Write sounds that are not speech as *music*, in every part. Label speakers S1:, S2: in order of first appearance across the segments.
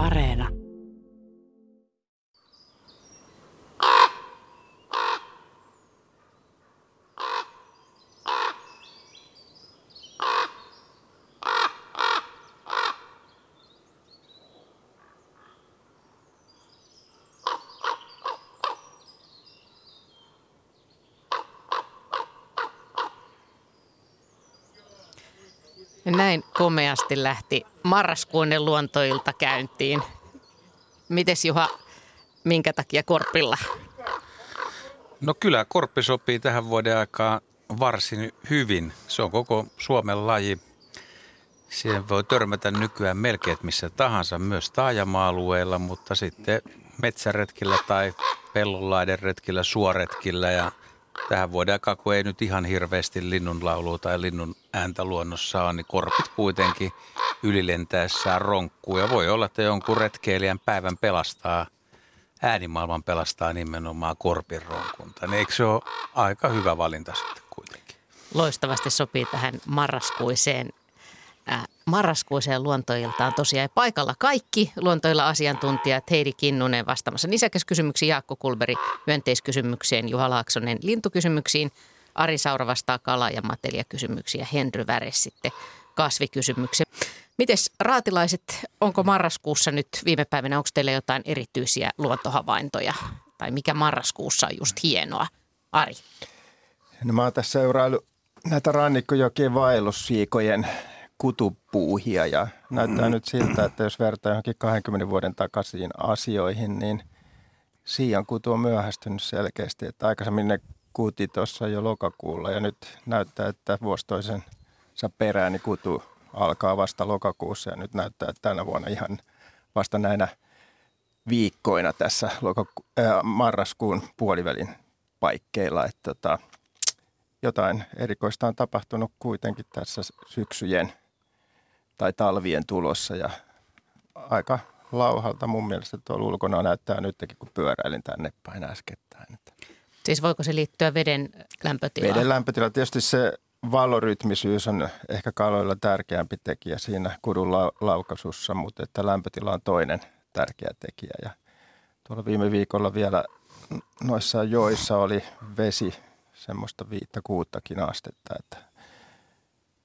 S1: Areena.
S2: Näin komeasti lähti marraskuinen luontoilta käyntiin. Mites Juha, minkä takia Korpilla?
S3: No kyllä korppi sopii tähän vuoden aikaan varsin hyvin. Se on koko Suomen laji. Siihen voi törmätä nykyään melkein missä tahansa, myös taajama-alueilla, mutta sitten metsäretkillä tai pellonlaiden retkillä, suoretkillä ja tähän vuoden aikaan, kun ei nyt ihan hirveästi linnunlaulua tai linnun ääntä luonnossa on, niin korpit kuitenkin ylilentäessään ronkkuu. Ja voi olla, että jonkun retkeilijän päivän pelastaa, äänimaailman pelastaa nimenomaan korpin ronkunta. Niin eikö se ole aika hyvä valinta sitten kuitenkin?
S2: Loistavasti sopii tähän marraskuiseen äh, marraskuiseen luontoiltaan tosiaan paikalla kaikki luontoilla asiantuntijat Heidi Kinnunen vastaamassa nisäkäskysymyksiin, Jaakko Kulberi hyönteiskysymykseen, Juha Laaksonen lintukysymyksiin, Ari Saura vastaa kala- ja matelia-kysymyksiä, Henry Väres sitten kasvikysymyksiä. Mites raatilaiset, onko marraskuussa nyt viime päivinä, onko teillä jotain erityisiä luontohavaintoja? Tai mikä marraskuussa on just hienoa? Ari.
S4: No mä oon tässä seuraillut näitä rannikkojokien vaellussiikojen kutupuuhia ja näyttää nyt siltä, että jos vertaa johonkin 20 vuoden takaisin asioihin, niin siian kutu on myöhästynyt selkeästi. Että aikaisemmin ne kuti tuossa jo lokakuulla ja nyt näyttää, että vuosi toisensa perään niin kutu alkaa vasta lokakuussa ja nyt näyttää, että tänä vuonna ihan vasta näinä viikkoina tässä lokaku- äh, marraskuun puolivälin paikkeilla. Että tota, jotain erikoista on tapahtunut kuitenkin tässä syksyjen tai talvien tulossa ja aika lauhalta mun mielestä tuolla ulkona näyttää nytkin, kun pyöräilin tänne päin äskettäin.
S2: Siis voiko se liittyä veden lämpötilaan?
S4: Veden lämpötila. Tietysti se valorytmisyys on ehkä kaloilla tärkeämpi tekijä siinä kudun la- laukasussa, mutta että lämpötila on toinen tärkeä tekijä. Ja tuolla viime viikolla vielä noissa joissa oli vesi semmoista viittä kuuttakin astetta, että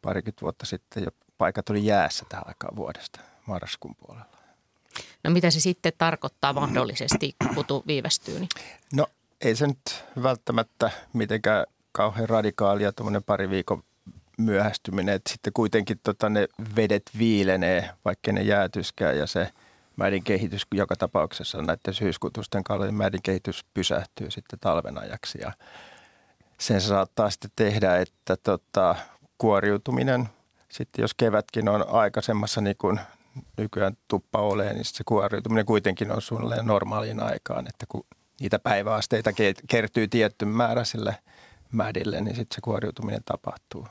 S4: parikymmentä vuotta sitten jo paikat oli jäässä tähän aikaan vuodesta marraskuun puolella.
S2: No mitä se sitten tarkoittaa mahdollisesti, kun kutu viivästyy? Niin?
S4: No ei se nyt välttämättä mitenkään kauhean radikaalia tuommoinen pari viikon myöhästyminen, että sitten kuitenkin tota, ne vedet viilenee, vaikka ne jäätyskään ja se mädin kehitys joka tapauksessa näiden syyskutusten kalojen mädin kehitys pysähtyy sitten talven ajaksi ja sen se saattaa sitten tehdä, että tota, kuoriutuminen, sitten jos kevätkin on aikaisemmassa niin kuin nykyään tuppa olee, niin se kuoriutuminen kuitenkin on suunnilleen normaaliin aikaan, että kun niitä päiväasteita kertyy tietty määrä sille mädille, niin sitten se kuoriutuminen tapahtuu.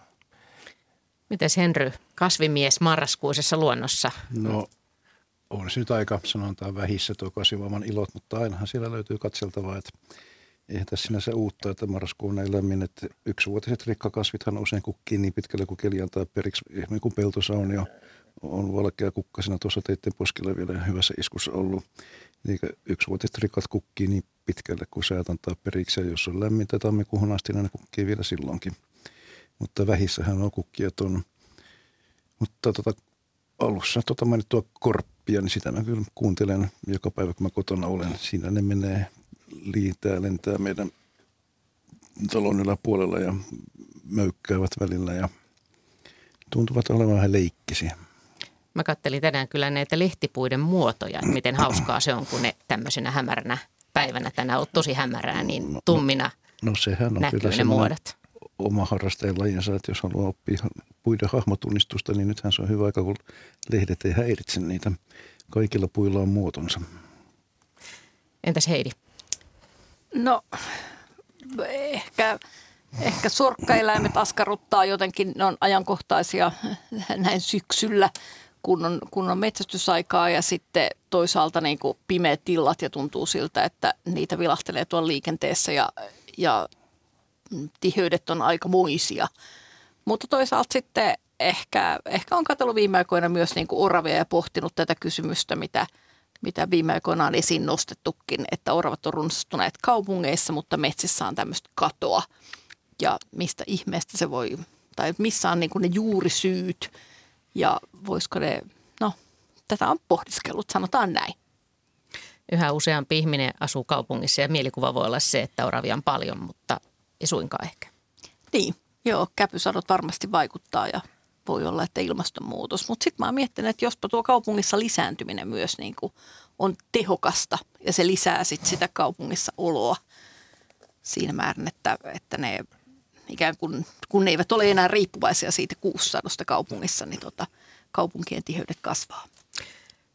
S2: Mites Henry, kasvimies marraskuisessa luonnossa?
S5: No on se nyt aika, sanotaan vähissä tuo kasvivamman ilot, mutta ainahan siellä löytyy katseltavaa, että eihän tässä sinänsä uutta, että marraskuun ei lämmin, että yksivuotiset rikkakasvithan usein kukkii niin pitkälle kuin keli antaa periksi, esimerkiksi kun peltosa on jo on valkea kukkasena tuossa teiden poskella vielä hyvässä iskussa ollut. Eli yksivuotiset rikat kukkii niin pitkälle kuin säät antaa periksi ja jos on lämmintä tammikuuhun asti, niin ne kukkii vielä silloinkin. Mutta vähissähän on on. Mutta tota, alussa tota mainittua korppia, niin sitä mä kyllä kuuntelen joka päivä, kun mä kotona olen. Siinä ne menee liitää, lentää meidän talon yläpuolella ja möykkäävät välillä ja tuntuvat olevan vähän leikkisiä.
S2: Mä kattelin tänään kyllä näitä lehtipuiden muotoja, että miten hauskaa se on, kun ne tämmöisenä hämäränä päivänä tänään on tosi hämärää, niin no, tummina no, no sehän on näkyy kyllä ne muodot.
S5: Oma harrasteen lajinsa, että jos haluaa oppia puiden hahmotunnistusta, niin nythän se on hyvä aika, kun lehdet ei häiritse niitä. Kaikilla puilla on muotonsa.
S2: Entäs Heidi?
S6: No ehkä, ehkä sorkkaeläimet askarruttaa jotenkin, ne on ajankohtaisia näin syksyllä, kun on, kun on metsästysaikaa ja sitten toisaalta niin kuin pimeät tillat ja tuntuu siltä, että niitä vilahtelee tuolla liikenteessä ja, ja tiheydet on aika muisia. Mutta toisaalta sitten ehkä, ehkä on katsellut viime aikoina myös niin kuin oravia ja pohtinut tätä kysymystä, mitä, mitä viime aikoina on esiin nostettukin, että oravat on runsastuneet kaupungeissa, mutta metsissä on tämmöistä katoa. Ja mistä ihmeestä se voi, tai missä on niin ne juurisyyt ja voisiko ne, no tätä on pohdiskellut, sanotaan näin.
S2: Yhä useampi ihminen asuu kaupungissa ja mielikuva voi olla se, että oravia on paljon, mutta ei suinkaan ehkä.
S6: Niin, joo, käpysadot varmasti vaikuttaa ja voi olla, että ilmastonmuutos. Mutta sitten mä oon miettinyt, että jospa tuo kaupungissa lisääntyminen myös niin kuin on tehokasta ja se lisää sit sitä kaupungissa oloa siinä määrin, että, että ne ikään kuin, kun ne eivät ole enää riippuvaisia siitä kuussadosta kaupungissa, niin tota, kaupunkien tiheydet kasvaa.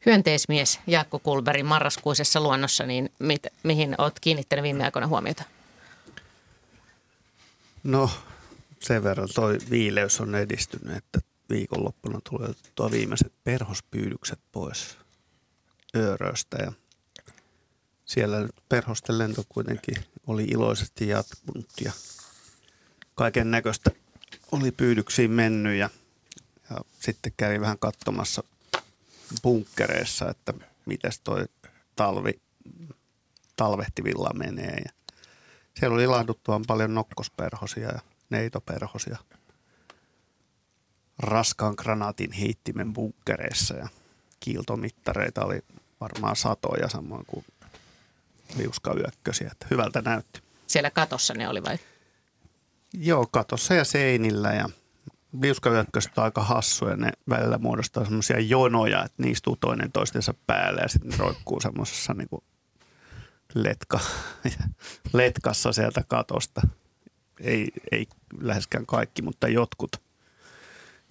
S2: Hyönteismies Jaakko Kulberin marraskuisessa luonnossa, niin mit, mihin olet kiinnittänyt viime aikoina huomiota?
S1: No sen verran toi viileys on edistynyt, että viikonloppuna tulee tuo viimeiset perhospyydykset pois Ööröstä ja siellä perhosten lento kuitenkin oli iloisesti jatkunut ja kaiken näköistä oli pyydyksiin mennyt ja, ja sitten kävi vähän katsomassa bunkkereissa, että miten toi talvi, talvehtivilla menee. Ja siellä oli ilahduttuvan paljon nokkosperhosia ja neitoperhosia raskaan granaatin heittimen bunkkereissa ja kiiltomittareita oli varmaan satoja samoin kuin liuskayökkösiä. Että hyvältä näytti.
S2: Siellä katossa ne oli vai?
S1: Joo, katossa ja seinillä ja liuskayökköset on aika hassuja. Ne välillä muodostaa semmoisia jonoja, että niistä istuu toinen toistensa päälle ja sitten roikkuu semmoisessa niin letka, *laughs* letkassa sieltä katosta. Ei, ei läheskään kaikki, mutta jotkut.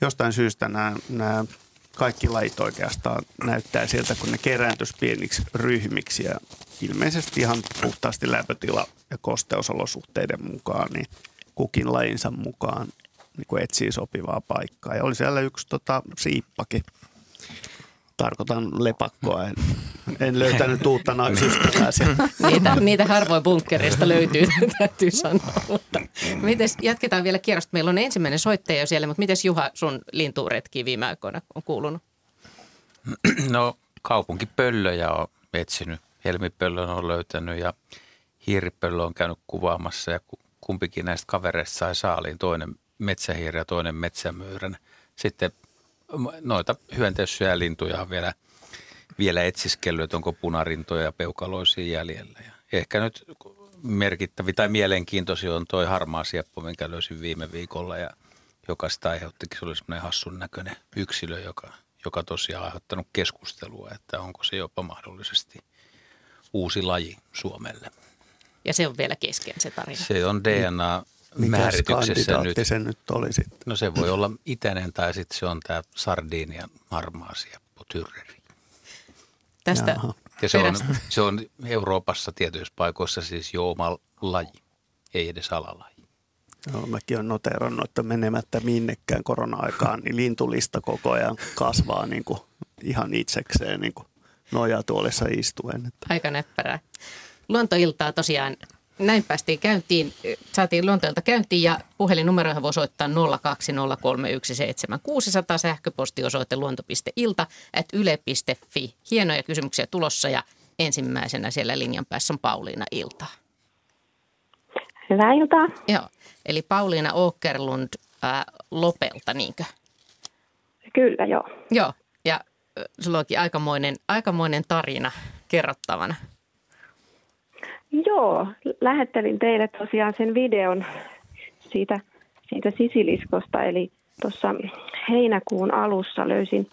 S1: Jostain syystä nämä, nämä kaikki lajit oikeastaan näyttää sieltä, kun ne kerääntyisi pieniksi ryhmiksi ja ilmeisesti ihan puhtaasti lämpötila ja kosteusolosuhteiden mukaan, niin kukin lajinsa mukaan niin kuin etsii sopivaa paikkaa. Ja oli siellä yksi tota, siippakin. Tarkoitan lepakkoa. En, en löytänyt uutta naisystävää
S2: niitä, niitä harvoin bunkkereista löytyy, täytyy sanoa. Mutta mites, jatketaan vielä kierrosta. Meillä on ensimmäinen soittaja jo siellä, mutta miten Juha sun linturetki viime aikoina on kuulunut?
S3: No kaupunkipöllöjä on etsinyt. Helmipöllön on löytänyt ja hiiripöllö on käynyt kuvaamassa ja kumpikin näistä kavereista sai saaliin. Toinen metsähiiri ja toinen metsämyyrän. Sitten noita hyönteissyjä lintuja on vielä, vielä etsiskellyt, että onko punarintoja ja peukaloisia jäljellä. Ja ehkä nyt merkittävi tai mielenkiintoisi on toi harmaa sieppo, minkä löysin viime viikolla ja joka sitä aiheuttikin. Se oli semmoinen hassun näköinen yksilö, joka, joka tosiaan aiheuttanut keskustelua, että onko se jopa mahdollisesti uusi laji Suomelle.
S2: Ja se on vielä kesken se tarina.
S3: Se on DNA määrityksessä nyt.
S1: se nyt oli sitten?
S3: No se voi olla itäinen tai sitten se on tämä sardiinian marmaasiappo tyrreri.
S2: Tästä
S3: ja se on, se on Euroopassa tietyissä paikoissa siis jo oma laji, ei edes alalaji.
S1: No, mäkin olen noterannut, että menemättä minnekään korona-aikaan, niin lintulista koko ajan kasvaa niin kuin ihan itsekseen niin kuin nojatuolissa istuen. Että.
S2: Aika näppärää. Luontoiltaa tosiaan näin päästiin käyntiin, saatiin luonteelta käyntiin ja puhelinnumeroihin voi soittaa 020317600, sähköpostiosoite luonto.ilta at yle.fi. Hienoja kysymyksiä tulossa ja ensimmäisenä siellä linjan päässä on Pauliina Ilta.
S7: Hyvää iltaa.
S2: Joo, eli Pauliina Åkerlund ää, Lopelta, niinkö?
S7: Kyllä, joo.
S2: Joo, ja sulla onkin aikamoinen, aikamoinen tarina kerrottavana.
S7: Joo, lähettelin teille tosiaan sen videon siitä, siitä sisiliskosta. Eli tuossa heinäkuun alussa löysin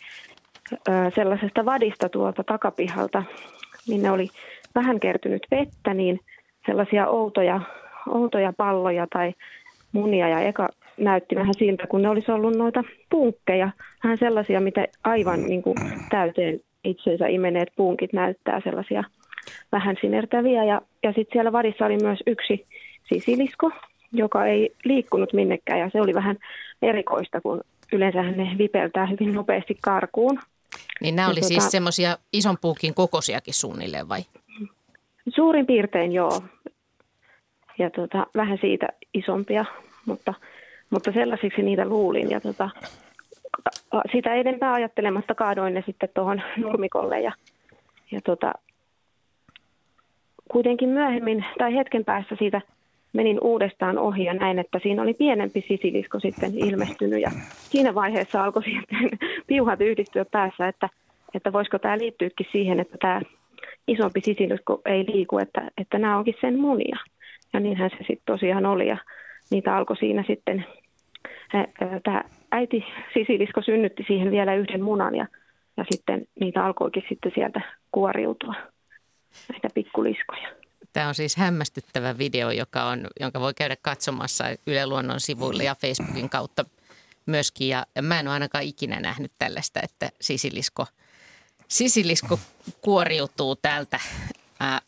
S7: sellaisesta vadista tuolta takapihalta, minne oli vähän kertynyt vettä, niin sellaisia outoja, outoja palloja tai munia. Ja eka näytti vähän siltä, kun ne olisi ollut noita punkkeja. Vähän sellaisia, mitä aivan niin kuin täyteen itsensä imeneet punkit näyttää sellaisia – vähän sinertäviä. Ja, ja sitten siellä vadissa oli myös yksi sisilisko, joka ei liikkunut minnekään ja se oli vähän erikoista, kun yleensä ne vipeltää hyvin nopeasti karkuun.
S2: Niin nämä oli ja siis tota, semmoisia ison puukin kokoisiakin suunnilleen vai?
S7: Suurin piirtein joo. Ja tota, vähän siitä isompia, mutta, mutta sellaisiksi niitä luulin. Ja tota, sitä enempää ajattelematta kaadoin ne sitten tuohon nurmikolle ja ja tota, kuitenkin myöhemmin tai hetken päässä siitä menin uudestaan ohi ja näin, että siinä oli pienempi sisilisko sitten ilmestynyt ja siinä vaiheessa alkoi sitten *laughs* piuhat yhdistyä päässä, että, että voisiko tämä liittyykin siihen, että tämä isompi sisilisko ei liiku, että, että nämä onkin sen munia. Ja niinhän se sitten tosiaan oli ja niitä alkoi siinä sitten, tämä äiti sisilisko synnytti siihen vielä yhden munan ja, ja sitten niitä alkoikin sitten sieltä kuoriutua, näitä pikkuliskoja.
S2: Tämä on siis hämmästyttävä video, joka on, jonka voi käydä katsomassa Yle Luonnon sivuilla ja Facebookin kautta myöskin. Ja mä en ole ainakaan ikinä nähnyt tällaista, että sisilisko, sisilisko kuoriutuu täältä. Ää,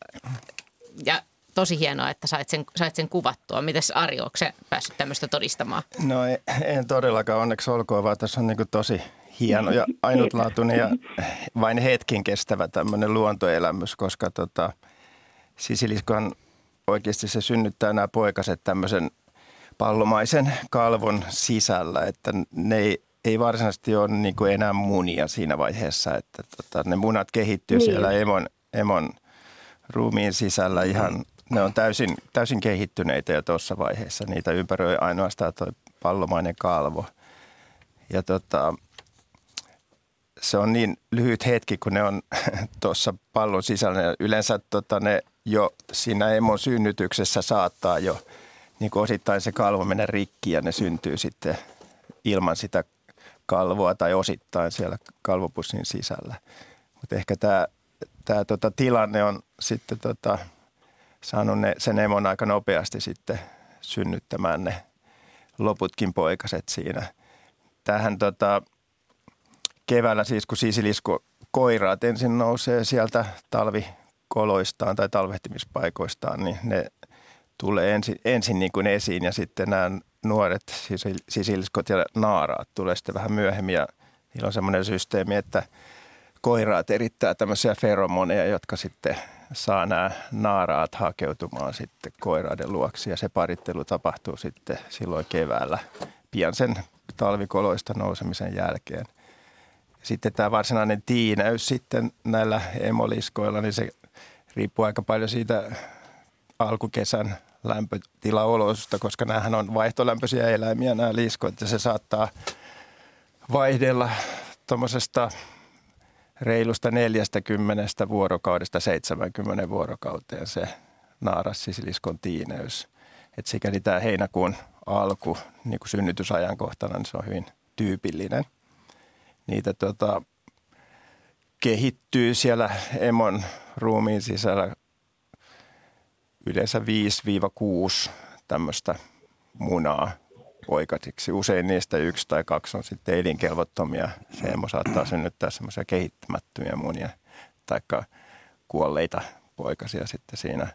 S2: ja tosi hienoa, että sait sen, sait sen kuvattua. Mites Ari, onko päässyt tämmöistä todistamaan?
S4: No en, en todellakaan, onneksi olkoon, vaan tässä on niin tosi hieno ja *laughs* ainutlaatuinen ja vain hetken kestävä tämmöinen luontoelämys, koska tota, sisiliskohan oikeasti se synnyttää nämä poikaset tämmöisen pallomaisen kalvon sisällä, että ne ei, ei varsinaisesti ole niin kuin enää munia siinä vaiheessa, että tota, ne munat kehittyy niin. siellä emon, emon ruumiin sisällä ihan, ne on täysin, täysin kehittyneitä jo tuossa vaiheessa. Niitä ympäröi ainoastaan tuo pallomainen kalvo. Ja tota, se on niin lyhyt hetki, kun ne on *laughs* tuossa pallon sisällä. Yleensä tota, ne jo siinä emon synnytyksessä saattaa jo niin kuin osittain se kalvo mennä rikki ja ne syntyy sitten ilman sitä kalvoa tai osittain siellä kalvopussin sisällä. Mutta ehkä tämä, tämä tota, tilanne on sitten tota, saanut ne, sen emon aika nopeasti sitten synnyttämään ne loputkin poikaset siinä. Tähän tota, keväällä siis, kun sisilisko koiraat ensin nousee sieltä talvikoloistaan tai talvehtimispaikoistaan, niin ne tulee ensin, ensin niin kuin esiin ja sitten nämä nuoret sisiliskot ja naaraat tulee sitten vähän myöhemmin ja niillä on semmoinen systeemi, että koiraat erittää tämmöisiä feromoneja, jotka sitten saa nämä naaraat hakeutumaan sitten koiraiden luoksi ja se parittelu tapahtuu sitten silloin keväällä pian sen talvikoloista nousemisen jälkeen. Sitten tämä varsinainen tiinäys sitten näillä emoliskoilla, niin se riippuu aika paljon siitä alkukesän lämpötilaoloista, koska nämähän on vaihtolämpöisiä eläimiä nämä liskot ja se saattaa vaihdella tuommoisesta reilusta 40 vuorokaudesta 70 vuorokauteen se naarassisiliskon tiineys. Et sikäli tämä heinäkuun alku niin kuin synnytysajankohtana, niin se on hyvin tyypillinen – niitä tota, kehittyy siellä emon ruumiin sisällä yleensä 5-6 tämmöistä munaa poikatiksi. Usein niistä yksi tai kaksi on sitten elinkelvottomia. Se emo saattaa synnyttää semmoisia kehittämättömiä munia tai kuolleita poikasia sitten siinä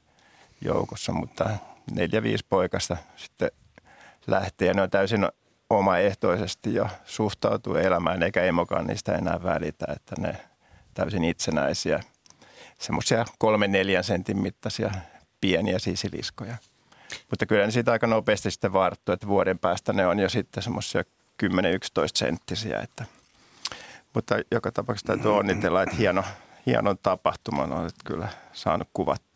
S4: joukossa, mutta neljä, viisi poikasta sitten lähtee ne on täysin omaehtoisesti jo suhtautuu elämään, eikä emokaan niistä enää välitä, että ne täysin itsenäisiä, semmoisia kolmen neljän sentin mittaisia pieniä sisiliskoja. Mutta kyllä ne siitä aika nopeasti sitten varttuu, että vuoden päästä ne on jo sitten semmoisia 10-11 senttisiä. Että. Mutta joka tapauksessa täytyy onnitella, että hieno, hienon tapahtuman on kyllä saanut kuvattua.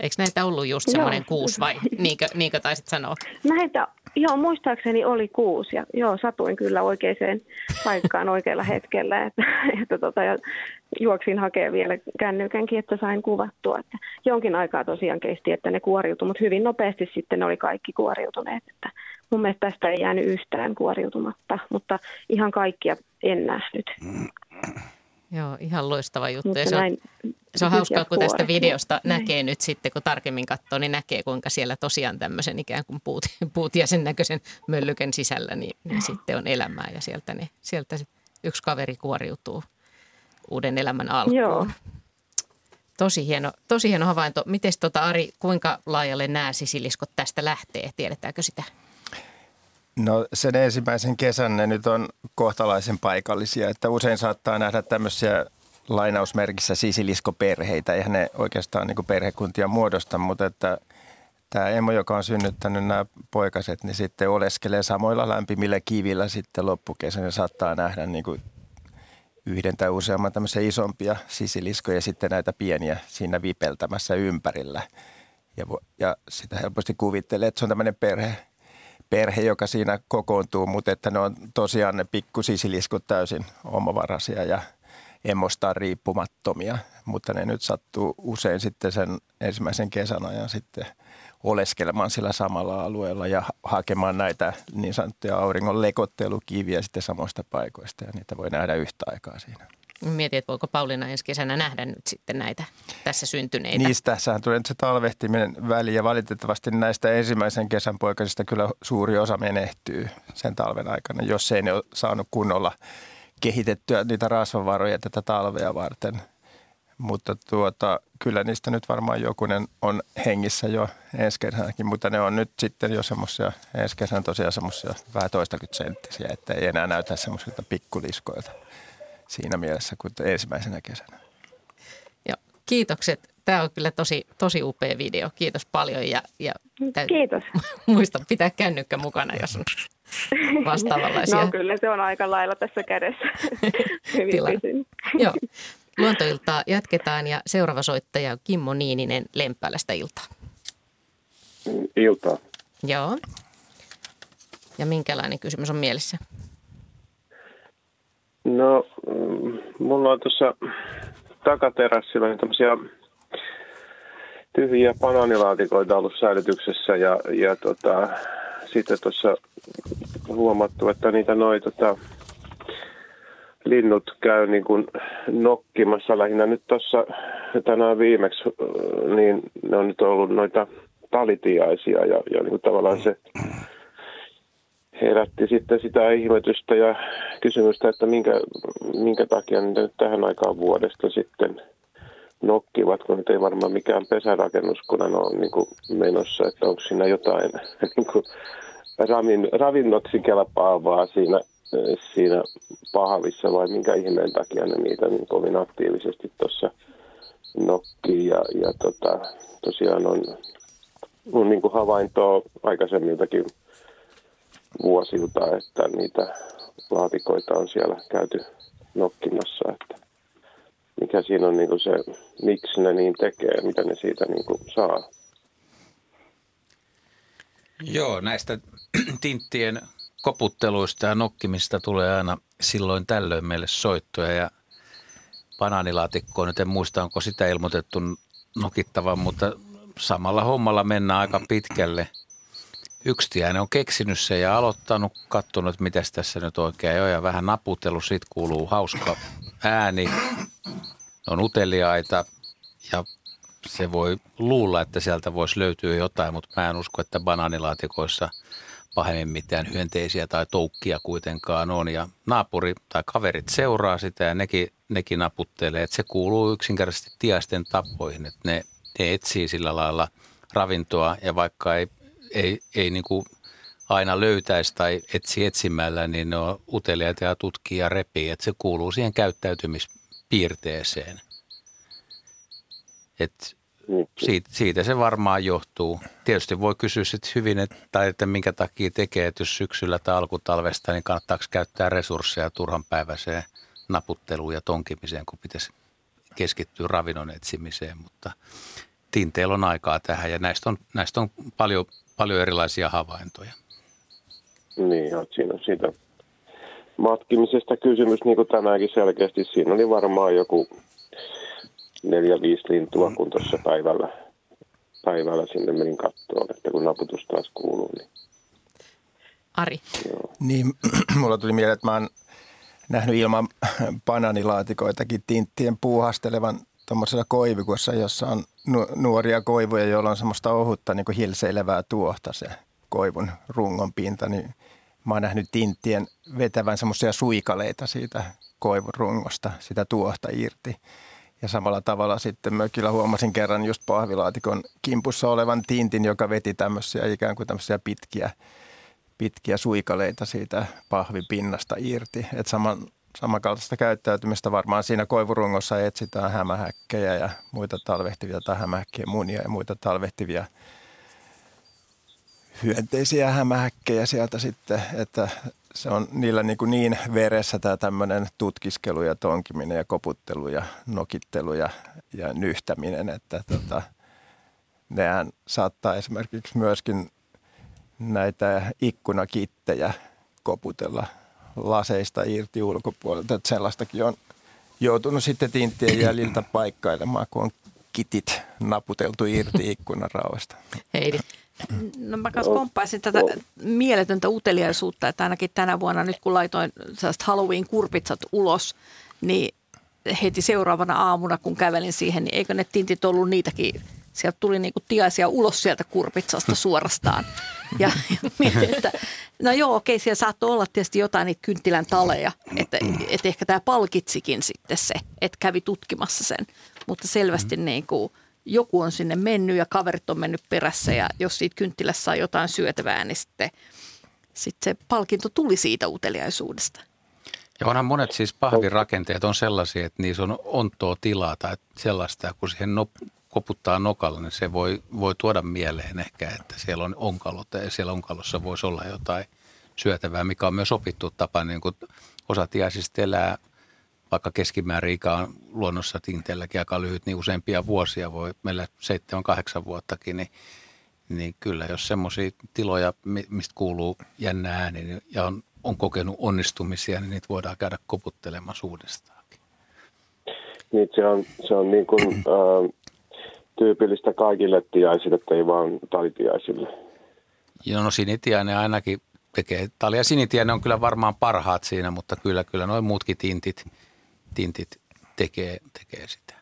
S2: Eikö näitä ollut just semmoinen kuusi vai *laughs* niinkö, niinkö taisit sanoa?
S7: Näitä Joo, muistaakseni oli kuusi ja joo, satuin kyllä oikeaan paikkaan oikealla hetkellä, että, että tota, ja juoksin hakemaan vielä kännykänkin, että sain kuvattua. Että jonkin aikaa tosiaan kesti, että ne kuoriutui, mutta hyvin nopeasti sitten ne oli kaikki kuoriutuneet. Että mun mielestä tästä ei jäänyt yhtään kuoriutumatta, mutta ihan kaikkia en nähnyt.
S2: Joo, ihan loistava juttu. ja se, on, se on hauskaa, kun tästä videosta näin. näkee nyt sitten, kun tarkemmin katsoo, niin näkee, kuinka siellä tosiaan tämmöisen ikään kuin puut, *laughs* puut ja sen näköisen möllyken sisällä, niin, niin sitten on elämää ja sieltä, ne, sieltä yksi kaveri kuoriutuu uuden elämän alkuun. Joo. Tosi hieno, tosi hieno havainto. Miten tota Ari, kuinka laajalle nämä sisiliskot tästä lähtee? Tiedetäänkö sitä?
S4: No sen ensimmäisen kesän ne nyt on kohtalaisen paikallisia, että usein saattaa nähdä tämmöisiä lainausmerkissä sisiliskoperheitä. Eihän ne oikeastaan niin perhekuntia muodosta, mutta että tämä emo, joka on synnyttänyt nämä poikaset, niin sitten oleskelee samoilla lämpimillä kivillä sitten loppukesän ja saattaa nähdä niin kuin yhden tai useamman tämmöisiä isompia sisiliskoja ja sitten näitä pieniä siinä vipeltämässä ympärillä. Ja, ja sitä helposti kuvittelee, että se on tämmöinen perhe, perhe, joka siinä kokoontuu, mutta että ne on tosiaan ne pikkusisiliskut täysin omavaraisia ja emmostaan riippumattomia, mutta ne nyt sattuu usein sitten sen ensimmäisen kesän ajan sitten oleskelemaan sillä samalla alueella ja hakemaan näitä niin sanottuja auringon lekottelukiviä sitten samoista paikoista ja niitä voi nähdä yhtä aikaa siinä.
S2: Mietin, että voiko Pauliina ensi kesänä nähdä nyt sitten näitä tässä syntyneitä.
S4: Niistä tässähän tulee se talvehtiminen väli ja valitettavasti näistä ensimmäisen kesän poikasista kyllä suuri osa menehtyy sen talven aikana, jos ei ne ole saanut kunnolla kehitettyä niitä rasvavaroja tätä talvea varten. Mutta tuota, kyllä niistä nyt varmaan jokunen on hengissä jo ensi kesänäkin, mutta ne on nyt sitten jo semmoisia, ensi kesänä tosiaan semmoisia vähän toistakymmentä senttisiä, että ei enää näytä semmoisilta pikkuliskoilta siinä mielessä kuin ensimmäisenä kesänä.
S2: Joo, kiitokset. Tämä on kyllä tosi, tosi upea video. Kiitos paljon ja, ja
S7: Kiitos. *laughs*
S2: muista pitää kännykkä mukana, jos on *laughs* vastaavanlaisia.
S7: No kyllä se on aika lailla tässä kädessä. *laughs* Hyvin
S2: Joo. Luontoiltaa jatketaan ja seuraava soittaja on Kimmo Niininen Lempäälästä iltaa.
S8: Iltaa.
S2: Joo. Ja minkälainen kysymys on mielessä?
S8: No, mm, mulla on tuossa takaterassilla niin tämmöisiä tyhjiä banaanilaatikoita ollut säilytyksessä ja, ja tota, sitten tuossa huomattu, että niitä noin tota, linnut käy niin kuin nokkimassa lähinnä nyt tuossa tänään viimeksi, niin ne on nyt ollut noita talitiaisia ja, ja niin kuin tavallaan se herätti sitten sitä ihmetystä ja kysymystä, että minkä, minkä takia niitä nyt tähän aikaan vuodesta sitten nokkivat, kun nyt ei varmaan mikään pesärakennus, kun ne on niin kuin menossa, että onko siinä jotain *laughs* niin kuin ravin, ravinnoksi kelpaavaa siinä, siinä pahvissa vai minkä ihmeen takia ne niitä niin kovin aktiivisesti tuossa nokkii. Ja, ja tota, tosiaan on, on niin kuin havaintoa aikaisemmiltakin vuosilta, että niitä laatikoita on siellä käyty nokkimassa, että mikä siinä on niin kuin se, miksi ne niin tekee, mitä ne siitä niin kuin saa.
S3: Joo, näistä *clears throat* tinttien koputteluista ja nokkimista tulee aina silloin tällöin meille soittoja ja banaanilaatikkoa. Nyt en muista, onko sitä ilmoitettu nokittavan, mutta samalla hommalla mennään aika pitkälle. Yksi tiäinen on keksinyt se ja aloittanut, katsonut, mitä tässä nyt oikein on ja vähän naputellut. Siitä kuuluu hauska ääni. Ne on uteliaita ja se voi luulla, että sieltä voisi löytyä jotain, mutta mä en usko, että banaanilaatikoissa pahemmin mitään hyönteisiä tai toukkia kuitenkaan on. Ja naapuri tai kaverit seuraa sitä ja nekin, nekin naputtelee, että se kuuluu yksinkertaisesti tiaisten tapoihin, että ne, ne etsii sillä lailla ravintoa ja vaikka ei, ei, ei niin kuin aina löytäisi tai etsi etsimällä, niin ne on uteliaita ja tutkii ja repii, että se kuuluu siihen käyttäytymispiirteeseen. Että siitä, siitä se varmaan johtuu. Tietysti voi kysyä sitten hyvin, että, tai että minkä takia tekee, että jos syksyllä tai alkutalvesta, niin kannattaako käyttää resursseja turhanpäiväiseen naputteluun ja tonkimiseen, kun pitäisi keskittyä ravinnon etsimiseen. Mutta tinteillä on aikaa tähän ja näistä on, näistä on paljon, paljon erilaisia havaintoja.
S8: Niin, siinä on siitä matkimisesta kysymys, niin kuin tänäänkin selkeästi. Siinä oli varmaan joku neljä, viisi lintua, kun tuossa päivällä, päivällä sinne menin kattoon, että kun naputus taas kuuluu. Niin.
S2: Ari.
S4: Joo. Niin, *clears throat* mulla tuli mieleen, että mä oon nähnyt ilman *laughs* bananilaatikoitakin tinttien puuhastelevan tuommoisella koivikossa, jossa on nuoria koivuja, joilla on semmoista ohutta niin hilseilevää tuohta se koivun rungon pinta, niin mä oon nähnyt tinttien vetävän semmoisia suikaleita siitä koivun rungosta, sitä tuohta irti. Ja samalla tavalla sitten mökillä huomasin kerran just pahvilaatikon kimpussa olevan tintin, joka veti tämmöisiä ikään kuin tämmöisiä pitkiä, pitkiä suikaleita siitä pahvipinnasta irti. Että saman, samankaltaista käyttäytymistä. Varmaan siinä koivurungossa etsitään hämähäkkejä ja muita talvehtivia tai hämähäkkejä munia ja muita talvehtivia hyönteisiä hämähäkkejä sieltä sitten, että se on niillä niin, kuin niin veressä tämä tämmöinen tutkiskelu ja tonkiminen ja koputtelu ja nokittelu ja, ja nyhtäminen, että tota, nehän saattaa esimerkiksi myöskin näitä ikkunakittejä koputella laseista irti ulkopuolelta. Että sellaistakin on joutunut sitten tinttien jäljiltä paikkailemaan, kun on kitit naputeltu irti *laughs* ikkunarauasta.
S2: Heidi.
S6: No mä kanssa komppaisin tätä mieletöntä uteliaisuutta, että ainakin tänä vuonna nyt kun laitoin sellaiset Halloween-kurpitsat ulos, niin heti seuraavana aamuna kun kävelin siihen, niin eikö ne tintit ollut niitäkin sieltä tuli niinku tiaisia ulos sieltä kurpitsasta suorastaan. Ja, ja mietin, että no joo, okei, siellä saattoi olla tietysti jotain niitä kynttilän taleja, että, että ehkä tämä palkitsikin sitten se, että kävi tutkimassa sen. Mutta selvästi mm. niin kuin, joku on sinne mennyt ja kaverit on mennyt perässä ja jos siitä kynttilässä saa jotain syötävää, niin sitten, sitten se palkinto tuli siitä uteliaisuudesta.
S3: Ja onhan monet siis pahvirakenteet on sellaisia, että niissä on ontoa tilaa tai sellaista, kun siihen koputtaa nokalla, niin se voi, voi tuoda mieleen ehkä, että siellä on onkalot ja siellä onkalossa voisi olla jotain syötävää, mikä on myös opittu tapa, niin kuin osa tiaisista elää, vaikka keskimäärin ikä on luonnossa tinteelläkin aika lyhyt, niin useampia vuosia voi, meillä 7-8 vuottakin, niin, niin kyllä jos semmoisia tiloja, mistä kuuluu jännä ääni niin, ja on, on kokenut onnistumisia, niin niitä voidaan käydä koputtelemassa uudestaan.
S8: Niin, se on, se on niin kuin, *clears throat* äh, tyypillistä kaikille tiaisille, ei vaan talitiaisille.
S3: Joo, no sinitiainen ainakin tekee. Tali ja sinitiainen on kyllä varmaan parhaat siinä, mutta kyllä, kyllä noin muutkin tintit, tintit tekee, tekee sitä.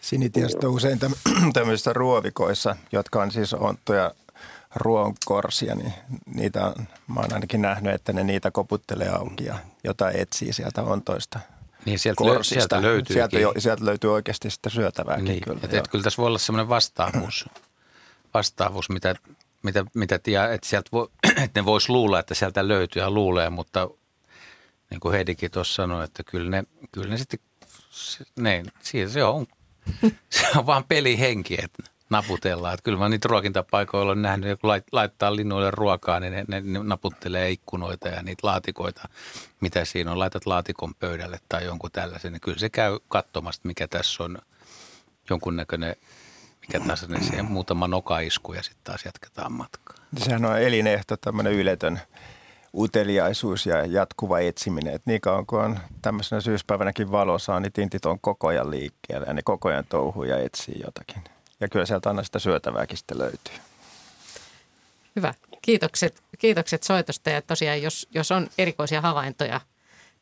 S4: Sinitiasta on usein *clears throat* tämmöisissä ruovikoissa, jotka on siis onttoja ruonkorsia, niin niitä on, mä oon ainakin nähnyt, että ne niitä koputtelee auki ja jotain etsii sieltä ontoista.
S3: Niin sieltä, korsista. sieltä löytyy.
S4: Sieltä, jo, sieltä löytyy oikeasti sitä syötävääkin
S3: niin.
S4: kyllä.
S3: Et, et kyllä tässä voi olla semmoinen vastaavuus, vastaavuus mitä, mitä, mitä tiedä, että, sieltä voi, *clears throat* että ne vois luulla, että sieltä löytyy ja luulee, mutta niin kuin Heidikin tuossa sanoi, että kyllä ne, kyllä ne sitten, ne, se on, *laughs* se on vaan pelihenki, että naputellaan. Että kyllä mä niitä ruokintapaikoilla on nähnyt, kun laittaa linnuille ruokaa, niin ne, ne, ne naputtelee ikkunoita ja niitä laatikoita, mitä siinä on. Laitat laatikon pöydälle tai jonkun tällaisen, niin kyllä se käy katsomasta, mikä tässä on jonkunnäköinen, mikä taas on siihen muutama nokaisku ja sitten taas jatketaan matkaa.
S4: Sehän on elinehto, tämmöinen yletön uteliaisuus ja jatkuva etsiminen. Et niin kauan kuin on tämmöisenä syyspäivänäkin valossa, niin tintit on koko ajan liikkeellä ja ne koko ajan touhuu ja etsii jotakin. Ja kyllä sieltä aina sitä syötävääkin sitten löytyy.
S2: Hyvä. Kiitokset, kiitokset soitosta ja tosiaan jos, jos on erikoisia havaintoja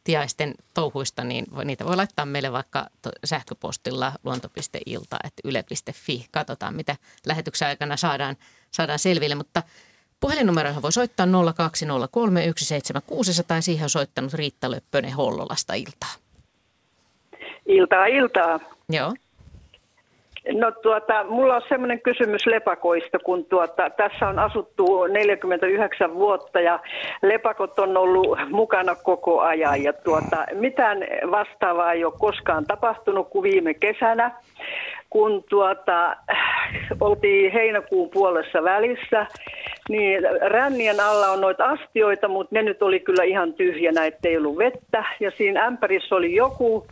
S2: tiaisten touhuista, niin voi, niitä voi laittaa meille vaikka to, sähköpostilla luonto.ilta.yle.fi. Katsotaan, mitä lähetyksen aikana saadaan, saadaan selville, mutta puhelinnumeroihin voi soittaa 020317600 tai siihen on soittanut Riitta Löppönen Hollolasta iltaa.
S9: Iltaa, iltaa.
S2: Joo.
S9: No tuota, mulla on semmoinen kysymys lepakoista, kun tuota, tässä on asuttu 49 vuotta ja lepakot on ollut mukana koko ajan. Ja tuota, mitään vastaavaa ei ole koskaan tapahtunut kuin viime kesänä, kun tuota, oltiin heinäkuun puolessa välissä, niin rännien alla on noita astioita, mutta ne nyt oli kyllä ihan tyhjänä, ettei ollut vettä. Ja siinä ämpärissä oli joku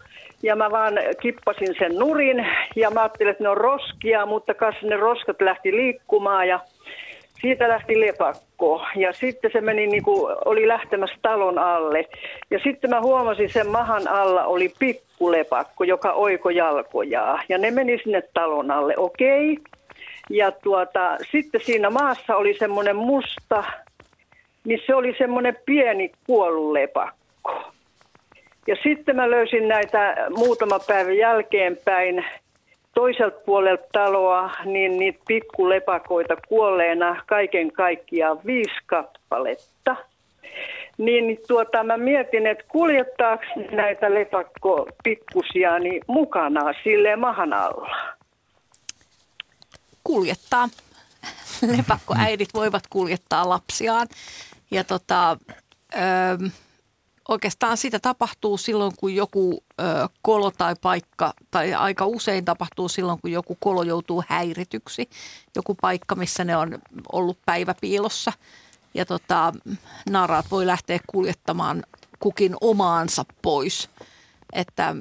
S9: ja mä vaan kippasin sen nurin ja mä ajattelin, että ne on roskia, mutta kas ne roskat lähti liikkumaan ja siitä lähti lepakko. Ja sitten se meni niin kuin, oli lähtemässä talon alle. Ja sitten mä huomasin sen mahan alla oli pikkulepakko, joka oiko jalkojaa. Ja ne meni sinne talon alle, okei. Okay. Ja tuota, sitten siinä maassa oli semmoinen musta, niin se oli semmoinen pieni kuollut lepakko. Ja sitten mä löysin näitä muutama päivä jälkeenpäin toiselta puolelta taloa, niin niitä pikkulepakoita kuolleena kaiken kaikkiaan viisi kappaletta. Niin tuota, mä mietin, että kuljettaako näitä lepakko pikkusia niin mukana sille mahan alla?
S6: Kuljettaa. *laughs* Lepakkoäidit voivat kuljettaa lapsiaan. Ja tota, öö, oikeastaan sitä tapahtuu silloin, kun joku ö, kolo tai paikka, tai aika usein tapahtuu silloin, kun joku kolo joutuu häirityksi. Joku paikka, missä ne on ollut päiväpiilossa. ja tota, naaraat voi lähteä kuljettamaan kukin omaansa pois. Että,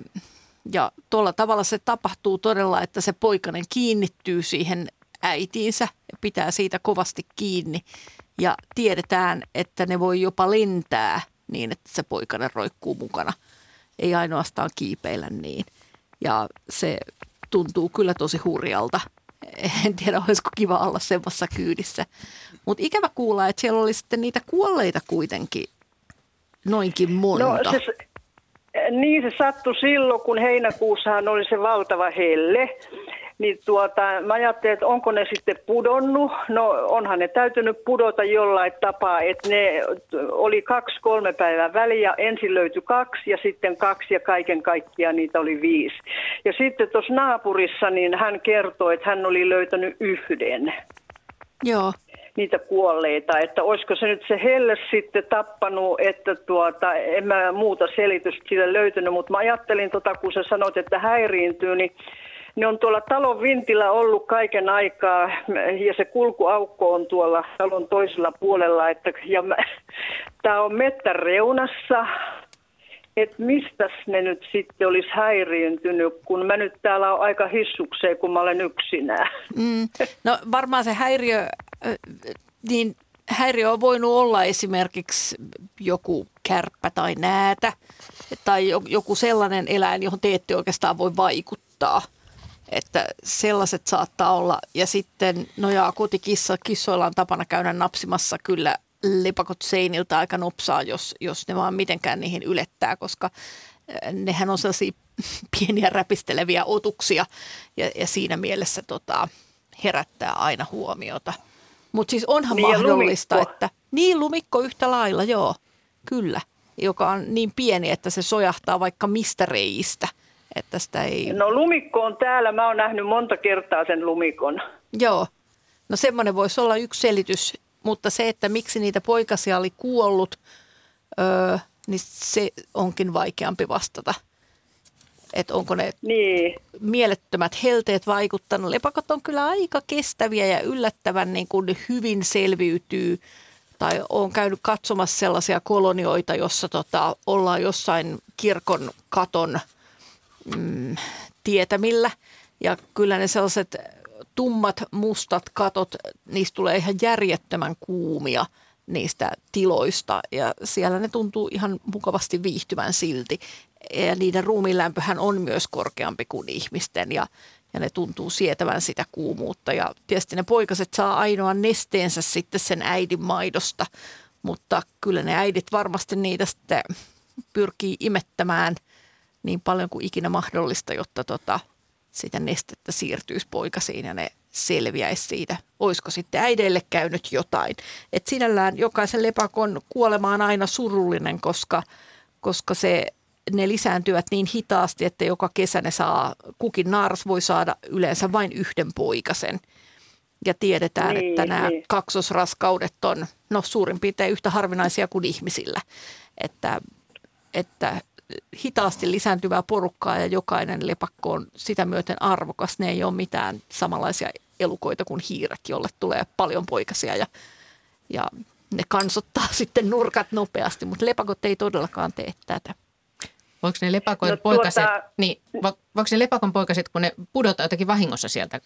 S6: ja tuolla tavalla se tapahtuu todella, että se poikainen kiinnittyy siihen äitiinsä ja pitää siitä kovasti kiinni. Ja tiedetään, että ne voi jopa lentää niin, että se poikainen roikkuu mukana. Ei ainoastaan kiipeillä niin. Ja se tuntuu kyllä tosi hurjalta. En tiedä, olisiko kiva olla semmoisessa kyydissä. Mutta ikävä kuulla, että siellä oli sitten niitä kuolleita kuitenkin noinkin monta.
S9: No, se, niin se sattui silloin, kun heinäkuussahan oli se valtava helle. Niin tuota, mä ajattelin, että onko ne sitten pudonnut. No onhan ne täytynyt pudota jollain tapaa, että ne oli kaksi-kolme päivää väliä. Ensin löytyi kaksi ja sitten kaksi ja kaiken kaikkiaan niitä oli viisi. Ja sitten tuossa naapurissa niin hän kertoi, että hän oli löytänyt yhden.
S6: Joo
S9: niitä kuolleita, että olisiko se nyt se helle sitten tappanut, että tuota, en mä muuta selitystä sille löytynyt, mutta mä ajattelin, tota, kun sä sanoit, että häiriintyy, niin ne on tuolla talon vintillä ollut kaiken aikaa ja se kulkuaukko on tuolla talon toisella puolella. Että, ja tämä on mettän reunassa, että mistä ne nyt sitten olisi häiriintynyt, kun mä nyt täällä on aika hissukseen, kun mä olen yksinään.
S6: Mm, no varmaan se häiriö, niin häiriö on voinut olla esimerkiksi joku kärppä tai näätä tai joku sellainen eläin, johon te ette oikeastaan voi vaikuttaa. Että sellaiset saattaa olla. Ja sitten nojaa kotikissa, kissoilla on tapana käydä napsimassa kyllä lepakot seiniltä aika nopsaa, jos, jos ne vaan mitenkään niihin ylettää, koska nehän on sellaisia *laughs* pieniä räpisteleviä otuksia ja, ja siinä mielessä tota, herättää aina huomiota. Mutta siis onhan niin mahdollista, että niin lumikko yhtä lailla, joo, kyllä, joka on niin pieni, että se sojahtaa vaikka mistä reistä – että sitä ei...
S9: No lumikko on täällä, mä oon nähnyt monta kertaa sen lumikon.
S6: Joo, no semmoinen voisi olla yksi selitys, mutta se, että miksi niitä poikasia oli kuollut, öö, niin se onkin vaikeampi vastata. Että onko ne niin. mielettömät helteet vaikuttanut. Lepakot on kyllä aika kestäviä ja yllättävän niin kuin hyvin selviytyy. Tai on käynyt katsomassa sellaisia kolonioita, jossa tota, ollaan jossain kirkon katon – mm, tietämillä. Ja kyllä ne sellaiset tummat, mustat katot, niistä tulee ihan järjettömän kuumia niistä tiloista ja siellä ne tuntuu ihan mukavasti viihtyvän silti. Ja niiden ruumiinlämpöhän on myös korkeampi kuin ihmisten ja, ja ne tuntuu sietävän sitä kuumuutta. Ja tietysti ne poikaset saa ainoa nesteensä sitten sen äidin maidosta, mutta kyllä ne äidit varmasti niitä sitten pyrkii imettämään – niin paljon kuin ikinä mahdollista, jotta tota, sitä nestettä siirtyisi poikasiin ja ne selviäisi siitä, olisiko sitten äideille käynyt jotain. Et sinällään jokaisen lepakon kuolema on aina surullinen, koska, koska se, ne lisääntyvät niin hitaasti, että joka kesä ne saa, kukin naaras voi saada yleensä vain yhden poikasen. Ja tiedetään, niin, että nämä niin. kaksosraskaudet on no, suurin piirtein yhtä harvinaisia kuin ihmisillä. Että, että hitaasti lisääntyvää porukkaa ja jokainen lepakko on sitä myöten arvokas. Ne ei ole mitään samanlaisia elukoita kuin hiiret, jolle tulee paljon poikasia ja, ja ne kansottaa *laughs* sitten nurkat nopeasti, mutta lepakot ei todellakaan tee tätä.
S2: Voiko ne lepakon no, poikaset, tuota... niin, voiko ne lepakon poikaset, kun ne pudotaan jotakin vahingossa sieltä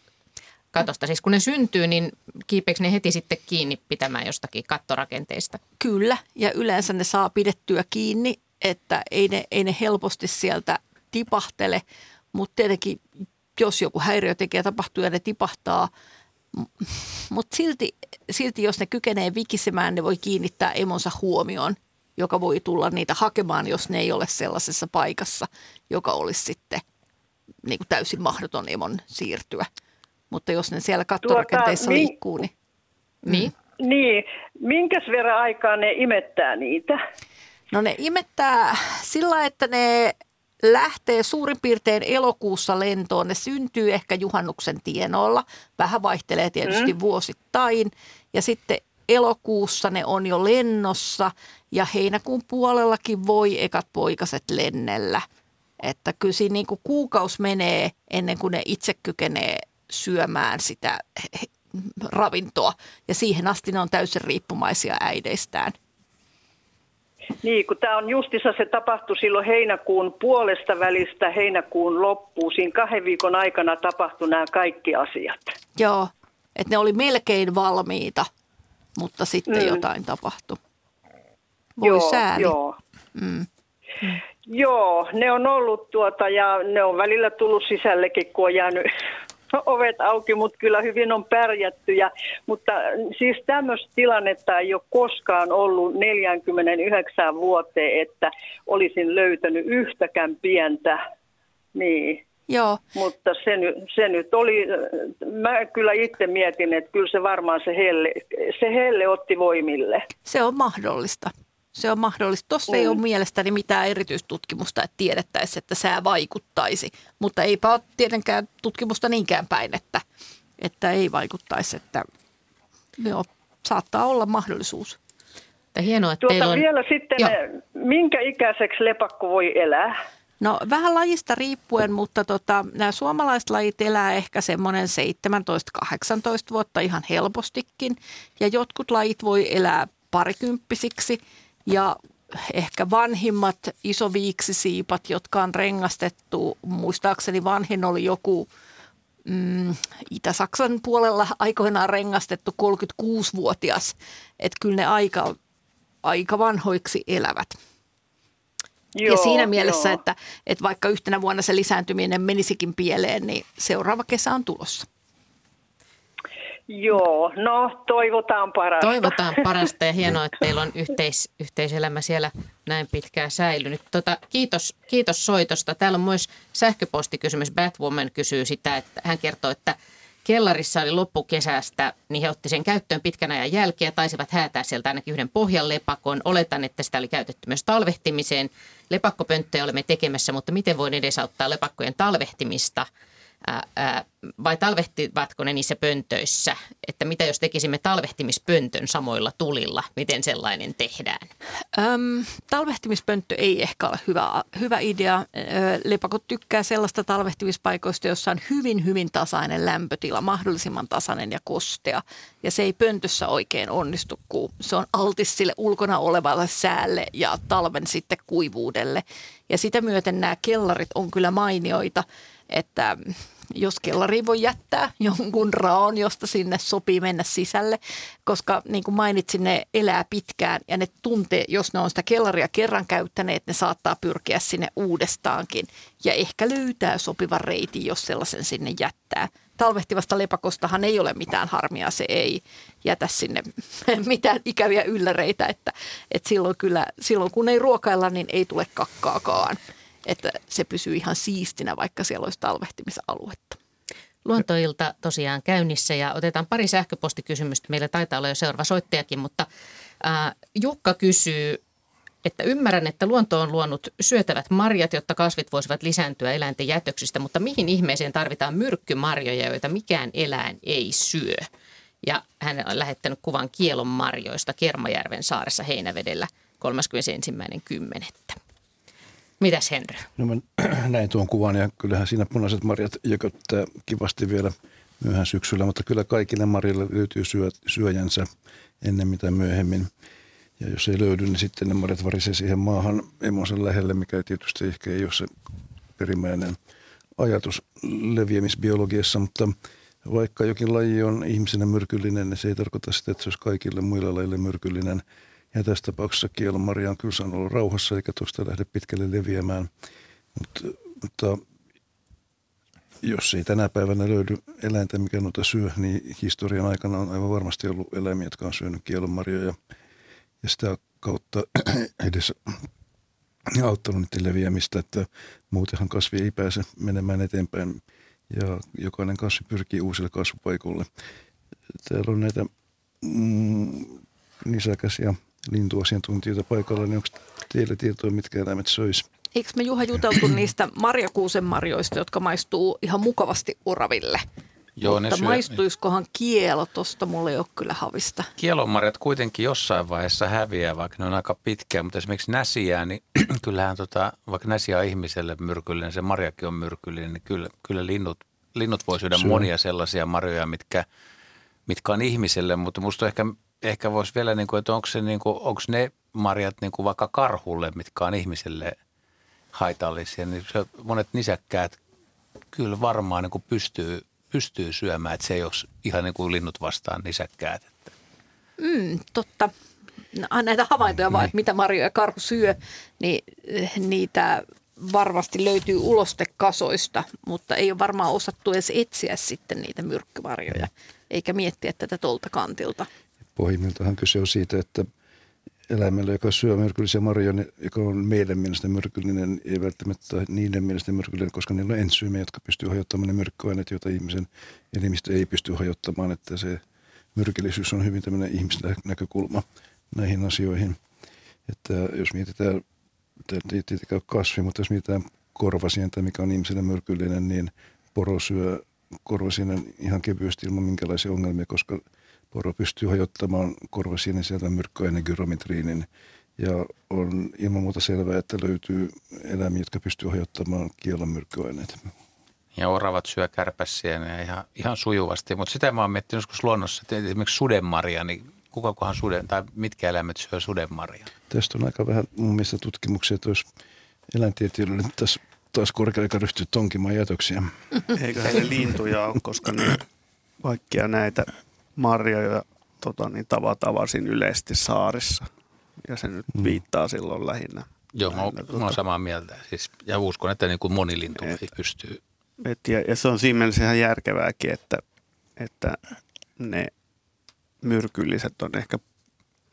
S2: katosta, siis kun ne syntyy, niin kiipeekö ne heti sitten kiinni pitämään jostakin kattorakenteista?
S6: Kyllä, ja yleensä ne saa pidettyä kiinni että ei ne, ei ne helposti sieltä tipahtele, mutta tietenkin jos joku häiriötekijä tapahtuu ja ne tipahtaa, mutta silti, silti jos ne kykenee vikisemään, ne voi kiinnittää emonsa huomioon, joka voi tulla niitä hakemaan, jos ne ei ole sellaisessa paikassa, joka olisi sitten niin kuin täysin mahdoton emon siirtyä. Mutta jos ne siellä kattorakenteissa tuota, liikkuu, niin...
S9: Niin. Niin. Minkäs verran aikaa ne imettää niitä?
S6: No ne imettää sillä, että ne lähtee suurin piirtein elokuussa lentoon. Ne syntyy ehkä juhannuksen tienoilla. Vähän vaihtelee tietysti mm. vuosittain. Ja sitten elokuussa ne on jo lennossa ja heinäkuun puolellakin voi ekat poikaset lennellä. Että kyllä siinä niin kuin kuukaus menee ennen kuin ne itse kykenee syömään sitä ravintoa. Ja siihen asti ne on täysin riippumaisia äideistään.
S9: Niin, kun tämä on justissa se tapahtui silloin heinäkuun puolesta välistä heinäkuun loppuun. Siinä kahden viikon aikana tapahtui nämä kaikki asiat.
S6: Joo, että ne oli melkein valmiita, mutta sitten mm. jotain tapahtui. Voi
S9: joo,
S6: sääli.
S9: Joo.
S6: Mm.
S9: Joo, ne on ollut tuota ja ne on välillä tullut sisällekin, kun on jäänyt ovet auki, mutta kyllä hyvin on pärjätty. Ja, mutta siis tämmöistä tilannetta ei ole koskaan ollut 49 vuoteen, että olisin löytänyt yhtäkään pientä. Niin.
S6: Joo.
S9: Mutta se, se nyt oli, mä kyllä itse mietin, että kyllä se varmaan se helle, se helle otti voimille.
S6: Se on mahdollista. Se on mahdollista. Tuossa mm. ei ole mielestäni mitään erityistutkimusta, että tiedettäisiin, että sää vaikuttaisi. Mutta eipä ole tietenkään tutkimusta niinkään päin, että, että ei vaikuttaisi. Että, joo, saattaa olla mahdollisuus.
S2: Että hienoa, että
S9: tuota,
S2: teillä on...
S9: Vielä sitten, joo. minkä ikäiseksi lepakko voi elää?
S6: No vähän lajista riippuen, mutta tota, nämä suomalaiset lajit elää ehkä semmoinen 17-18 vuotta ihan helpostikin. Ja jotkut lajit voi elää parikymppisiksi ja ehkä vanhimmat isoviiksisiipat, jotka on rengastettu, muistaakseni vanhin oli joku mm, Itä-Saksan puolella aikoinaan rengastettu 36-vuotias. Että kyllä ne aika, aika vanhoiksi elävät. Joo, ja siinä mielessä, että, että vaikka yhtenä vuonna se lisääntyminen menisikin pieleen, niin seuraava kesä on tulossa.
S9: Joo, no toivotaan parasta.
S2: Toivotaan parasta ja hienoa, että teillä on yhteis, yhteiselämä siellä näin pitkään säilynyt. Tota, kiitos, kiitos soitosta. Täällä on myös sähköpostikysymys. Batwoman kysyy sitä, että hän kertoo, että kellarissa oli loppukesästä, niin he otti sen käyttöön pitkän ajan jälkeen ja taisivat häätää sieltä ainakin yhden pohjan lepakon. Oletan, että sitä oli käytetty myös talvehtimiseen. Lepakkopönttöjä olemme tekemässä, mutta miten voin edesauttaa lepakkojen talvehtimista – ää, ää, vai talvehtivatko ne niissä pöntöissä? Että mitä jos tekisimme talvehtimispöntön samoilla tulilla? Miten sellainen tehdään?
S6: Öm, talvehtimispönttö ei ehkä ole hyvä, hyvä idea. Lepakot tykkää sellaista talvehtimispaikoista, jossa on hyvin, hyvin tasainen lämpötila, mahdollisimman tasainen ja kostea. Ja se ei pöntössä oikein onnistu, kun se on altis sille ulkona olevalle säälle ja talven sitten kuivuudelle. Ja sitä myöten nämä kellarit on kyllä mainioita – että jos kellari voi jättää jonkun raon, josta sinne sopii mennä sisälle, koska niin kuin mainitsin, ne elää pitkään ja ne tuntee, jos ne on sitä kellaria kerran käyttäneet, ne saattaa pyrkiä sinne uudestaankin ja ehkä löytää sopivan reitin, jos sellaisen sinne jättää. Talvehtivasta lepakostahan ei ole mitään harmia, se ei jätä sinne *laughs* mitään ikäviä ylläreitä, että, että silloin, kyllä, silloin kun ei ruokailla, niin ei tule kakkaakaan että se pysyy ihan siistinä, vaikka siellä olisi talvehtimisaluetta.
S2: Luontoilta tosiaan käynnissä ja otetaan pari sähköpostikysymystä. Meillä taitaa olla jo seuraava soittajakin, mutta Jukka kysyy, että ymmärrän, että luonto on luonut syötävät marjat, jotta kasvit voisivat lisääntyä eläinten jätöksistä, mutta mihin ihmeeseen tarvitaan myrkkymarjoja, joita mikään eläin ei syö? Ja hän on lähettänyt kuvan kielon marjoista Kermajärven saaressa Heinävedellä 31.10. Mitäs Henry?
S5: No mä *clears throat* näin tuon kuvan ja kyllähän siinä punaiset marjat jököttää kivasti vielä myöhään syksyllä, mutta kyllä kaikille marjille löytyy syö, syöjänsä ennen mitä myöhemmin. Ja jos ei löydy, niin sitten ne marjat varisee siihen maahan emonsa lähelle, mikä tietysti ehkä ei ole se perimmäinen ajatus leviämisbiologiassa, mutta vaikka jokin laji on ihmisenä myrkyllinen, niin se ei tarkoita sitä, että se olisi kaikille muille lajille myrkyllinen – ja tässä tapauksessa kielonmaria on kyllä olla rauhassa eikä tuosta lähde pitkälle leviämään. Mutta, mutta jos ei tänä päivänä löydy eläintä, mikä noita syö, niin historian aikana on aivan varmasti ollut eläimiä, jotka on syönyt kielonmarjoja ja sitä kautta *clears throat* edes auttanut niiden leviämistä, että muutenhan kasvi ei pääse menemään eteenpäin ja jokainen kasvi pyrkii uusille kasvupaikoille. Täällä on näitä mm, nisäkäsiä lintuasiantuntijoita paikalla, niin onko teillä tietoa, mitkä eläimet söisi?
S6: Eikö me Juha juteltu niistä marjakuusen marjoista, jotka maistuu ihan mukavasti oraville? Joo, Mutta ne syö, maistuiskohan kielo? Tuosta mulla ei ole kyllä havista.
S3: Kielonmarjat kuitenkin jossain vaiheessa häviää, vaikka ne on aika pitkiä. Mutta esimerkiksi näsiä, niin *clears throat* kyllähän tota, vaikka näsiä on ihmiselle myrkyllinen, se marjakin on myrkyllinen, niin kyllä, kyllä linnut, linnut voi syödä Syö. monia sellaisia marjoja, mitkä – mitkä on ihmiselle, mutta musta ehkä, ehkä voisi vielä, niin kuin, että onko, se, niin kuin, onko ne marjat niin kuin vaikka karhulle, mitkä on ihmiselle haitallisia, niin se, monet nisäkkäät kyllä varmaan niin kuin pystyy, pystyy syömään, että se ei ole ihan niin kuin linnut vastaan nisäkkäät. Että.
S6: Mm, totta. No, näitä havaintoja vaan, että mitä marjoja karhu syö, niin eh, niitä varmasti löytyy ulostekasoista, mutta ei ole varmaan osattu edes etsiä sitten niitä myrkkymarjoja, eikä miettiä tätä tolta kantilta.
S5: Pohjimmiltahan kyse on siitä, että eläimellä, joka syö myrkyllisiä marjoja, niin joka on meidän mielestä myrkyllinen, ei välttämättä niiden mielestä myrkyllinen, koska niillä on ensyymejä, jotka pystyy hajottamaan ne myrkkyaineet, joita ihmisen elimistö ei pysty hajottamaan, että se myrkyllisyys on hyvin tämmöinen ihmisnäkökulma näihin asioihin. Että jos mietitään, tämä ei tietenkään kasvi, mutta jos mietitään korvasientä, mikä on ihmiselle myrkyllinen, niin poro syö korvasienen ihan kevyesti ilman minkälaisia ongelmia, koska poro pystyy hajottamaan korvasienen sieltä myrkkyäinen gyrometriinin. Ja on ilman muuta selvää, että löytyy eläimiä, jotka pystyy hajottamaan kielon myrkkyaineet.
S3: Ja oravat syö kärpäsiä ihan, ihan sujuvasti, mutta sitä mä oon miettinyt joskus luonnossa, että esimerkiksi sudenmarja, niin kukakohan suden, tai mitkä eläimet syö sudenmarjaa?
S5: Tästä on aika vähän mun mielestä tutkimuksia, että olisi eläintieteilijöille tässä taas korkea aika ryhtyä tonkimaan jätöksiä.
S1: Eikö heille lintuja ole, koska niin kaikkia näitä marjoja tota, niin tavataan varsin yleisesti saarissa. Ja se nyt mm. viittaa silloin lähinnä.
S3: Joo, lähinnä, mä, tota, mä samaa mieltä. Siis, ja uskon, että niin kuin moni lintu et, pystyy.
S1: Et, ja, ja se on siinä mielessä ihan järkevääkin, että, että ne myrkylliset on ehkä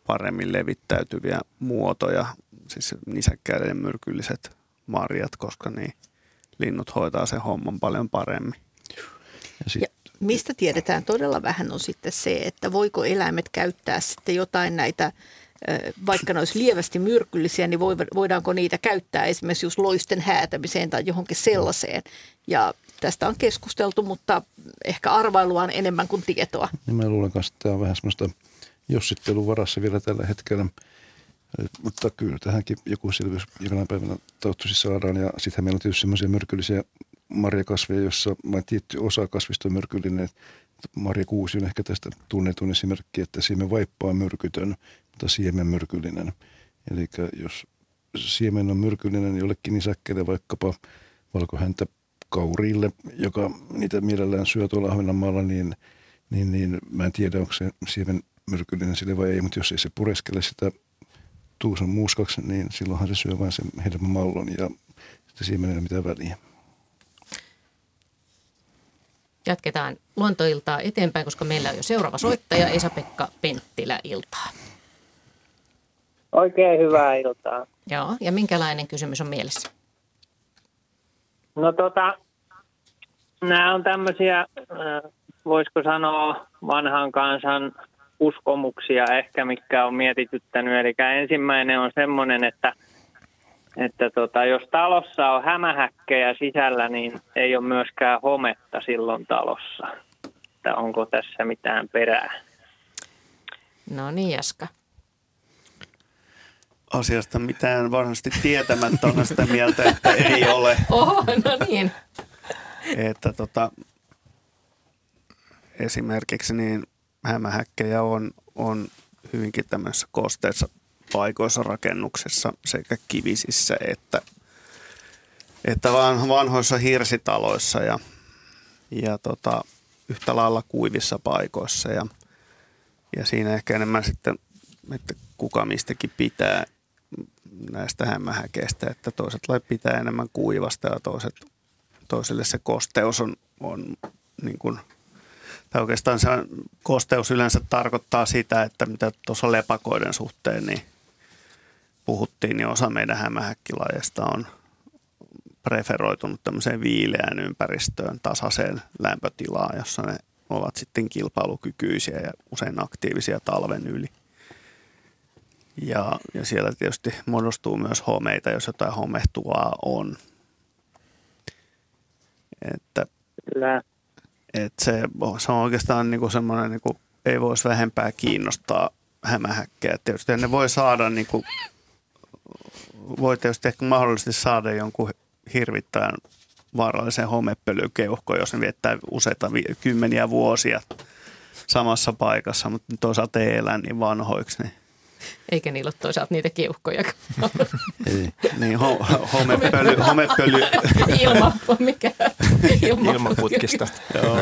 S1: paremmin levittäytyviä muotoja, siis nisäkkäiden myrkylliset marjat, koska niin linnut hoitaa sen homman paljon paremmin.
S6: Ja, sit... ja mistä tiedetään todella vähän on sitten se, että voiko eläimet käyttää sitten jotain näitä, vaikka ne olisi lievästi myrkyllisiä, niin voidaanko niitä käyttää esimerkiksi just loisten häätämiseen tai johonkin sellaiseen. Ja tästä on keskusteltu, mutta ehkä arvailua on enemmän kuin tietoa.
S5: Niin mä luulen kanssa, että tämä on vähän semmoista jossittelun varassa vielä tällä hetkellä. Mutta kyllä tähänkin joku selvitys jonain päivänä toivottavasti saadaan. Ja sittenhän meillä on tietysti semmoisia myrkyllisiä marjakasveja, jossa vain tietty osa kasvista on myrkyllinen. Marja Kuusi on ehkä tästä tunnetun esimerkki, että siemen vaippa on myrkytön, mutta siemen myrkyllinen. Eli jos siemen on myrkyllinen jollekin nisäkkeelle vaikkapa valkohäntä kauriille, joka niitä mielellään syö tuolla Ahvenanmaalla, niin, niin, niin mä en tiedä, onko se siemen myrkyllinen sille vai ei, mutta jos ei se pureskele sitä tuusan muuskaksi, niin silloinhan se syö vain sen hedelmämallon ja sitten ole mitään väliä.
S2: Jatketaan luontoiltaa eteenpäin, koska meillä on jo seuraava soittaja Esa-Pekka Penttilä iltaa.
S10: Oikein hyvää iltaa.
S2: Joo, ja minkälainen kysymys on mielessä?
S10: No tota, nämä on tämmöisiä, voisiko sanoa vanhan kansan uskomuksia ehkä, mikä on mietityttänyt. Eli ensimmäinen on semmoinen, että, että tota, jos talossa on hämähäkkejä sisällä, niin ei ole myöskään hometta silloin talossa. Että onko tässä mitään perää?
S2: No niin, Jaska
S1: asiasta mitään varmasti tietämättä on sitä mieltä, että ei ole.
S2: Oho, no niin.
S1: Että tota, esimerkiksi niin hämähäkkejä on, on hyvinkin tämmöisissä kosteissa paikoissa rakennuksessa sekä kivisissä että, että vanhoissa hirsitaloissa ja, ja tota, yhtä lailla kuivissa paikoissa. Ja, ja siinä ehkä enemmän sitten, että kuka mistäkin pitää näistä hämähäkeistä, että toiset lait pitää enemmän kuivasta ja toiset, toisille se kosteus on, on niin kuin, tai oikeastaan se kosteus yleensä tarkoittaa sitä, että mitä tuossa lepakoiden suhteen niin puhuttiin, niin osa meidän hämähäkkilajeista on preferoitunut tämmöiseen viileään ympäristöön, tasaiseen lämpötilaan, jossa ne ovat sitten kilpailukykyisiä ja usein aktiivisia talven yli. Ja, ja siellä tietysti muodostuu myös homeita, jos jotain homehtua on. Että, että se, se on oikeastaan niin kuin semmoinen, niin kuin, ei voisi vähempää kiinnostaa hämähäkkejä. Tietysti ne voi saada, niin kuin, voi tietysti ehkä mahdollisesti saada jonkun hirvittävän vaarallisen homepölykeuhko, jos ne viettää useita kymmeniä vuosia samassa paikassa, mutta toisaalta ei elä niin vanhoiksi. Niin,
S2: Eikä niillä ole toisaalta niitä keuhkoja. *laughs*
S1: Niin ho, ho, homepöly, *laughs* homepöly,
S2: Ilma, mikä? Ilma.
S4: Ilmaputkista.
S1: joo,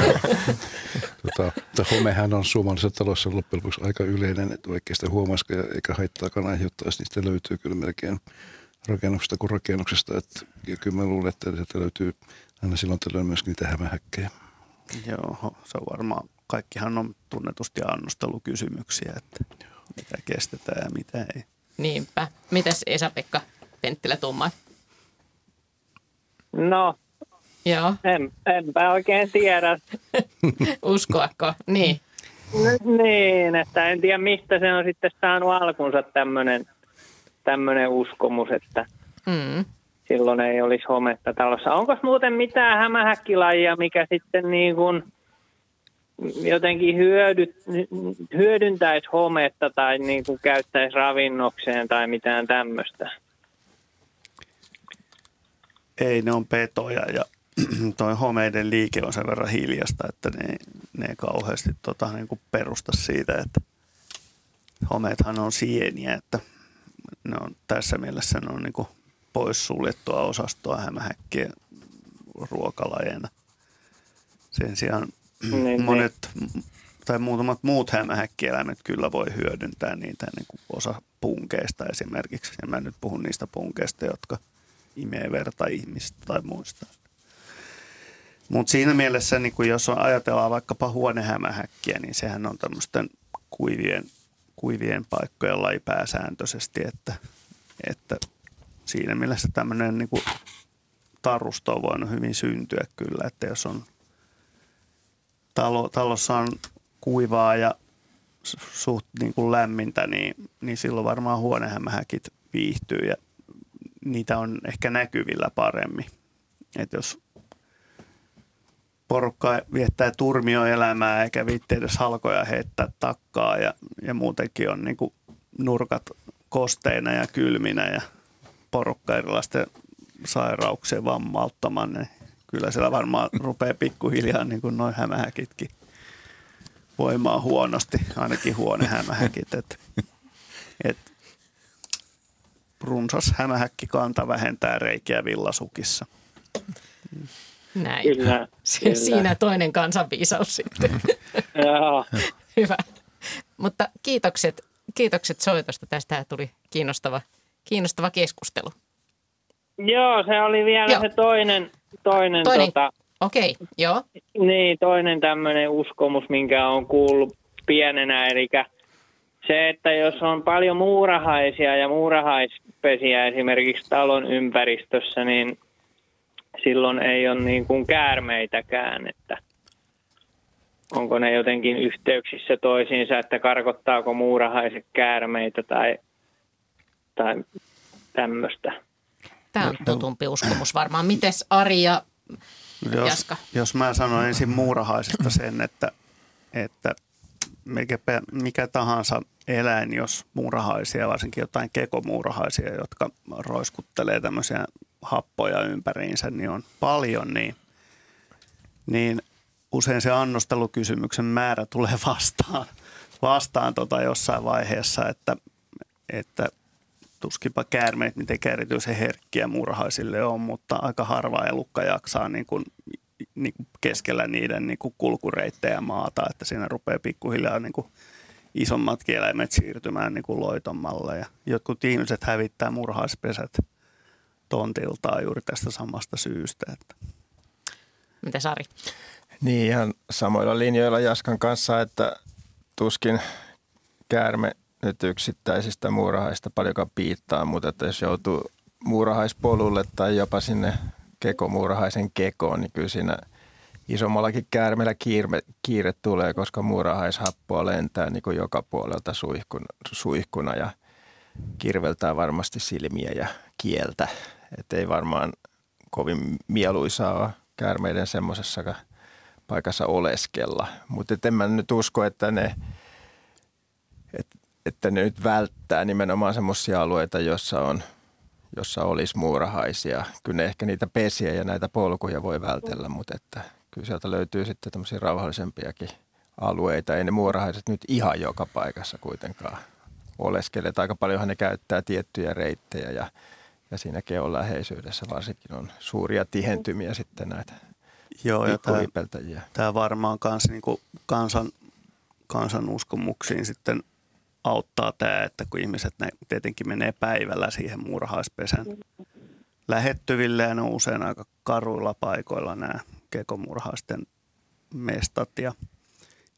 S5: Tota, mutta homehän on suomalaisessa talossa loppujen lopuksi aika yleinen, että huomaisikaan ja eikä haittaakaan aiheuttaisi, niin sitä löytyy kyllä melkein rakennuksesta kuin rakennuksesta. Että, ja kyllä mä luulen, että sieltä löytyy aina silloin tällöin myöskin niitä hämähäkkejä.
S1: joo, se on varmaan, kaikkihan on tunnetusti annostelukysymyksiä, että mitä kestetään ja mitä ei.
S2: Niinpä. Mitäs Esa-Pekka Penttilä tumma?
S10: No,
S2: Joo,
S10: en, enpä oikein tiedä. *laughs*
S2: uskoako? Niin.
S10: N- niin, että en tiedä mistä se on sitten saanut alkunsa tämmöinen tämmöinen uskomus, että
S2: Mm.
S10: silloin ei olisi hometta talossa. Onko muuten mitään hämähäkkilajia, mikä sitten niin kuin jotenkin hyödy, hyödyntäisi hometta tai niin kuin käyttäisi ravinnokseen tai mitään tämmöistä?
S1: Ei, ne on petoja ja *clears throat* toi homeiden liike on sen verran hiljasta, että ne, ne kauheasti tota, niin kuin perusta siitä, että homeethan on sieniä, että ne on tässä mielessä ne on niin kuin poissuljettua osastoa hämähäkkien ruokalajeina. Sen sijaan
S10: Niin, niin.
S1: monet tai muutamat muut hämähäkkieläimet kyllä voi hyödyntää niitä niin kuin osa punkeista esimerkiksi. Ja mä nyt puhun niistä punkeista, jotka imee verta ihmistä tai muista. Mutta siinä mielessä, niin kun jos on, ajatellaan vaikkapa huonehämähäkkiä, niin sehän on tämmöisten kuivien, kuivien paikkojen laji pääsääntöisesti, että, että siinä mielessä tämmöinen niin tarusto on voinut hyvin syntyä kyllä, että jos on talo, talossa on kuivaa ja su- suht niin kuin lämmintä, niin, niin silloin varmaan huonehämähäkit viihtyy ja niitä on ehkä näkyvillä paremmin. Et jos porukka viettää turmioelämää eikä viitti edes halkoja heittää takkaa ja, ja muutenkin on niin kuin nurkat kosteina ja kylminä ja porukka erilaisten sairauksien vammauttamaan, niin kyllä siellä varmaan rupeaa pikkuhiljaa niin kuin noin hämähäkitkin voimaa huonosti, ainakin huonehämähäkit. Et, et runsas hämähäkkikanta vähentää reikiä villasukissa.
S2: Näin.
S10: Kyllä,
S2: Si-
S10: kyllä.
S2: Siinä toinen kansanviisaus sitten. *laughs*
S10: Joo.
S2: Hyvä. Mutta kiitokset, kiitokset soitosta. Tästä tuli kiinnostava, kiinnostava keskustelu.
S10: Joo, se oli vielä
S2: Joo.
S10: se toinen, toinen,
S2: Toinen.
S10: Tota,
S2: Okei, joo.
S10: niin, toinen tämmöinen uskomus, minkä on kuullut pienenä, eli se, että jos on paljon muurahaisia ja muurahaispesiä esimerkiksi talon ympäristössä, niin silloin ei ole niin kuin käärmeitäkään, että onko ne jotenkin yhteyksissä toisiinsa, että karkottaako muurahaiset käärmeitä tai, tai tämmöistä.
S2: Tämä on tutumpi uskomus varmaan. Mites Ari ja
S1: Jos,
S2: Jaska.
S1: jos mä sanon ensin muurahaisesta sen, että, että mikä, mikä tahansa eläin, jos muurahaisia, varsinkin jotain kekomuurahaisia, jotka roiskuttelee tämmöisiä happoja ympäriinsä, niin on paljon, niin, niin usein se annostelukysymyksen määrä tulee *laughs* vastaan, vastaan tota jossain vaiheessa, että, että tuskipa käärmeet mitenkään erityisen herkkiä muurahaisille on, mutta aika harva elukka jaksaa niin kuin, niin kuin keskellä niiden niin kuin kulkureittejä maata, että siinä rupeaa pikkuhiljaa niin kuin isommatkin eläimet siirtymään niin kuin loitommalle. Ja jotkut ihmiset hävittää murhaispesät tontiltaan juuri tästä samasta syystä. Että.
S2: mitä Sari?
S4: Niin ihan samoilla linjoilla Jaskan kanssa, että tuskin käärme nyt yksittäisistä muurahaista paljonkaan piittaa, mutta että jos joutuu muurahaispolulle tai jopa sinne kekomuurahaisen kekoon, niin kyllä siinä isommallakin käärmeellä kiire, kiire tulee, koska muurahaishappoa lentää niin kuin joka puolelta suihkuna, suihkuna ja kirveltää varmasti silmiä ja kieltä. Että ei varmaan kovin mieluisaa ole käärmeiden semmoisessa paikassa oleskella. Mutta en mä nyt usko, että ne, et, että ne nyt välttää nimenomaan semmoisia alueita, jossa on jossa olisi muurahaisia. Kyllä ne ehkä niitä pesiä ja näitä polkuja voi vältellä, mutta että kyllä sieltä löytyy sitten tämmöisiä rauhallisempiakin alueita. Ei ne muurahaiset nyt ihan joka paikassa kuitenkaan oleskele. Aika paljonhan ne käyttää tiettyjä reittejä ja, ja siinä keon läheisyydessä varsinkin on suuria tihentymiä sitten näitä
S1: Joo, ja tämä, tämä varmaan kans niinku kansan, kansan uskomuksiin sitten auttaa tämä, että kun ihmiset ne tietenkin menee päivällä siihen murhaispesän lähettyville ja ne on usein aika karuilla paikoilla nämä kekomurhaisten mestat ja,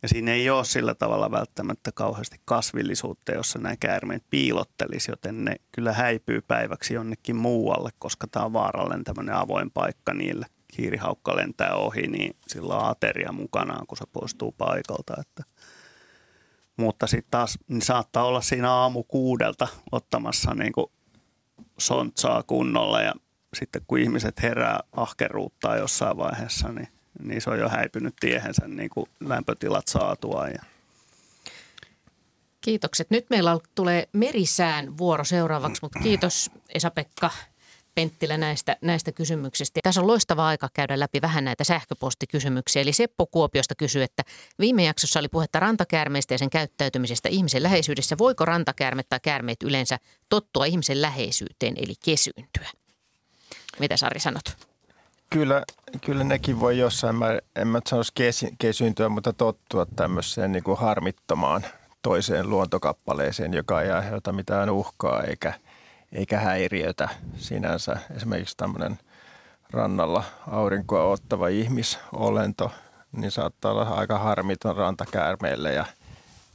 S1: ja siinä ei ole sillä tavalla välttämättä kauheasti kasvillisuutta, jossa nämä käärmeet piilottelisi, joten ne kyllä häipyy päiväksi jonnekin muualle, koska tämä on vaarallinen tämmöinen avoin paikka niille. Kiirihaukka lentää ohi, niin sillä on ateria mukanaan, kun se poistuu paikalta. Että. Mutta sitten taas niin saattaa olla siinä aamu kuudelta ottamassa niin kuin sontsaa kunnolla ja sitten kun ihmiset herää ahkeruuttaa jossain vaiheessa, niin, niin se on jo häipynyt tiehensä niin kuin lämpötilat saatua. Ja.
S2: Kiitokset. Nyt meillä tulee merisään vuoro seuraavaksi, mutta kiitos Esa-Pekka Penttilä näistä, näistä kysymyksistä. Tässä on loistava aika käydä läpi vähän näitä sähköpostikysymyksiä. Eli Seppo Kuopiosta kysyy, että viime jaksossa oli puhetta rantakäärmeistä ja sen käyttäytymisestä ihmisen läheisyydessä. Voiko rantakäärmet tai käärmeet yleensä tottua ihmisen läheisyyteen eli kesyyntyä? Mitä Sari sanot?
S4: Kyllä, kyllä nekin voi jossain, mä en mä sanoisi kesi, kesyyntyä, mutta tottua tämmöiseen niin kuin harmittomaan toiseen luontokappaleeseen, joka ei aiheuta mitään uhkaa eikä, eikä häiriötä sinänsä. Esimerkiksi tämmöinen rannalla aurinkoa ottava ihmisolento, niin saattaa olla aika harmiton rantakäärmeelle ja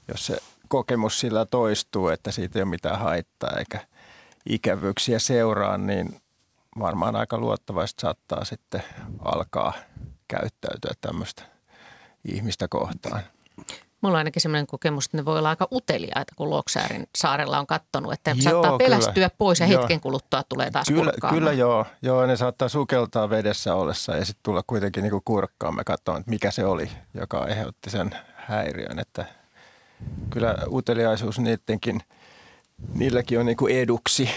S4: jos se kokemus sillä toistuu, että siitä ei ole mitään haittaa eikä ikävyyksiä seuraa, niin varmaan aika luottavaisesti saattaa sitten alkaa käyttäytyä tämmöistä ihmistä kohtaan.
S2: Mulla on ainakin sellainen kokemus, että ne voi olla aika uteliaita, kun Luoksäärin saarella on kattonut, että
S4: Joo,
S2: saattaa
S4: kyllä.
S2: pelästyä pois ja
S4: Joo.
S2: hetken kuluttua tulee taas
S4: Kyllä,
S2: kurkkaamaan.
S4: kyllä joo, joo, ne saattaa sukeltaa vedessä ollessa ja sitten tulla kuitenkin niin kurkkaamaan katsomaan, että mikä se oli, joka aiheutti sen häiriön. Että kyllä uteliaisuus niidenkin, niilläkin on niin kuin eduksi.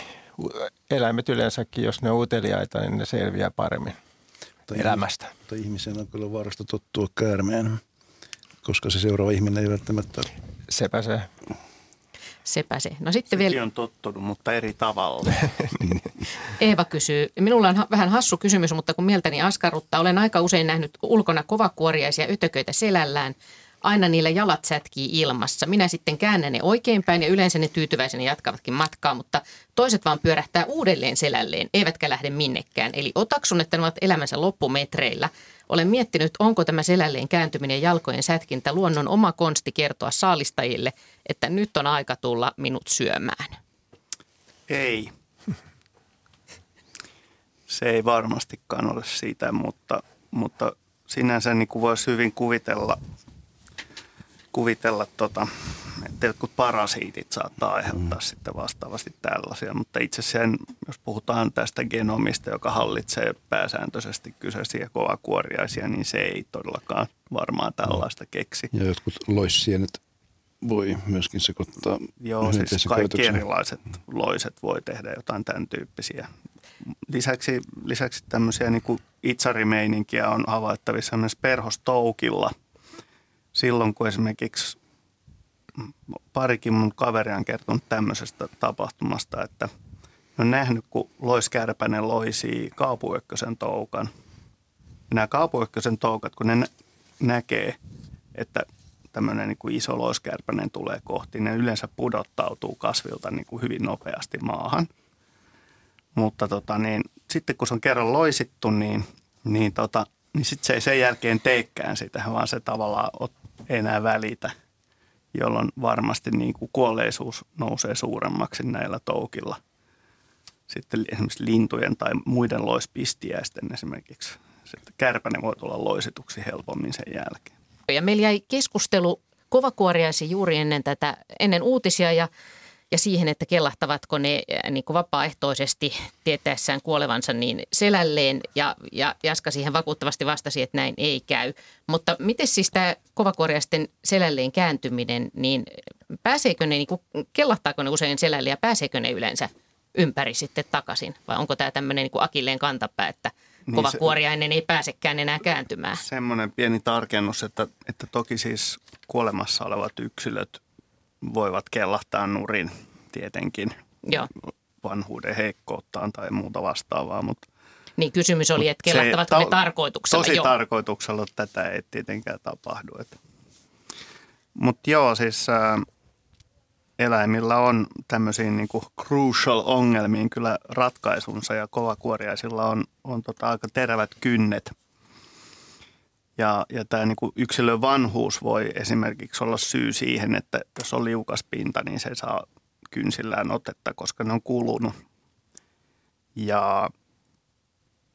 S4: Eläimet yleensäkin, jos ne on uteliaita, niin ne selviää paremmin elämästä.
S5: Mutta ihmisen on kyllä vaarasta tottua käärmeen, koska se seuraava ihminen ei välttämättä
S4: Sepä se.
S2: Sepä se. No sitten vielä
S1: Sekin on tottunut, mutta eri tavalla. *laughs*
S2: Eeva kysyy. Minulla on vähän hassu kysymys, mutta kun mieltäni askarruttaa, olen aika usein nähnyt ulkona kovakuoriaisia ytököitä selällään. Aina niillä jalat sätkii ilmassa. Minä sitten käännän ne oikeinpäin ja yleensä ne tyytyväisenä jatkavatkin matkaa, mutta toiset vaan pyörähtää uudelleen selälleen, eivätkä lähde minnekään. Eli otaksun, että ne ovat elämänsä loppumetreillä. Olen miettinyt, onko tämä selälleen kääntyminen ja jalkojen sätkintä luonnon oma konsti kertoa saalistajille, että nyt on aika tulla minut syömään.
S1: Ei. Se ei varmastikaan ole siitä, mutta, mutta sinänsä niin kuin voisi hyvin kuvitella, kuvitella tota, että jotkut parasiitit saattaa aiheuttaa mm. sitten vastaavasti tällaisia. Mutta itse sen, jos puhutaan tästä genomista, joka hallitsee pääsääntöisesti kyseisiä kovakuoriaisia, niin se ei todellakaan varmaan tällaista keksi.
S5: Ja jotkut loissienet voi myöskin sekoittaa
S1: Joo, siis kaikki
S5: käytöksen.
S1: erilaiset loiset voi tehdä jotain tämän tyyppisiä. Lisäksi, lisäksi tämmöisiä niin kuin itsarimeininkiä on havaittavissa myös perhostoukilla. Silloin kun esimerkiksi parikin mun kaveri on kertonut tämmöisestä tapahtumasta, että on nähnyt, kun loiskärpänen loisii kaupuyökkösen toukan. Ja nämä kaupuyökkösen toukat, kun ne nä- näkee, että tämmöinen niin kuin iso loiskärpänen tulee kohti, ne yleensä pudottautuu kasvilta niin kuin hyvin nopeasti maahan. Mutta tota, niin, sitten kun se on kerran loisittu, niin, niin, tota, niin sitten se ei sen jälkeen teekään sitä, vaan se tavallaan ot, ei enää välitä, jolloin varmasti niin kuin kuolleisuus nousee suuremmaksi näillä toukilla. Sitten esimerkiksi lintujen tai muiden loispistiäisten esimerkiksi. Sitten kärpänen voi tulla loisituksi helpommin sen jälkeen.
S2: Ja meillä jäi keskustelu kovakuoriaisiin juuri ennen tätä, ennen uutisia ja, ja siihen, että kellahtavatko ne äh, niin kuin vapaaehtoisesti tietäessään kuolevansa niin selälleen. Ja, ja Jaska siihen vakuuttavasti vastasi, että näin ei käy. Mutta miten siis tämä kovakuoriaisten selälleen kääntyminen, niin pääseekö ne, niin kuin, kellahtaako ne usein selälleen ja pääseekö ne yleensä ympäri sitten takaisin? Vai onko tämä tämmöinen niin kuin akilleen kantapää, että
S1: Niin
S2: kovakuoriainen ei pääsekään enää kääntymään.
S1: Semmoinen pieni tarkennus, että, että toki siis kuolemassa olevat yksilöt voivat kellahtaa nurin tietenkin
S2: Joo.
S1: vanhuuden heikkouttaan tai muuta vastaavaa, mutta
S2: Niin kysymys oli, että kellahtavatko ne
S1: ta-
S2: tarkoituksella?
S1: Tosi
S2: Joo.
S1: tarkoituksella tätä ei tietenkään tapahdu. Mutta joo, siis ä, eläimillä on tämmöisiin niinku crucial ongelmiin kyllä ratkaisunsa ja kovakuoriaisilla on, on tota aika terävät kynnet. Ja, ja tämä niinku yksilön vanhuus voi esimerkiksi olla syy siihen, että jos on liukas pinta, niin se saa kynsillään otetta, koska ne on kulunut. Ja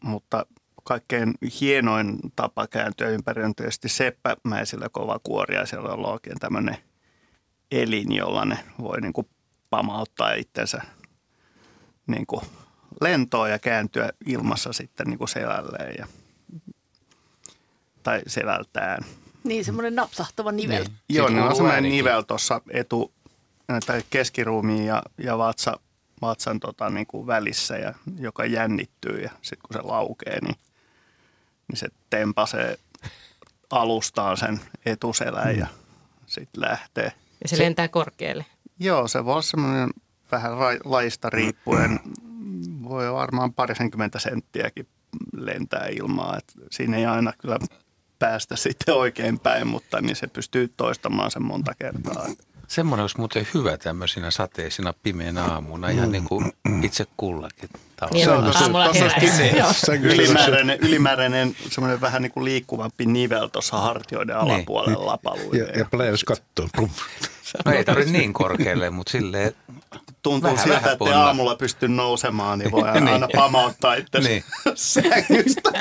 S1: mutta kaikkein hienoin tapa kääntyä ympäri on tietysti seppämäisillä kovakuoriaisilla, jolla on oikein tämmöinen elin, jolla ne voi niin kuin pamauttaa itsensä niin kuin lentoon ja kääntyä ilmassa sitten niin kuin selälleen ja, tai selältään.
S6: Niin, semmoinen napsahtava nivel.
S3: Niin.
S1: Joo,
S3: Siitä
S1: ne on semmoinen
S3: äänikin.
S1: nivel tuossa etu, tai keskiruumiin ja, ja vatsa, vatsan tota, niin kuin välissä, ja, joka jännittyy ja sitten kun se laukee, niin, niin se tempasee alustaan sen etuselän ja sitten lähtee.
S2: Ja se lentää korkealle.
S1: Joo, se voi olla semmoinen vähän ra- lajista riippuen, voi varmaan parisenkymmentä senttiäkin lentää ilmaa. Et siinä ei aina kyllä päästä *laughs* sitten oikein päin, mutta niin se pystyy toistamaan sen monta kertaa.
S3: Semmoinen olisi muuten hyvä tämmöisinä sateisina pimeänä aamuna, ihan niin kuin itse kullakin
S2: Niin,
S3: tavalla.
S2: on.
S1: Ylimääräinen, ylimääräinen semmoinen vähän niin kuin liikkuvampi nivel tuossa hartioiden alapuolella lapaluille.
S5: Ja, ja pläjäys kattoo.
S3: No ei tarvitse niin korkealle, mutta silleen,
S1: Tuntuu
S3: vähän-
S1: siltä,
S3: vähän
S1: että aamulla pystyy nousemaan, niin voi *laughs*
S3: Niin.
S1: aina pamauttaa itse
S3: Niin. *laughs*
S1: sängystä.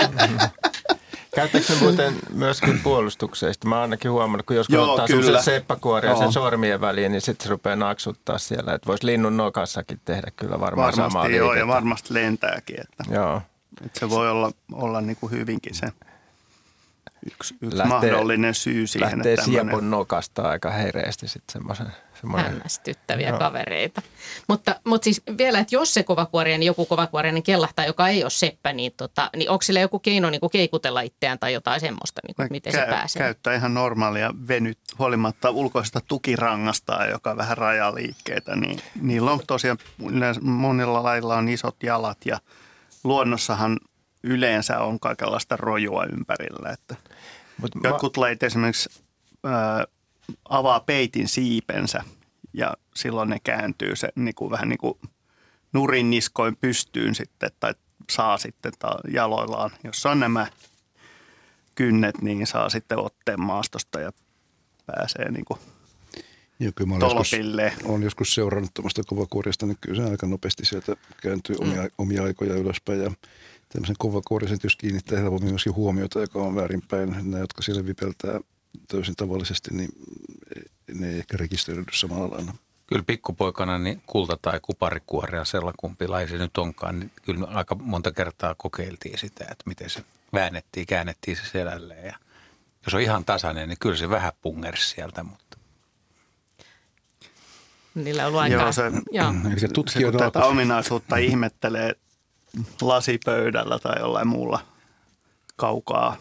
S4: Käytätkö se muuten myöskin puolustuksesta? Mä oon ainakin huomannut, kun joskus
S1: Joo,
S4: ottaa
S1: kyllä.
S4: seppakuoria sen sormien väliin, niin sitten se rupeaa naksuttaa siellä. Että voisi linnun nokassakin tehdä kyllä varmaan samaa
S1: Varmasti joo, ja varmasti lentääkin. Että,
S4: Joo.
S1: että se voi olla, olla niin kuin hyvinkin se yksi, yksi
S4: Lähtee-
S1: mahdollinen syy siihen.
S4: Lähtee
S1: että tämmöinen-
S4: siepon nokasta aika hereesti sitten semmoisen. Semmoinen.
S2: hämmästyttäviä
S4: Joo.
S2: kavereita. Mutta, mutta siis vielä, että jos se kovakuoriainen, joku kovakuoriainen kellahtaa, joka ei ole seppä, niin, tota, niin onko sillä joku keino niin kuin keikutella itseään tai jotain semmoista, niin kuin, että miten se
S1: Käy-
S2: pääsee?
S1: Käyttää ihan normaalia venyt huolimatta ulkoisesta tukirangasta, joka vähän rajaa liikkeitä. Niin niillä on tosiaan, monilla lailla on isot jalat ja luonnossahan yleensä on kaikenlaista rojua ympärillä. Että
S4: Mut mä,
S1: jotkut lajit esimerkiksi ää, avaa peitin siipensä ja silloin ne kääntyy se niin kuin, vähän niin kuin nurin niskoin pystyyn sitten tai saa sitten ta- jaloillaan. Jos on nämä kynnet, niin saa sitten otteen maastosta ja pääsee niin kuin
S5: Ja kyllä mä olen joskus, olen joskus seurannut tuommoista kovakuorista, niin kyllä se aika nopeasti sieltä kääntyy omia, omia aikoja ylöspäin. Ja tämmöisen kovakuorisen jos kiinnittää helpommin myöskin huomiota, joka on väärinpäin. Nämä, jotka siellä vipeltää täysin tavallisesti, niin ne ei ehkä rekisteröidy samalla lailla.
S3: kyllä pikkupoikana niin kulta- tai kuparikuorea, sellakumpi laji se nyt onkaan, niin kyllä me aika monta kertaa kokeiltiin sitä, että miten se väännettiin, käännettiin se selälleen. Ja jos on ihan tasainen, niin kyllä se vähän pungersi sieltä, mutta
S2: Niillä on ollut aikaa.
S1: Joo, se,
S2: Joo.
S5: Eli
S1: se kun
S5: tutkijoiden
S1: tätä ominaisuutta ihmettelee lasipöydällä tai jollain muulla kaukaa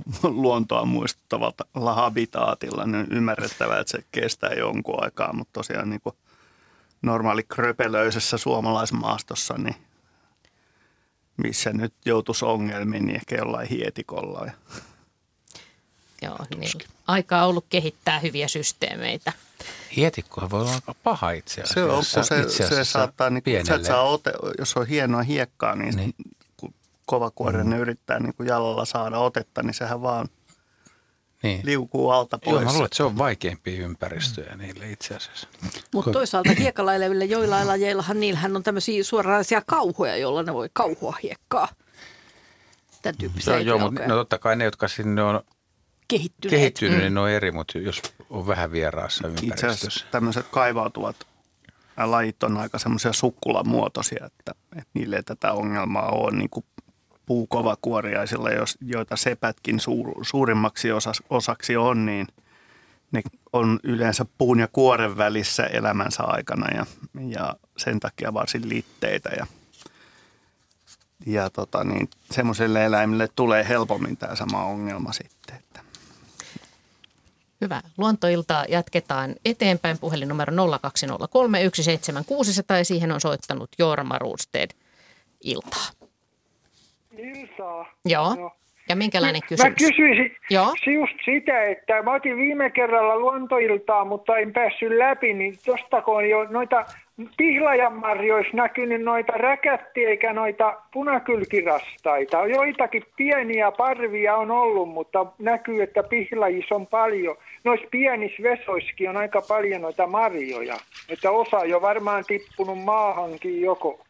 S1: *laughs* luontoa muistuttavalla habitaatilla, niin ymmärrettävää, että se kestää jonkun aikaa, mutta tosiaan niin kuin normaali kröpelöisessä suomalaismaastossa, niin missä nyt joutuisi ongelmiin, niin ehkä jollain hietikolla. Ja *laughs*
S2: Joo, niin. Aikaa on ollut kehittää hyviä systeemeitä.
S3: hietikkohan voi olla aika paha itse asiassa.
S1: Se on, kun se,
S3: Itse
S1: se saattaa, niin, sä et saa ote, jos on hienoa hiekkaa, niin,
S3: Niin.
S1: Niin. kovakuorinen mm. yrittää niin kuin jalalla saada otetta, niin sehän vaan
S3: niin.
S1: liukuu alta pois.
S3: Joo, mä luulen, että se on vaikeimpia ympäristöjä niille itse asiassa.
S6: Mutta toisaalta hiekalla elävillä joillain lajeillahan niillähän on tämmöisiä suoranaisia kauhoja, joilla ne voi kauhua hiekkaa. Tämän tyyppisiä
S3: Joo, joo, mutta no totta kai ne, jotka sinne on
S6: kehittyneet.
S3: kehittynyt, niin ne on eri, mutta jos on vähän vieraassa
S1: Itse
S3: ympäristössä.
S1: asiassa tämmöiset kaivautuvat lajit on aika semmoisia sukkulamuotoisia, että, että niille ei tätä ongelmaa ole niin kuin puukovakuoriaisilla, joita sepätkin suur, suurimmaksi osaksi on, niin ne on yleensä puun ja kuoren välissä elämänsä aikana ja, ja sen takia varsin litteitä ja ja tota, niin, semmoiselle eläimille tulee helpommin tämä sama ongelma sitten. Että.
S2: Hyvä. Luontoiltaa jatketaan eteenpäin. Puhelinnumero 0203 17600 ja siihen on soittanut Jorma Ruusted iltaa.
S11: Iltaa.
S2: Joo.
S11: No.
S2: Ja minkälainen
S11: Mä
S2: kysymys?
S11: kysyisin
S2: Joo.
S11: just sitä, että mä otin viime kerralla luontoiltaa, mutta en päässyt läpi, niin tostako on jo noita pihlajanmarjoissa näkynyt noita räkättiä eikä noita punakylkirastaita. Joitakin pieniä parvia on ollut, mutta näkyy, että pihlajissa on paljon. Noissa pienissä vesoissakin on aika paljon noita marjoja. Että osa on jo varmaan tippunut maahankin joko.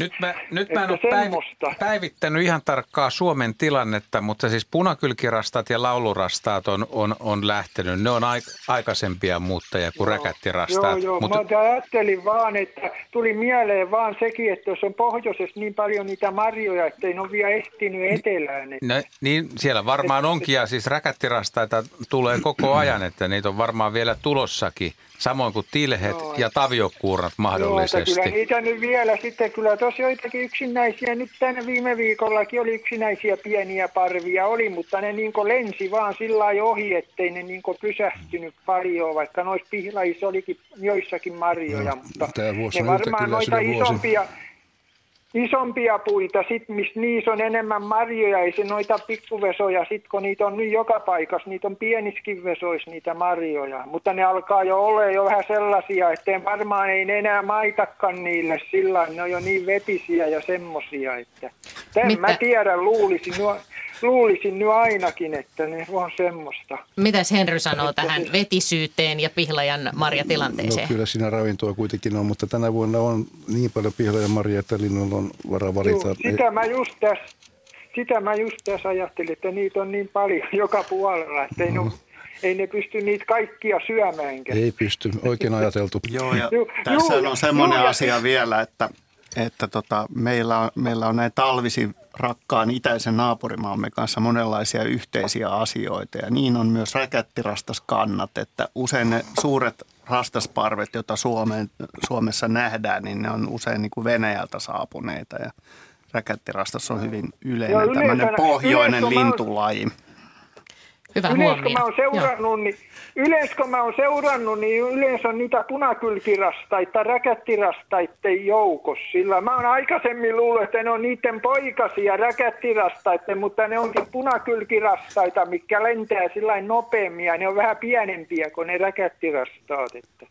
S3: Nyt mä, nyt mä en ole päivittänyt ihan tarkkaa Suomen tilannetta, mutta siis punakylkirastat ja laulurastaat on, on, on lähtenyt. Ne on aik, aikaisempia muuttajia kuin räkättirastaat.
S11: Joo, joo.
S3: Mutta...
S11: Mä ajattelin vaan, että tuli mieleen vaan sekin, että jos on pohjoisessa niin paljon niitä marjoja, että ei ne ole vielä ehtinyt etelään. Että...
S3: No, niin siellä varmaan onkin ja siis räkättirastaita tulee koko ajan, että niitä on varmaan vielä tulossakin. Samoin kuin tilhet
S11: Joo.
S3: ja taviokuurnat
S11: Joo,
S3: mahdollisesti.
S11: kyllä niitä nyt vielä sitten, kyllä tuossa joitakin yksinäisiä, nyt tänä viime viikollakin oli yksinäisiä pieniä parvia oli, mutta ne niin lensi vaan sillä lailla ohi, ettei ne niin pysähtynyt paljon, vaikka noissa pihlajissa olikin joissakin marjoja,
S5: No,
S11: mutta
S5: vuosi
S11: ne varmaan noita isompia, isompia puita, sit, missä niissä on enemmän marjoja, ei se noita pikkuvesoja, sit kun niitä on nyt joka paikassa, niitä on pieniskin vesoissa niitä marjoja, mutta ne alkaa jo olla jo vähän sellaisia, että varmaan ei ne enää maitakaan niille sillä ne on jo niin vetisiä ja semmosia, että en
S2: Mitä-
S11: mä tiedä, luulisin, nyt- luulisin nyt ainakin, että ne on semmoista.
S2: Mitäs Henry sanoo tähän vetisyyteen ja pihlajan marjatilanteeseen?
S5: No kyllä siinä ravintoa kuitenkin on, mutta tänä vuonna on niin paljon pihlaja marjaa, että linnulla on varaa valita.
S11: Juu, sitä mä just tässä sitä mä just tässä ajattelin, että niitä on niin paljon *laughs* joka puolella, että ei, no, ei ne pysty niitä kaikkia syömäänkään.
S5: Ei pysty, oikein ajateltu. *laughs*
S1: Joo, ja
S11: Juu,
S1: tässä
S11: juu,
S1: on semmoinen
S11: juu, ja-
S1: asia vielä, että, että tota, meillä, on, meillä on näin talvisin rakkaan itäisen naapurimaamme kanssa monenlaisia yhteisiä asioita. Ja niin on myös räkättirastaskannat, että usein ne suuret rastasparvet, joita Suomeen, Suomessa nähdään, niin ne on usein niin kuin Venäjältä saapuneita. Ja räkättirastas on hyvin yleinen
S11: Joo, yleensä-
S1: tämmöinen pohjoinen
S11: yleensä
S1: lintulaji.
S2: Hyvä
S11: Yleensä kun
S2: huomio.
S11: mä oon seurannut, niin, yleensä kun mä oon seurannut, niin yleensä on niitä punakylkirastaita, räkättirastaiden joukossa. Sillä mä oon aikaisemmin luullut, että ne on niiden poikasia räkättirastaiden, mutta ne onkin punakylkirastaita, mikä lentää sillä nopeammin ja ne on vähän pienempiä kuin ne räkättirastaat. Että.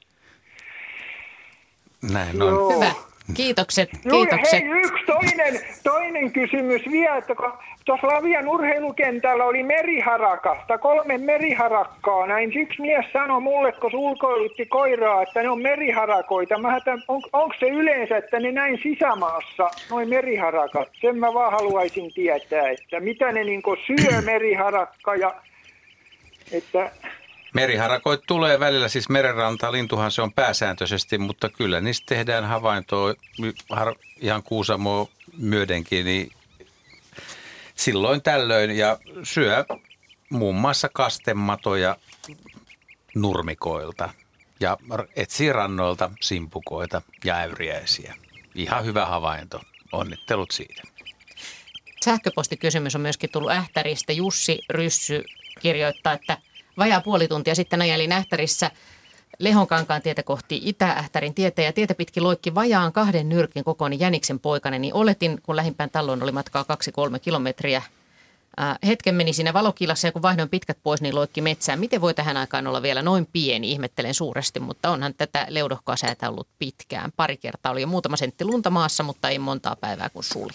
S3: Näin on.
S11: Joo.
S2: Hyvä. Kiitokset,
S11: ja
S2: kiitokset.
S11: hei, yksi toinen, toinen kysymys vielä, että kun tuossa Lavian urheilukentällä oli meriharakasta, kolme meriharakkaa. Näin yksi mies sanoi mulle, kun ulkoilutti koiraa, että ne on meriharakoita. Mä on, onko se yleensä, että ne näin sisämaassa, noin meriharakat? Sen mä vaan haluaisin tietää, että mitä ne niin syö meriharakka ja että
S3: Meriharakoit tulee välillä, siis merenranta, lintuhan se on pääsääntöisesti, mutta kyllä niistä tehdään havaintoa ihan Kuusamoa myödenkin, niin silloin tällöin ja syö muun muassa kastematoja nurmikoilta ja etsii rannoilta simpukoita ja äyriäisiä. Ihan hyvä havainto. Onnittelut siitä.
S2: Sähköpostikysymys on myöskin tullut Ähtäristä. Jussi Ryssy kirjoittaa, että vajaa puoli tuntia sitten ajelin Ähtärissä Lehonkankaan tietä kohti Itä-Ähtärin tietä ja tietä pitkin loikki vajaan kahden nyrkin kokoinen jäniksen poikainen, niin oletin, kun lähimpään talloon oli matkaa 2-3 kilometriä. Ää, hetken meni siinä valokilassa ja kun vaihdoin pitkät pois, niin loikki metsään. Miten voi tähän aikaan olla vielä noin pieni? Ihmettelen suuresti, mutta onhan tätä leudohkaa säätä ollut pitkään. Pari kertaa oli jo muutama sentti lunta maassa, mutta ei montaa päivää kuin suli.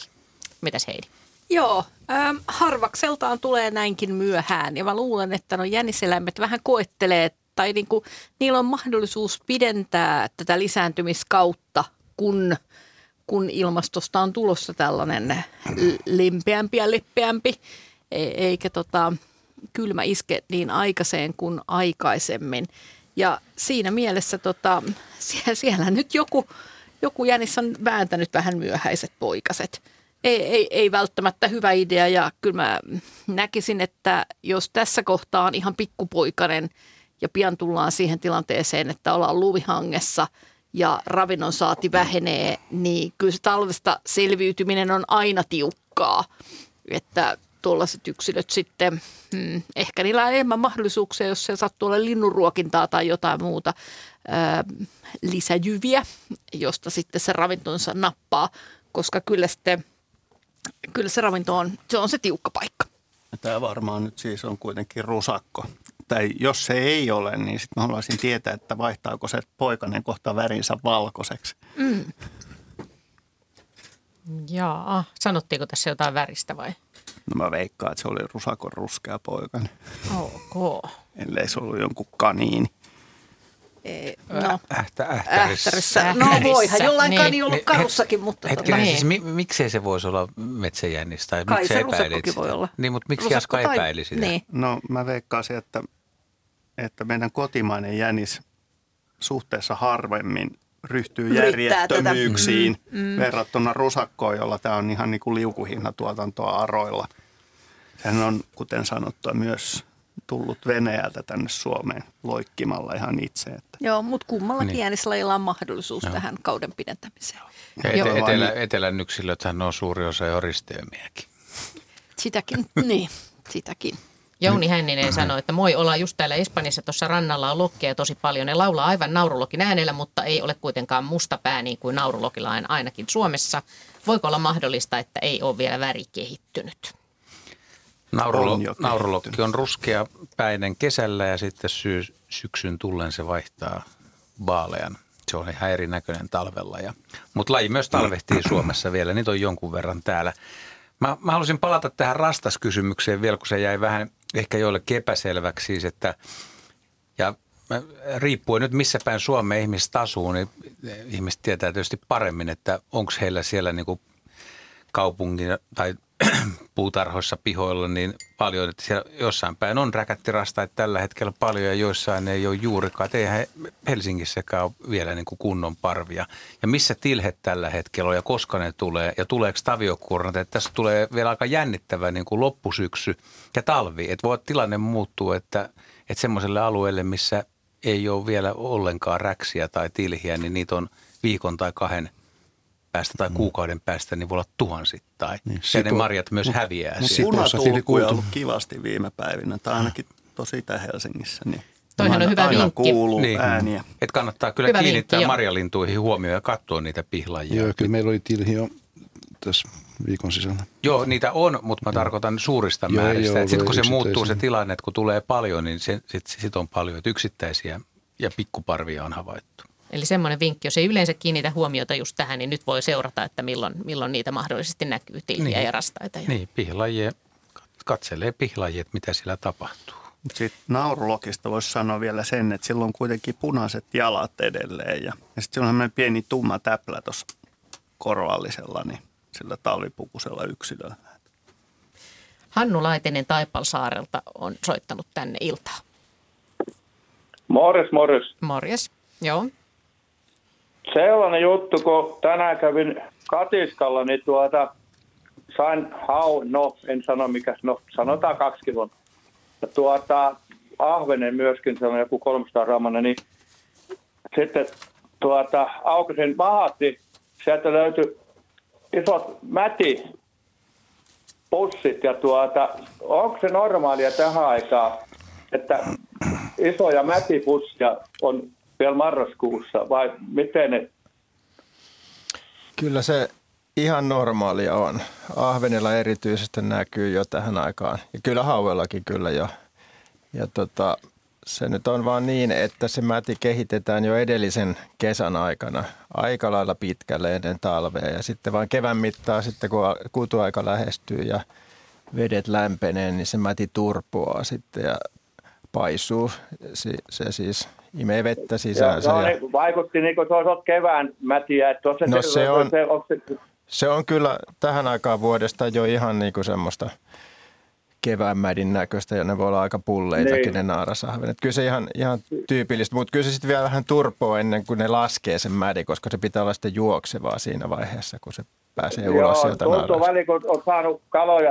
S2: Mitäs Heidi?
S6: Joo, ähm, harvakseltaan tulee näinkin myöhään. Ja mä luulen, että no jäniseläimet vähän koettelee tai niinku, niillä on mahdollisuus pidentää tätä lisääntymiskautta, kun, kun ilmastosta on tulossa tällainen limpeämpi ja lippeämpi, e- eikä tota, kylmä iske niin aikaiseen kuin aikaisemmin. Ja siinä mielessä tota, siellä, *laughs* siellä nyt joku, joku jänis on vääntänyt vähän myöhäiset poikaset ei, ei, ei välttämättä hyvä idea ja kyllä mä näkisin, että jos tässä kohtaa on ihan pikkupoikainen ja pian tullaan siihen tilanteeseen, että ollaan luvihangessa ja ravinnon saati vähenee, niin kyllä se talvesta selviytyminen on aina tiukkaa. Että tuollaiset yksilöt sitten, hmm, ehkä niillä on enemmän mahdollisuuksia, jos se sattuu olla linnunruokintaa tai jotain muuta ää, lisäjyviä, josta sitten se ravintonsa nappaa, koska kyllä, sitten, kyllä se ravinto on se, on se tiukka paikka.
S1: Tämä varmaan nyt siis on kuitenkin rusakko. Tai jos se ei ole, niin sitten mä haluaisin tietää, että vaihtaako se poikainen kohta värinsä valkoiseksi. Mm.
S2: Jaa, sanottiinko tässä jotain väristä vai?
S1: No mä veikkaan, että se oli rusakon ruskea poikainen.
S2: Ok.
S1: Ellei se ollut jonkun kaniini.
S6: E, no,
S3: Ähtä, ähtärissä.
S6: ähtärissä. No voihan jollain niin. kani ollut karussakin, mutta...
S3: Hetkinen, tota, siis mi, miksei se voisi olla metsäjännis? Tai
S6: Kai
S3: miksi
S6: se
S3: epäilit sitä?
S6: voi olla.
S3: Niin, mutta miksi
S6: Rusakko
S3: Jaska
S6: tai-
S3: epäili sitä?
S6: Niin.
S1: No mä veikkaisin, että, että meidän kotimainen jänis suhteessa harvemmin ryhtyy
S6: Yrittää
S1: järjettömyyksiin verrattuna rusakkoon, jolla tämä on ihan niin kuin liukuhihnatuotantoa aroilla. Sehän on, kuten sanottua, myös tullut Venäjältä tänne Suomeen loikkimalla ihan itse. Että
S6: Joo, mutta kummallakin
S3: Niin.
S6: niin. äänislajilla on mahdollisuus tähän kauden pidentämiseen.
S3: Ja
S2: Joo.
S3: ete, etelä, etelän yksilöthän on suuri osa jo risteymiäkin.
S6: Sitäkin, *laughs* niin, sitäkin.
S2: Jouni Hänninen sanoi, että moi, ollaan just täällä Espanjassa, tuossa rannalla on lokkeja tosi paljon. Ne laulaa aivan naurulokin äänellä, mutta ei ole kuitenkaan musta pää niin kuin naurulokilla ainakin Suomessa. Voiko olla mahdollista, että ei ole vielä väri kehittynyt?
S3: Naurulo,
S1: On
S3: naurulokki on ruskea päinen kesällä ja sitten syy, syksyn tullen se vaihtaa vaalean. Se on ihan erinäköinen talvella. Ja, mutta laji myös talvehtii Suomessa vielä, niitä on jonkun verran täällä. Mä, mä haluaisin palata tähän rastaskysymykseen vielä, kun se jäi vähän ehkä joillekin epäselväksi. Siis, että, ja riippuen nyt missä päin Suomeen ihmiset asuu, niin ihmiset tietää tietysti paremmin, että onko heillä siellä niin kuin kaupungin tai *clears throat* puutarhoissa pihoilla niin paljon, että siellä jossain päin on räkättirastaita tällä hetkellä paljon ja joissain ei ole juurikaan. Et eihän Helsingissäkään ole vielä niin kuin kunnon parvia. Ja missä tilhet tällä hetkellä on ja koska ne tulee ja tuleeko taviokuornat. Että tässä tulee vielä aika jännittävä niin kuin loppusyksy ja talvi. Että voi tilanne muuttuu, että, että semmoiselle alueelle, missä ei ole vielä ollenkaan räksiä tai tilhiä, niin niitä on viikon tai kahden päästä tai kuukauden päästä, niin voi olla tuhansittain. Niin, ja ne marjat myös
S5: mut-
S3: häviää
S5: mut
S3: siellä.
S5: Sipoossa
S1: punatulkkuja on ollut kivasti viime päivinä, tai ainakin tosi Itä-Helsingissä. Niin
S2: Toihan on hyvä
S1: aina
S2: vinkki.
S1: kuuluu
S3: Niin.
S1: ääniä.
S3: Et kannattaa kyllä
S2: Hyvä
S3: kiinnittää
S2: vinkki, joo.
S3: marjalintuihin huomioon ja katsoa niitä pihlajia.
S5: Joo, kyllä meillä oli tilhi jo tässä viikon sisällä.
S3: Joo, niitä on, mutta mä tarkoitan suurista
S5: Joo,
S3: määristä.
S5: joo,
S3: Sitten kun se muuttuu se tilanne, että kun tulee paljon, niin se, sit, sit on paljon. Että yksittäisiä ja pikkuparvia on havaittu.
S2: Eli semmoinen vinkki, jos ei yleensä kiinnitä huomiota just tähän, niin nyt voi seurata, että milloin, milloin niitä mahdollisesti näkyy tilhiä
S3: Niin.
S2: ja rastaita. Ja
S3: Niin, pihlajia, katselee pihlajia, että mitä siellä tapahtuu.
S1: Sitten naurulokista voisi sanoa vielä sen, että sillä on kuitenkin punaiset jalat edelleen ja, ja sitten sillä on semmoinen pieni tumma täplä tuossa korvallisella, niin sillä talvipukusella yksilöllä.
S2: Hannu Laitinen Taipalsaarelta on soittanut tänne iltaa.
S12: Morjes, morjes.
S2: Morjes. Joo.
S12: Sellainen juttu, kun tänään kävin katiskalla, niin tuota, sain hau, no en sano mikä, no sanotaan kaksi kilon. Tuota, ahvenen myöskin, se on joku 300 grammanen, niin sitten tuota, aukasin mahatti, sieltä löytyi isot mäti pussit ja tuota, onko se normaalia tähän aikaan, että isoja mätipussia on vielä marraskuussa vai miten ne
S4: Kyllä se ihan normaalia on. Ahvenilla erityisesti näkyy jo tähän aikaan. Ja kyllä hauellakin kyllä jo. Ja tota, se nyt on vaan niin, että se mäti kehitetään jo edellisen kesän aikana aika lailla pitkälle ennen talvea. Ja sitten vaan kevään mittaan sitten kun kutuaika lähestyy ja vedet lämpenee, niin se mäti turpoaa sitten ja paisuu. Se siis imee vettä sisäänsä.
S12: Joo, no,
S4: ja-
S12: niin, vaikutti niin kuin se olisi ollut kevään mätiä. Että on se,
S4: No se on-
S12: Se, on se,
S4: Se on kyllä tähän aikaan vuodesta jo ihan niin kuin semmoista keväänmädin näköistä ja ne voi olla aika pulleitakin
S12: Niin.
S4: ne naarasahvenet. Kyllä se ihan, ihan tyypillistä, mutta kyllä se sitten vielä vähän turpoo ennen kuin ne laskee sen mädi, koska se pitää olla sitten juoksevaa siinä vaiheessa, kun se pääsee ulos
S12: joo,
S4: sieltä
S12: tuntuu
S4: naarasta.
S12: väliin, kun on saanut kaloja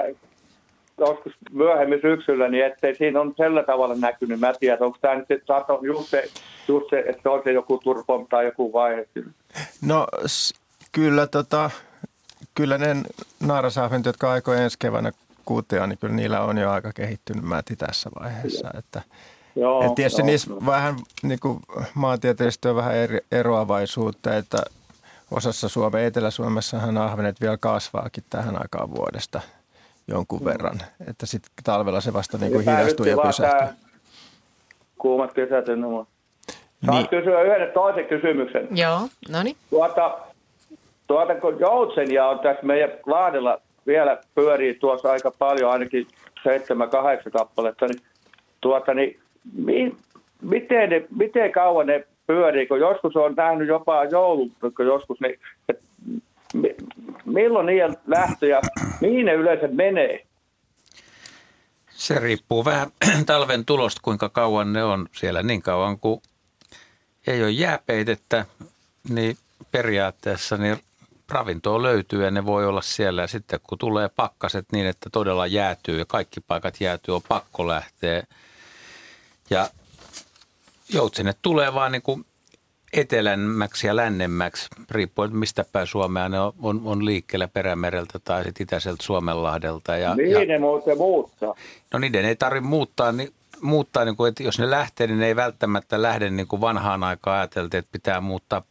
S12: joskus myöhemmin syksyllä, niin ettei siinä on tällä tavalla näkynyt mätiä. Että onko tämä nyt saattanut just se just se, että on se joku turpom tai joku vaihe.
S4: No kyllä, tota, kyllä ne naarasahvent, jotka aikoo ensi keväänä kuutea, niin kyllä niillä on jo aika kehittynyt mäti tässä vaiheessa. Että,
S12: Joo,
S4: et tietysti
S12: joo.
S4: niissä vähän niin kuin maantieteellisesti on vähän eri, eroavaisuutta, että osassa Suomea, Etelä-Suomessahan ahvenet vielä kasvaakin tähän aikaan vuodesta jonkun verran. Että sitten talvella se vasta niin kuin hidastuu ja pysähtyy.
S12: Kuumat kesät ja nuo. Saat
S4: Niin.
S12: kysyä yhden toisen kysymyksen.
S2: Joo, no niin.
S12: Tuota, tuota kun joutsenia on tässä meidän laadilla vielä pyörii tuossa aika paljon, ainakin seitsemän, kahdeksan kappaletta, niin, tuota, niin mi, miten, ne, miten kauan ne pyörii, kun joskus on nähnyt jopa joulun, kun joskus, niin, et, milloin niiden lähtö ja mihin ne yleensä menee?
S3: Se riippuu vähän *clears throat* talven tulosta, kuinka kauan ne on siellä. Niin kauan kuin ei ole jääpeitettä, niin periaatteessa niin ravintoa löytyy ja ne voi olla siellä. Ja sitten kun tulee pakkaset niin, että todella jäätyy ja kaikki paikat jäätyy, on pakko lähteä. Ja joutsenet tulee vaan niin kuin etelämmäksi ja lännemmäksi, riippuen mistä päin Suomea ne on, on, on liikkeellä perämereltä tai sitten itäiseltä Suomenlahdelta. Ja,
S12: Mihin
S3: ja,
S12: ne muuten muuttaa?
S3: No niiden ei tarvitse muuttaa, niin, muuttaa niin kuin, että jos ne lähtee, niin ne ei välttämättä lähde niin kuin vanhaan aikaan ajateltiin, että pitää muuttaa,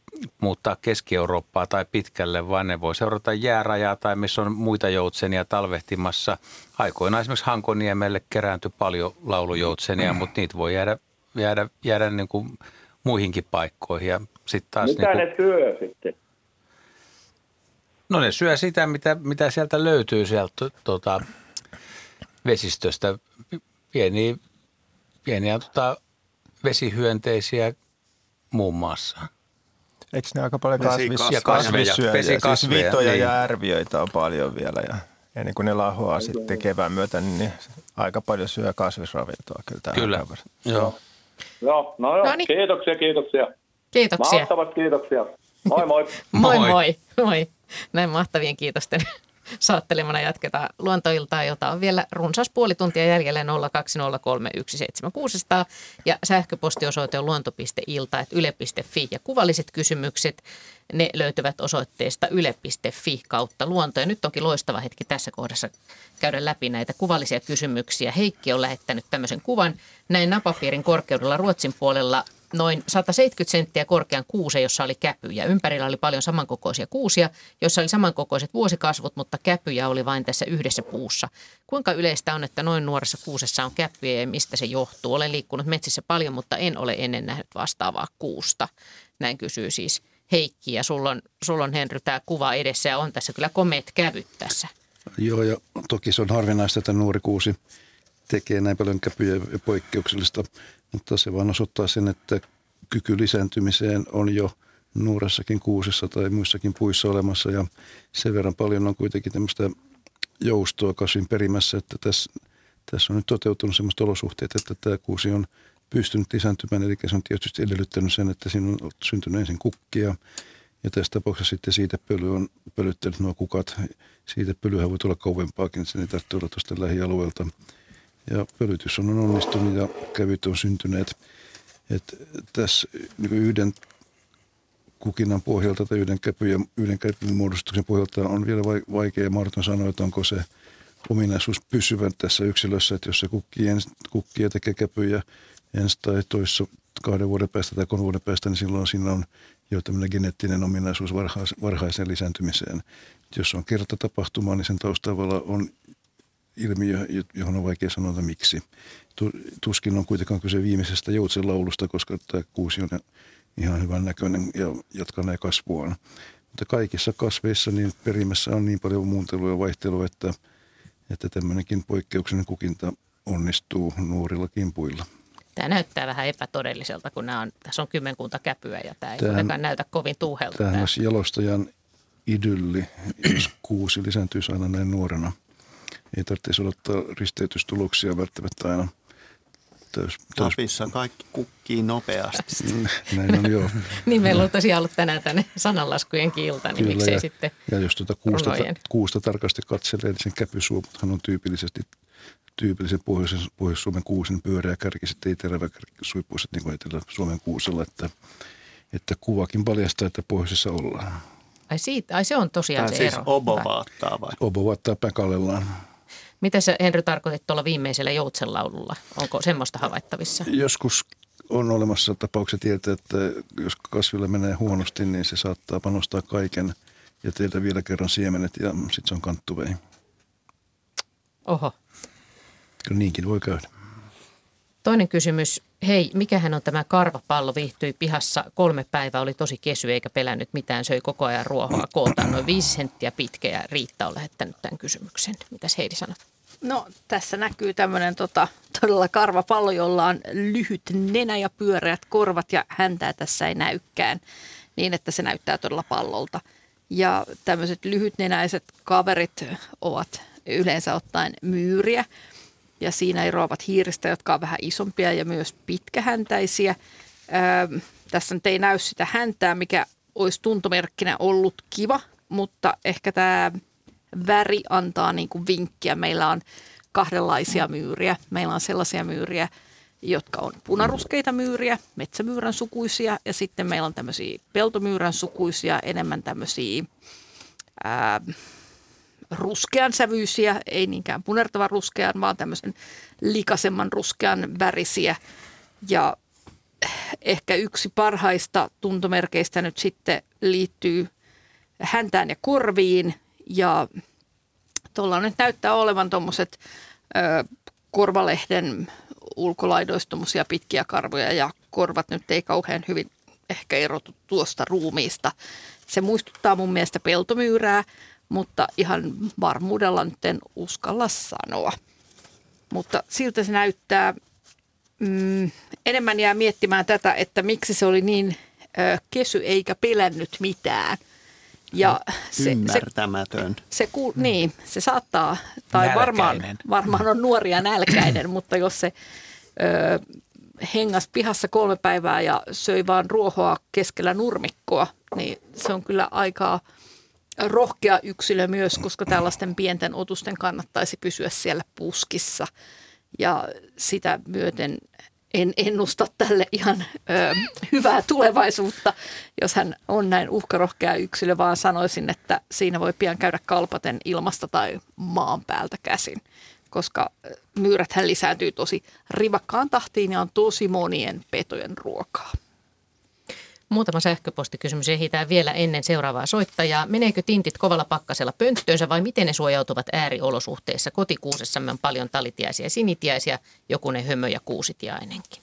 S3: muuttaa Keski-Eurooppaa tai pitkälle, vaan ne voi seurata jäärajaa tai missä on muita joutsenia talvehtimassa. Aikoinaan esimerkiksi Hankoniemelle kerääntyi paljon laulujoutsenia, mutta niitä voi jäädä, jäädä, jäädä niin kuin muihinkin paikkoihin. Ja sit taas
S12: Mitä
S3: niin kuin,
S12: ne syö sitten?
S3: No ne syö sitä, mitä, mitä sieltä löytyy sieltä tota, vesistöstä. Pieniä, pieniä tota, vesihyönteisiä muun muassa.
S4: Eikö ne aika paljon kasvis,
S3: Ja kasveja.
S4: kasvissyöjiä?
S3: Vesikasveja,
S4: Siis vitoja
S3: niin.
S4: ja ärviöitä on paljon vielä ja ennen kuin ne lahoaa sitten kevään myötä, niin aika paljon syö kasvisravintoa kyllä
S3: Kyllä, joo.
S12: Joo, no joo,
S2: Noniin.
S12: kiitoksia, kiitoksia.
S2: Kiitoksia.
S12: Mahtavat kiitoksia. Moi moi. *laughs*
S2: Moi
S3: Moi.
S2: moi. moi. Näin mahtavien kiitosten saattelemana jatketaan luontoiltaa, jota on vielä runsas puoli tuntia jäljellä 020317600 ja sähköpostiosoite on luonto.ilta.yle.fi ja kuvalliset kysymykset ne löytyvät osoitteesta yle.fi kautta luonto. Ja nyt onkin loistava hetki tässä kohdassa käydä läpi näitä kuvallisia kysymyksiä. Heikki on lähettänyt tämmöisen kuvan näin napapiirin korkeudella Ruotsin puolella noin 170 senttiä korkean kuusen, jossa oli käpyjä. Ympärillä oli paljon samankokoisia kuusia, joissa oli samankokoiset vuosikasvut, mutta käpyjä oli vain tässä yhdessä puussa. Kuinka yleistä on, että noin nuoressa kuusessa on käpyjä ja mistä se johtuu? Olen liikkunut metsissä paljon, mutta en ole ennen nähnyt vastaavaa kuusta. Näin kysyy siis Heikki ja sulla on, sulla on Henry tämä kuva edessä ja on tässä kyllä komeet kävyt tässä.
S5: Joo, ja toki se on harvinaista, että nuori kuusi tekee näin paljon käpyjä poikkeuksellista, mutta se vaan osoittaa sen, että kyky lisääntymiseen on jo nuoressakin kuusessa tai muissakin puissa olemassa ja sen verran paljon on kuitenkin tämmöistä joustoa kasvin perimässä, että tässä, tässä on nyt toteutunut sellaiset olosuhteet, että tämä kuusi on pystynyt lisääntymään, eli se on tietysti edellyttänyt sen, että siinä on syntynyt ensin kukkia, ja tässä tapauksessa sitten siitä pöly on pölyttänyt nuo kukat. Siitä pölyhän voi tulla kauempaakin, sen ei tarvitse olla tuosta lähialueelta. Ja pölytys on onnistunut ja kävyt on syntyneet. Et tässä niin yhden kukinnan pohjalta tai yhden käpyn, yhden käpyn muodostuksen pohjalta on vielä vai- vaikea ja mahdoton sanoa, että onko se ominaisuus pysyvä tässä yksilössä, että jos se kukkii, ens, kukkii ja tekee käpyjä ensi tai toissa kahden vuoden päästä tai kolmen vuoden päästä, niin silloin siinä on jo tämmöinen geneettinen ominaisuus varhais, varhaiseen lisääntymiseen. Jos on kerta tapahtuma, niin sen taustalla on ilmiö, johon on vaikea sanoa, että miksi. Tu- Tuskin on kuitenkaan kyse viimeisestä joutsen laulusta, koska tämä kuusi on ihan hyvän näköinen ja jatkanee kasvuaan. Mutta kaikissa kasveissa niin perimässä on niin paljon muuntelua ja vaihtelua, että, että tämmöinenkin poikkeuksellinen kukinta onnistuu nuorillakin puilla.
S2: Tämä näyttää vähän epätodelliselta, kun nämä on, tässä on kymmenkunta käpyä ja tämä ei kuitenkaan näytä kovin tuuhelta.
S5: Tämähän
S2: Tämä.
S5: olisi jalostajan idylli, jos kuusi lisääntyisi aina näin nuorena. Ei tarvitsisi odottaa risteytystuloksia välttämättä aina täys, täys,
S1: Lapissa kaikki kukkii nopeasti.
S5: näin on joo. *laughs*
S2: Niin meillä on tosiaan ollut tänään tänne sananlaskujen ilta, niin miksei
S5: ja,
S2: sitten
S5: ja jos tuota kuusta,
S2: runojen.
S5: kuusta tarkasti katselee, niin sen käpysuomuthan on tyypillisesti tyypillisen pohjoisen, Pohjois-Suomen kuusen pyöreä kärki, sitten ei terävä suipuiset niin kuin Etelä-Suomen kuusella, että, että kuvakin paljastaa, että pohjoisessa ollaan.
S2: Ai, siitä, ai se on tosiaan
S1: Tämä
S2: se
S1: siis
S2: ero.
S1: obo
S2: Hyvä.
S1: vaattaa vai?
S5: Obo vaattaa päkallellaan.
S2: Mitä sä Henry tarkoitit tuolla viimeisellä joutsenlaululla? Onko semmoista havaittavissa?
S5: Joskus on olemassa tapauksia tietää, että jos kasvilla menee huonosti, niin se saattaa panostaa kaiken ja tehdä vielä kerran siemenet ja sitten se on kanttuvei.
S2: Oho.
S5: Kyllä niinkin voi käydä.
S2: Toinen kysymys. Hei, mikähän on tämä karvapallo? Viihtyi pihassa kolme päivää, oli tosi kesy eikä pelännyt mitään, söi koko ajan ruohoa. Kooltaan noin viisi senttiä pitkä ja Riitta on lähettänyt tämän kysymyksen. Mitäs Heidi sanot?
S6: No tässä näkyy tämmöinen tota, todella karvapallo, jolla on lyhyt nenä ja pyöreät korvat ja häntää tässä ei näykään niin, että se näyttää todella pallolta. Ja tämmöiset lyhytnenäiset kaverit ovat yleensä ottaen myyriä ja siinä eroavat hiiristä, jotka on vähän isompia ja myös pitkähäntäisiä. Öö, tässä nyt ei näy sitä häntää, mikä olisi tuntomerkkinä ollut kiva, mutta ehkä tämä väri antaa niin kuin vinkkiä. Meillä on kahdenlaisia myyriä. Meillä on sellaisia myyriä, jotka on punaruskeita myyriä, metsämyyrän sukuisia ja sitten meillä on tämmöisiä peltomyyrän sukuisia, enemmän tämmöisiä ää, ruskean sävyisiä, ei niinkään punertavan ruskean, vaan tämmöisen likasemman ruskean värisiä. Ja ehkä yksi parhaista tuntomerkeistä nyt sitten liittyy häntään ja korviin ja tuolla nyt näyttää olevan tuommoiset korvalehden ulkolaidoista pitkiä karvoja ja korvat nyt ei kauhean hyvin ehkä erotu tuosta ruumiista. Se muistuttaa mun mielestä peltomyyrää, mutta ihan varmuudella nyt en uskalla sanoa. Mutta siltä se näyttää. Mm, enemmän jää miettimään tätä, että miksi se oli niin ö, kesy eikä pelännyt mitään. Ja se, se,
S1: Ymmärtämätön.
S6: se, kuul, niin, se saattaa, tai varmaan,
S3: Nälkäinen.
S6: varmaan on nuoria nälkäinen, *clears throat* mutta jos se ö, hengas pihassa kolme päivää ja söi vaan ruohoa keskellä nurmikkoa, niin se on kyllä aika rohkea yksilö myös, koska tällaisten pienten otusten kannattaisi pysyä siellä puskissa. Ja sitä myöten en ennusta tälle ihan ö, hyvää tulevaisuutta, jos hän on näin uhkarohkea yksilö, vaan sanoisin, että siinä voi pian käydä kalpaten ilmasta tai maan päältä käsin, koska myyräthän lisääntyy tosi rivakkaan tahtiin ja on tosi monien petojen ruokaa.
S2: Muutama sähköpostikysymys ehditään vielä ennen seuraavaa soittajaa. Meneekö tintit kovalla pakkasella pönttöönsä vai miten ne suojautuvat ääriolosuhteissa? Kotikuusessamme on paljon talitiaisia ja sinitiaisia, jokunen hömö ja kuusitiainenkin.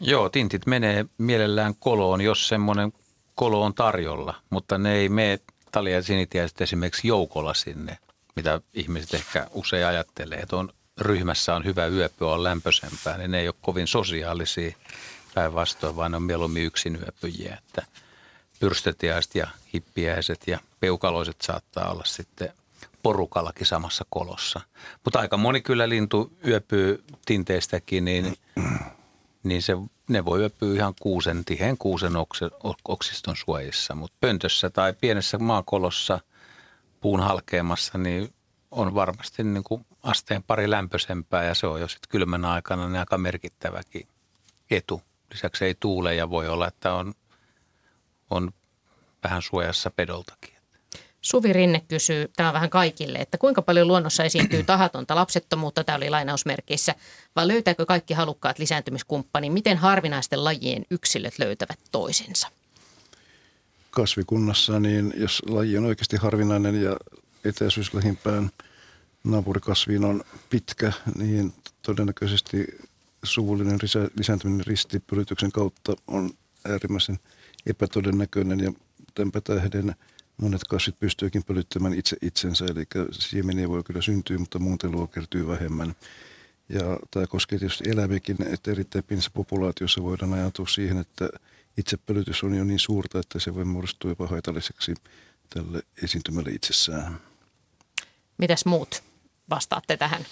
S3: Joo, tintit menee mielellään koloon, jos semmoinen kolo on tarjolla, mutta ne ei mene talia ja sinitiaiset esimerkiksi joukolla sinne, mitä ihmiset ehkä usein ajattelee, että on, ryhmässä on hyvä yöpyä, on lämpöisempää, niin ne ei ole kovin sosiaalisia päinvastoin, vaan on mieluummin yksin yöpyjiä, että pyrstötiaiset ja hippiäiset ja peukaloiset saattaa olla sitten porukallakin samassa kolossa. Mutta aika moni kyllä lintu yöpyy tinteistäkin, niin, niin se, ne voi yöpyä ihan kuusen, tiheen kuusen oksiston suojissa. Mutta pöntössä tai pienessä maakolossa puun halkeamassa, niin on varmasti niin kuin asteen pari lämpöisempää ja se on jo sitten kylmän aikana niin aika merkittäväkin etu. Lisäksi ei tuule ja voi olla, että on, on vähän suojassa pedoltakin.
S2: Suvi Rinne kysyy, tämä on vähän kaikille, että kuinka paljon luonnossa esiintyy *clears throat* tahatonta lapsettomuutta, tämä oli lainausmerkeissä, vai löytääkö kaikki halukkaat lisääntymiskumppani? Miten harvinaisten lajien yksilöt löytävät toisensa?
S5: Kasvikunnassa, niin jos laji on oikeasti harvinainen ja etäisyys lähimpään naapurikasviin on pitkä, niin todennäköisesti suvullinen lisääntyminen ristipyrityksen kautta on äärimmäisen epätodennäköinen ja tämänpä tähden monet kasvit pystyykin pölyttämään itse itsensä, eli siemeniä voi kyllä syntyä, mutta muuntelua kertyy vähemmän. Ja tämä koskee tietysti eläimiäkin, että erittäin pienessä populaatiossa voidaan ajatua siihen, että itse pölytys on jo niin suurta, että se voi muodostua jopa haitalliseksi tälle esiintymälle itsessään.
S2: Mitäs muut vastaatte tähän?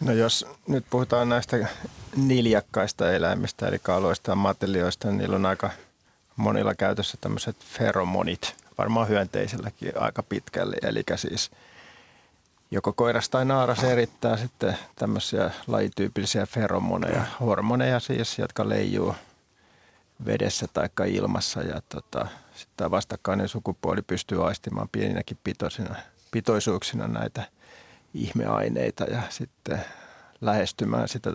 S4: No jos nyt puhutaan näistä niljakkaista eläimistä, eli kaloista ja matelioista, niin niillä on aika monilla käytössä tämmöiset feromonit, varmaan hyönteiselläkin aika pitkälle. Eli siis joko koiras tai naaras erittää sitten tämmöisiä lajityypillisiä feromoneja, hormoneja siis, jotka leijuu vedessä tai ilmassa. Ja tota, sitten vastakkainen sukupuoli pystyy aistimaan pieninäkin pitoisina, pitoisuuksina näitä ihmeaineita ja sitten lähestymään sitä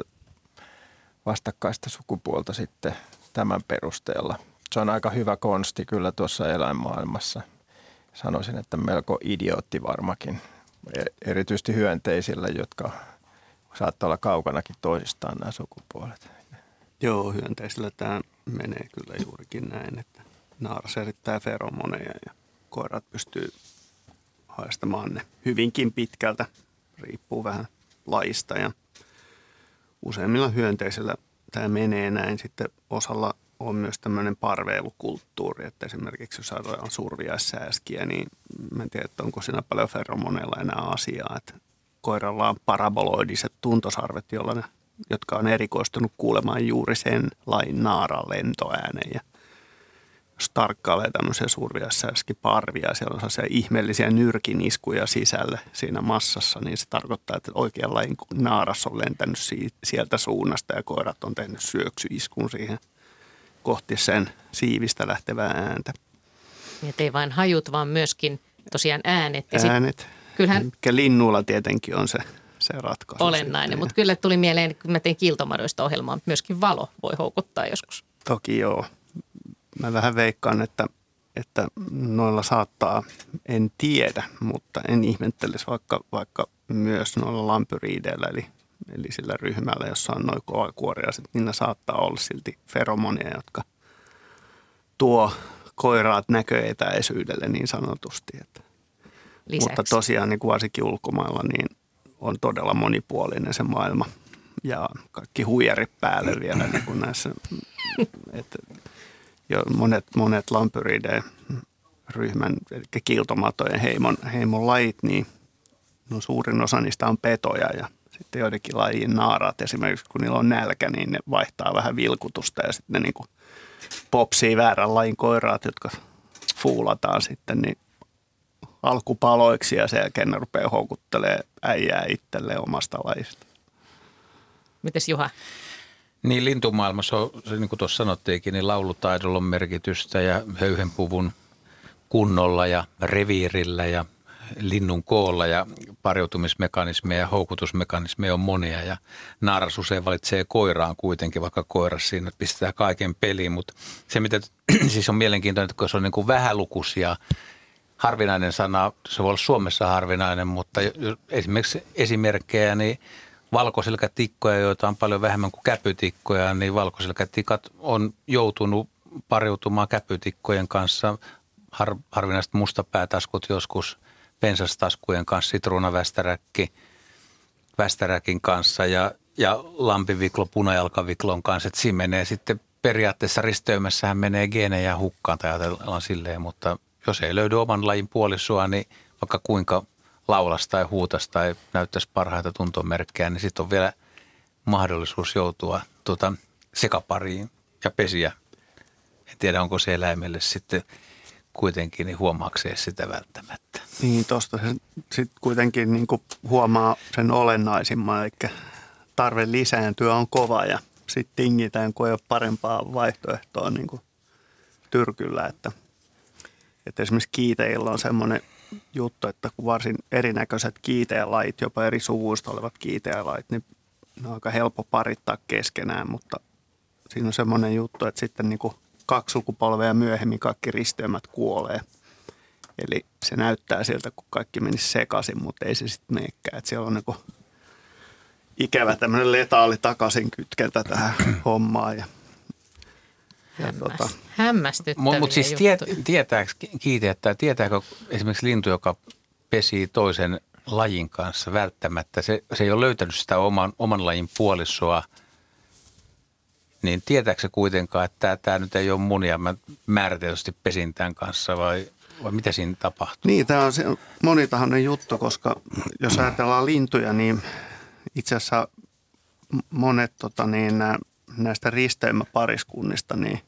S4: vastakkaista sukupuolta sitten tämän perusteella. Se on aika hyvä konsti kyllä tuossa eläinmaailmassa. Sanoisin, että melko idiootti varmakin, e- erityisesti hyönteisillä, jotka saattaa olla kaukanakin toisistaan nämä sukupuolet.
S1: Joo, hyönteisillä tämä menee kyllä juurikin näin, että naaras erittää feromoneja ja koirat pystyy haistamaan ne hyvinkin pitkältä, riippuu vähän laista ja useimmilla hyönteisillä tämä menee näin. Sitten osalla on myös tämmöinen parveilukulttuuri, että esimerkiksi jos saadaan surviaissääskiä, niin en tiedä, että onko siinä paljon feromoneilla enää asiaa, että koiralla on paraboloidiset tuntosarvet, ne, jotka on erikoistunut kuulemaan juuri sen lain naaran lentoäänen ja jos tarkkailee tämmöisiä parvia, siellä on sellaisia ihmeellisiä nyrkiniskuja sisällä siinä massassa, niin se tarkoittaa, että oikean lajin naaras on lentänyt sieltä suunnasta ja koirat on tehnyt syöksyiskun siihen kohti sen siivistä lähtevää ääntä.
S2: Niin, ei vain hajut, vaan myöskin tosiaan äänet.
S1: Ja äänet. Sit, kyllähän, mikä linnuilla tietenkin on se, se ratkaisu.
S2: Olennainen, mutta kyllä tuli mieleen, kun mä tein kiltomadoista ohjelmaa, myöskin valo voi houkuttaa joskus.
S1: Toki joo mä vähän veikkaan, että, että noilla saattaa, en tiedä, mutta en ihmettelisi vaikka, vaikka myös noilla lampyriideillä, eli, eli sillä ryhmällä, jossa on noin kova kuoria, niin ne saattaa olla silti feromonia, jotka tuo koiraat näköetäisyydelle niin sanotusti. Että. Mutta tosiaan niin kuin varsinkin ulkomailla niin on todella monipuolinen se maailma ja kaikki huijarit päälle vielä niin kuin näissä. Että jo monet, monet lampyriiden ryhmän, eli kiiltomatojen heimon, heimon lajit, niin no suurin osa niistä on petoja ja sitten joidenkin lajien naarat esimerkiksi, kun niillä on nälkä, niin ne vaihtaa vähän vilkutusta ja sitten ne niin kuin popsii väärän lajin koiraat, jotka fuulataan sitten niin alkupaloiksi ja sen jälkeen ne rupeaa houkuttelee äijää itselleen omasta lajista.
S2: Mites Juha?
S3: Niin lintumaailmassa on, se, niin kuin tuossa sanottiinkin, niin laulutaidolla on merkitystä ja höyhenpuvun kunnolla ja reviirillä ja linnun koolla ja pariutumismekanismeja ja houkutusmekanismeja on monia. Ja naaras usein valitsee koiraan kuitenkin, vaikka koiras siinä pistää kaiken peliin, mutta se mitä *clears throat* siis on mielenkiintoinen, että kun se on niin kuin vähälukuisia, harvinainen sana, se voi olla Suomessa harvinainen, mutta esimerkiksi esimerkkejä, niin valkoselkätikkoja, joita on paljon vähemmän kuin käpytikkoja, niin valkoselkätikat on joutunut pariutumaan käpytikkojen kanssa. Har, harvinaiset mustapäätaskut joskus pensastaskujen kanssa, sitruunavästäräkki västäräkin kanssa ja, ja lampiviklo punajalkaviklon kanssa. Että siinä menee sitten periaatteessa risteymässähän menee geenejä hukkaan tai ajatellaan silleen, mutta jos ei löydy oman lajin puolisoa, niin vaikka kuinka laulas tai huutas tai näyttäisi parhaita tuntomerkkejä, niin sitten on vielä mahdollisuus joutua tuota sekapariin ja pesiä. En tiedä, onko se eläimelle sitten kuitenkin niin huomaakseen sitä välttämättä.
S1: Niin, tuosta se sitten kuitenkin niin huomaa sen olennaisimman, eli tarve lisääntyä on kova ja sitten tingitään, kun ei ole parempaa vaihtoehtoa niin kuin tyrkyllä. Että, että esimerkiksi kiiteillä on semmoinen juttu, että kun varsin erinäköiset kiiteälajit, jopa eri suvuista olevat kiiteälajit, niin ne on aika helppo parittaa keskenään, mutta siinä on semmoinen juttu, että sitten niin kaksi sukupolvea myöhemmin kaikki risteymät kuolee. Eli se näyttää siltä, kun kaikki menisi sekaisin, mutta ei se sitten menekään. Että siellä on niin ikävä tämmöinen letaali takaisin kytkentä tähän hommaan. Ja
S2: Hämmäs, tota, hämmästyttäviä
S3: Mutta siis tie, tietääkö, kiitettää, tietääkö esimerkiksi lintu, joka pesii toisen lajin kanssa välttämättä, se, se ei ole löytänyt sitä oman, oman lajin puolisoa, niin tietääkö se kuitenkaan, että tämä, nyt ei ole mun ja mä määrätietoisesti pesin tämän kanssa vai, vai mitä siinä tapahtuu?
S1: Niin, tämä on se monitahoinen juttu, koska jos ajatellaan lintuja, niin itse asiassa monet tota niin, näistä risteymäpariskunnista, niin,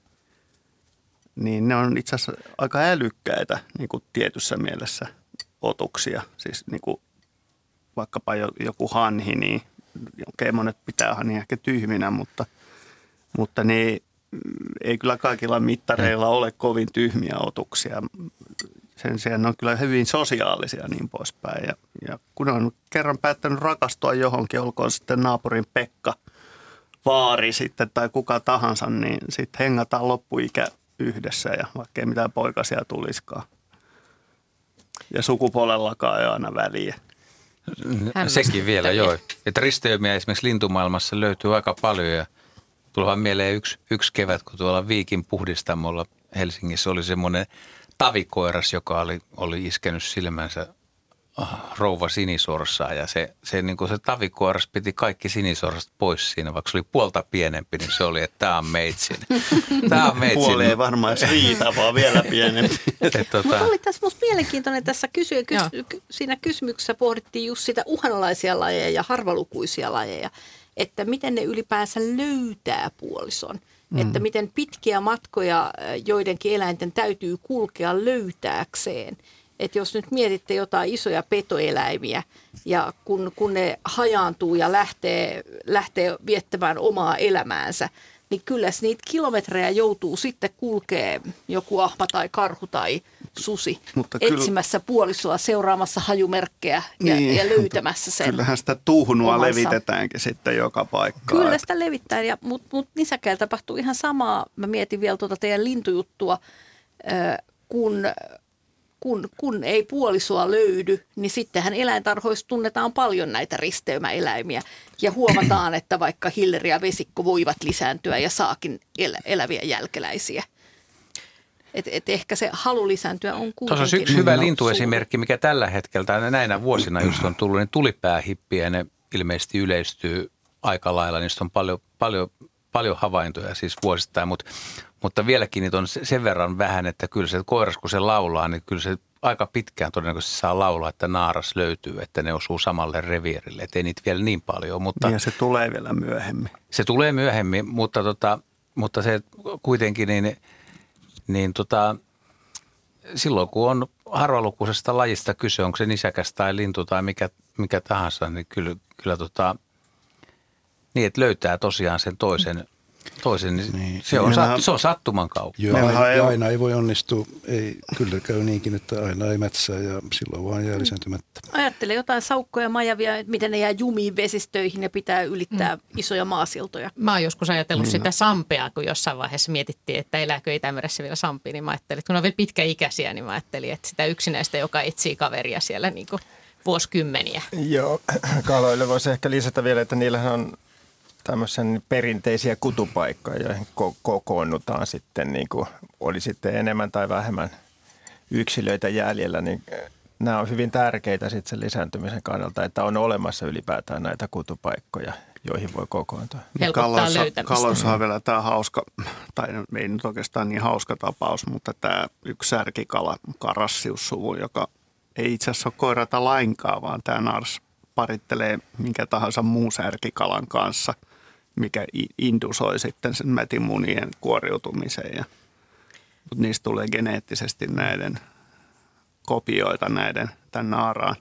S1: niin ne on itse asiassa aika älykkäitä niin kuin tietyssä mielessä otuksia. Siis niin kuin vaikkapa joku hanhi, niin okei, monet pitää hanhi ehkä tyhminä, mutta, mutta ne ei kyllä kaikilla mittareilla ole kovin tyhmiä otuksia. Sen sijaan ne on kyllä hyvin sosiaalisia niin poispäin. Ja, ja kun on kerran päättänyt rakastua johonkin, olkoon sitten naapurin Pekka, vaari sitten tai kuka tahansa, niin sitten hengataan loppuikä yhdessä ja vaikka ei mitään poikasia tuliskaan. Ja sukupuolellakaan ei aina väliä.
S3: Sekin vielä, joo. Että risteymiä esimerkiksi lintumaailmassa löytyy aika paljon ja tulee mieleen yksi, yksi kevät, kun tuolla Viikin puhdistamolla Helsingissä oli semmoinen tavikoiras, joka oli, oli iskenyt silmänsä rouva sinisorsaa ja se, se, niin kuin se tavikoiras piti kaikki sinisorsat pois siinä, vaikka se oli puolta pienempi, niin se oli, että tämä on meitsin. *laughs*
S1: Tämä on meitsin. Puoli ei varmaan riitä, vaan vielä pienempi. *laughs*
S6: tota... Mutta oli tässä minusta mielenkiintoinen tässä kysy- kys- siinä kysymyksessä pohdittiin just sitä uhanalaisia lajeja ja harvalukuisia lajeja, että miten ne ylipäänsä löytää puolison. Mm. Että miten pitkiä matkoja joidenkin eläinten täytyy kulkea löytääkseen – että jos nyt mietitte jotain isoja petoeläimiä ja kun, kun ne hajaantuu ja lähtee, lähtee viettämään omaa elämäänsä, niin kyllä niitä kilometrejä joutuu sitten kulkee joku ahma tai karhu tai susi mutta etsimässä kyllä, puolisoa, seuraamassa hajumerkkejä ja, niin, *laughs* ja löytämässä sen.
S1: Kyllähän sitä tuhunua omansa. levitetäänkin sitten joka paikkaan.
S6: Kyllä sitä levittää, ja, mutta mut nisäkäällä tapahtuu ihan samaa. Mä mietin vielä tuota teidän lintujuttua, kun kun, kun ei puolisoa löydy, niin sittenhän eläintarhoissa tunnetaan paljon näitä risteymäeläimiä. Ja huomataan, *clears throat* että vaikka hilleri ja vesikko voivat lisääntyä ja saakin el- eläviä jälkeläisiä. Et, et ehkä se halu lisääntyä on kuitenkin.
S3: Tuossa on yksi hyvä lintuesimerkki, mikä tällä hetkellä, näinä vuosina just on tullut, niin tulipäähippiä, ne ilmeisesti yleistyy aika lailla. Niistä on paljon, paljon, paljon havaintoja siis vuosittain, mutta mutta vieläkin niitä on sen verran vähän, että kyllä se koiras, kun se laulaa, niin kyllä se aika pitkään todennäköisesti saa laulaa, että naaras löytyy, että ne osuu samalle reviirille. Että ei niitä vielä niin paljon. Mutta
S1: ja se tulee vielä myöhemmin.
S3: Se tulee myöhemmin, mutta, tota, mutta se kuitenkin niin, niin tota, silloin kun on harvalukuisesta lajista kyse, onko se nisäkäs tai lintu tai mikä, mikä tahansa, niin kyllä, kyllä tota, niin, että löytää tosiaan sen toisen toisen, niin, niin. Se, on sat, se on sattuman kauppa.
S5: Joo, aina, ei, aina ei voi onnistua. Ei, kyllä käy niinkin, että aina ei metsää ja silloin vaan jää lisääntymättä.
S6: Ajattele jotain saukkoja, majavia, miten ne jää jumiin vesistöihin ja pitää ylittää mm. isoja maasiltoja.
S2: Mä oon joskus ajatellut mm. sitä sampea, kun jossain vaiheessa mietittiin, että elääkö Itämeressä vielä sampi, niin mä ajattelin, että kun on vielä pitkäikäisiä, niin mä ajattelin, että sitä yksinäistä, joka etsii kaveria siellä niin kuin vuosikymmeniä.
S4: Joo, *clears throat* kaloille voisi ehkä lisätä vielä, että niillähän on tämmöisen perinteisiä kutupaikkoja, joihin ko- kokoonnutaan sitten, niin kuin oli sitten enemmän tai vähemmän yksilöitä jäljellä, niin eh, nämä on hyvin tärkeitä sitten sen lisääntymisen kannalta, että on olemassa ylipäätään näitä kutupaikkoja, joihin voi kokoontua.
S2: Kaloissa,
S1: kaloissa on vielä tämä hauska, tai ei nyt oikeastaan niin hauska tapaus, mutta tämä yksi särkikala, karassiussuvu, joka ei itse asiassa ole koirata lainkaan, vaan tämä nars parittelee minkä tahansa muun särkikalan kanssa – mikä indusoi sitten sen mätimunien kuoriutumiseen. Ja, mutta niistä tulee geneettisesti näiden kopioita näiden tämän naaraan.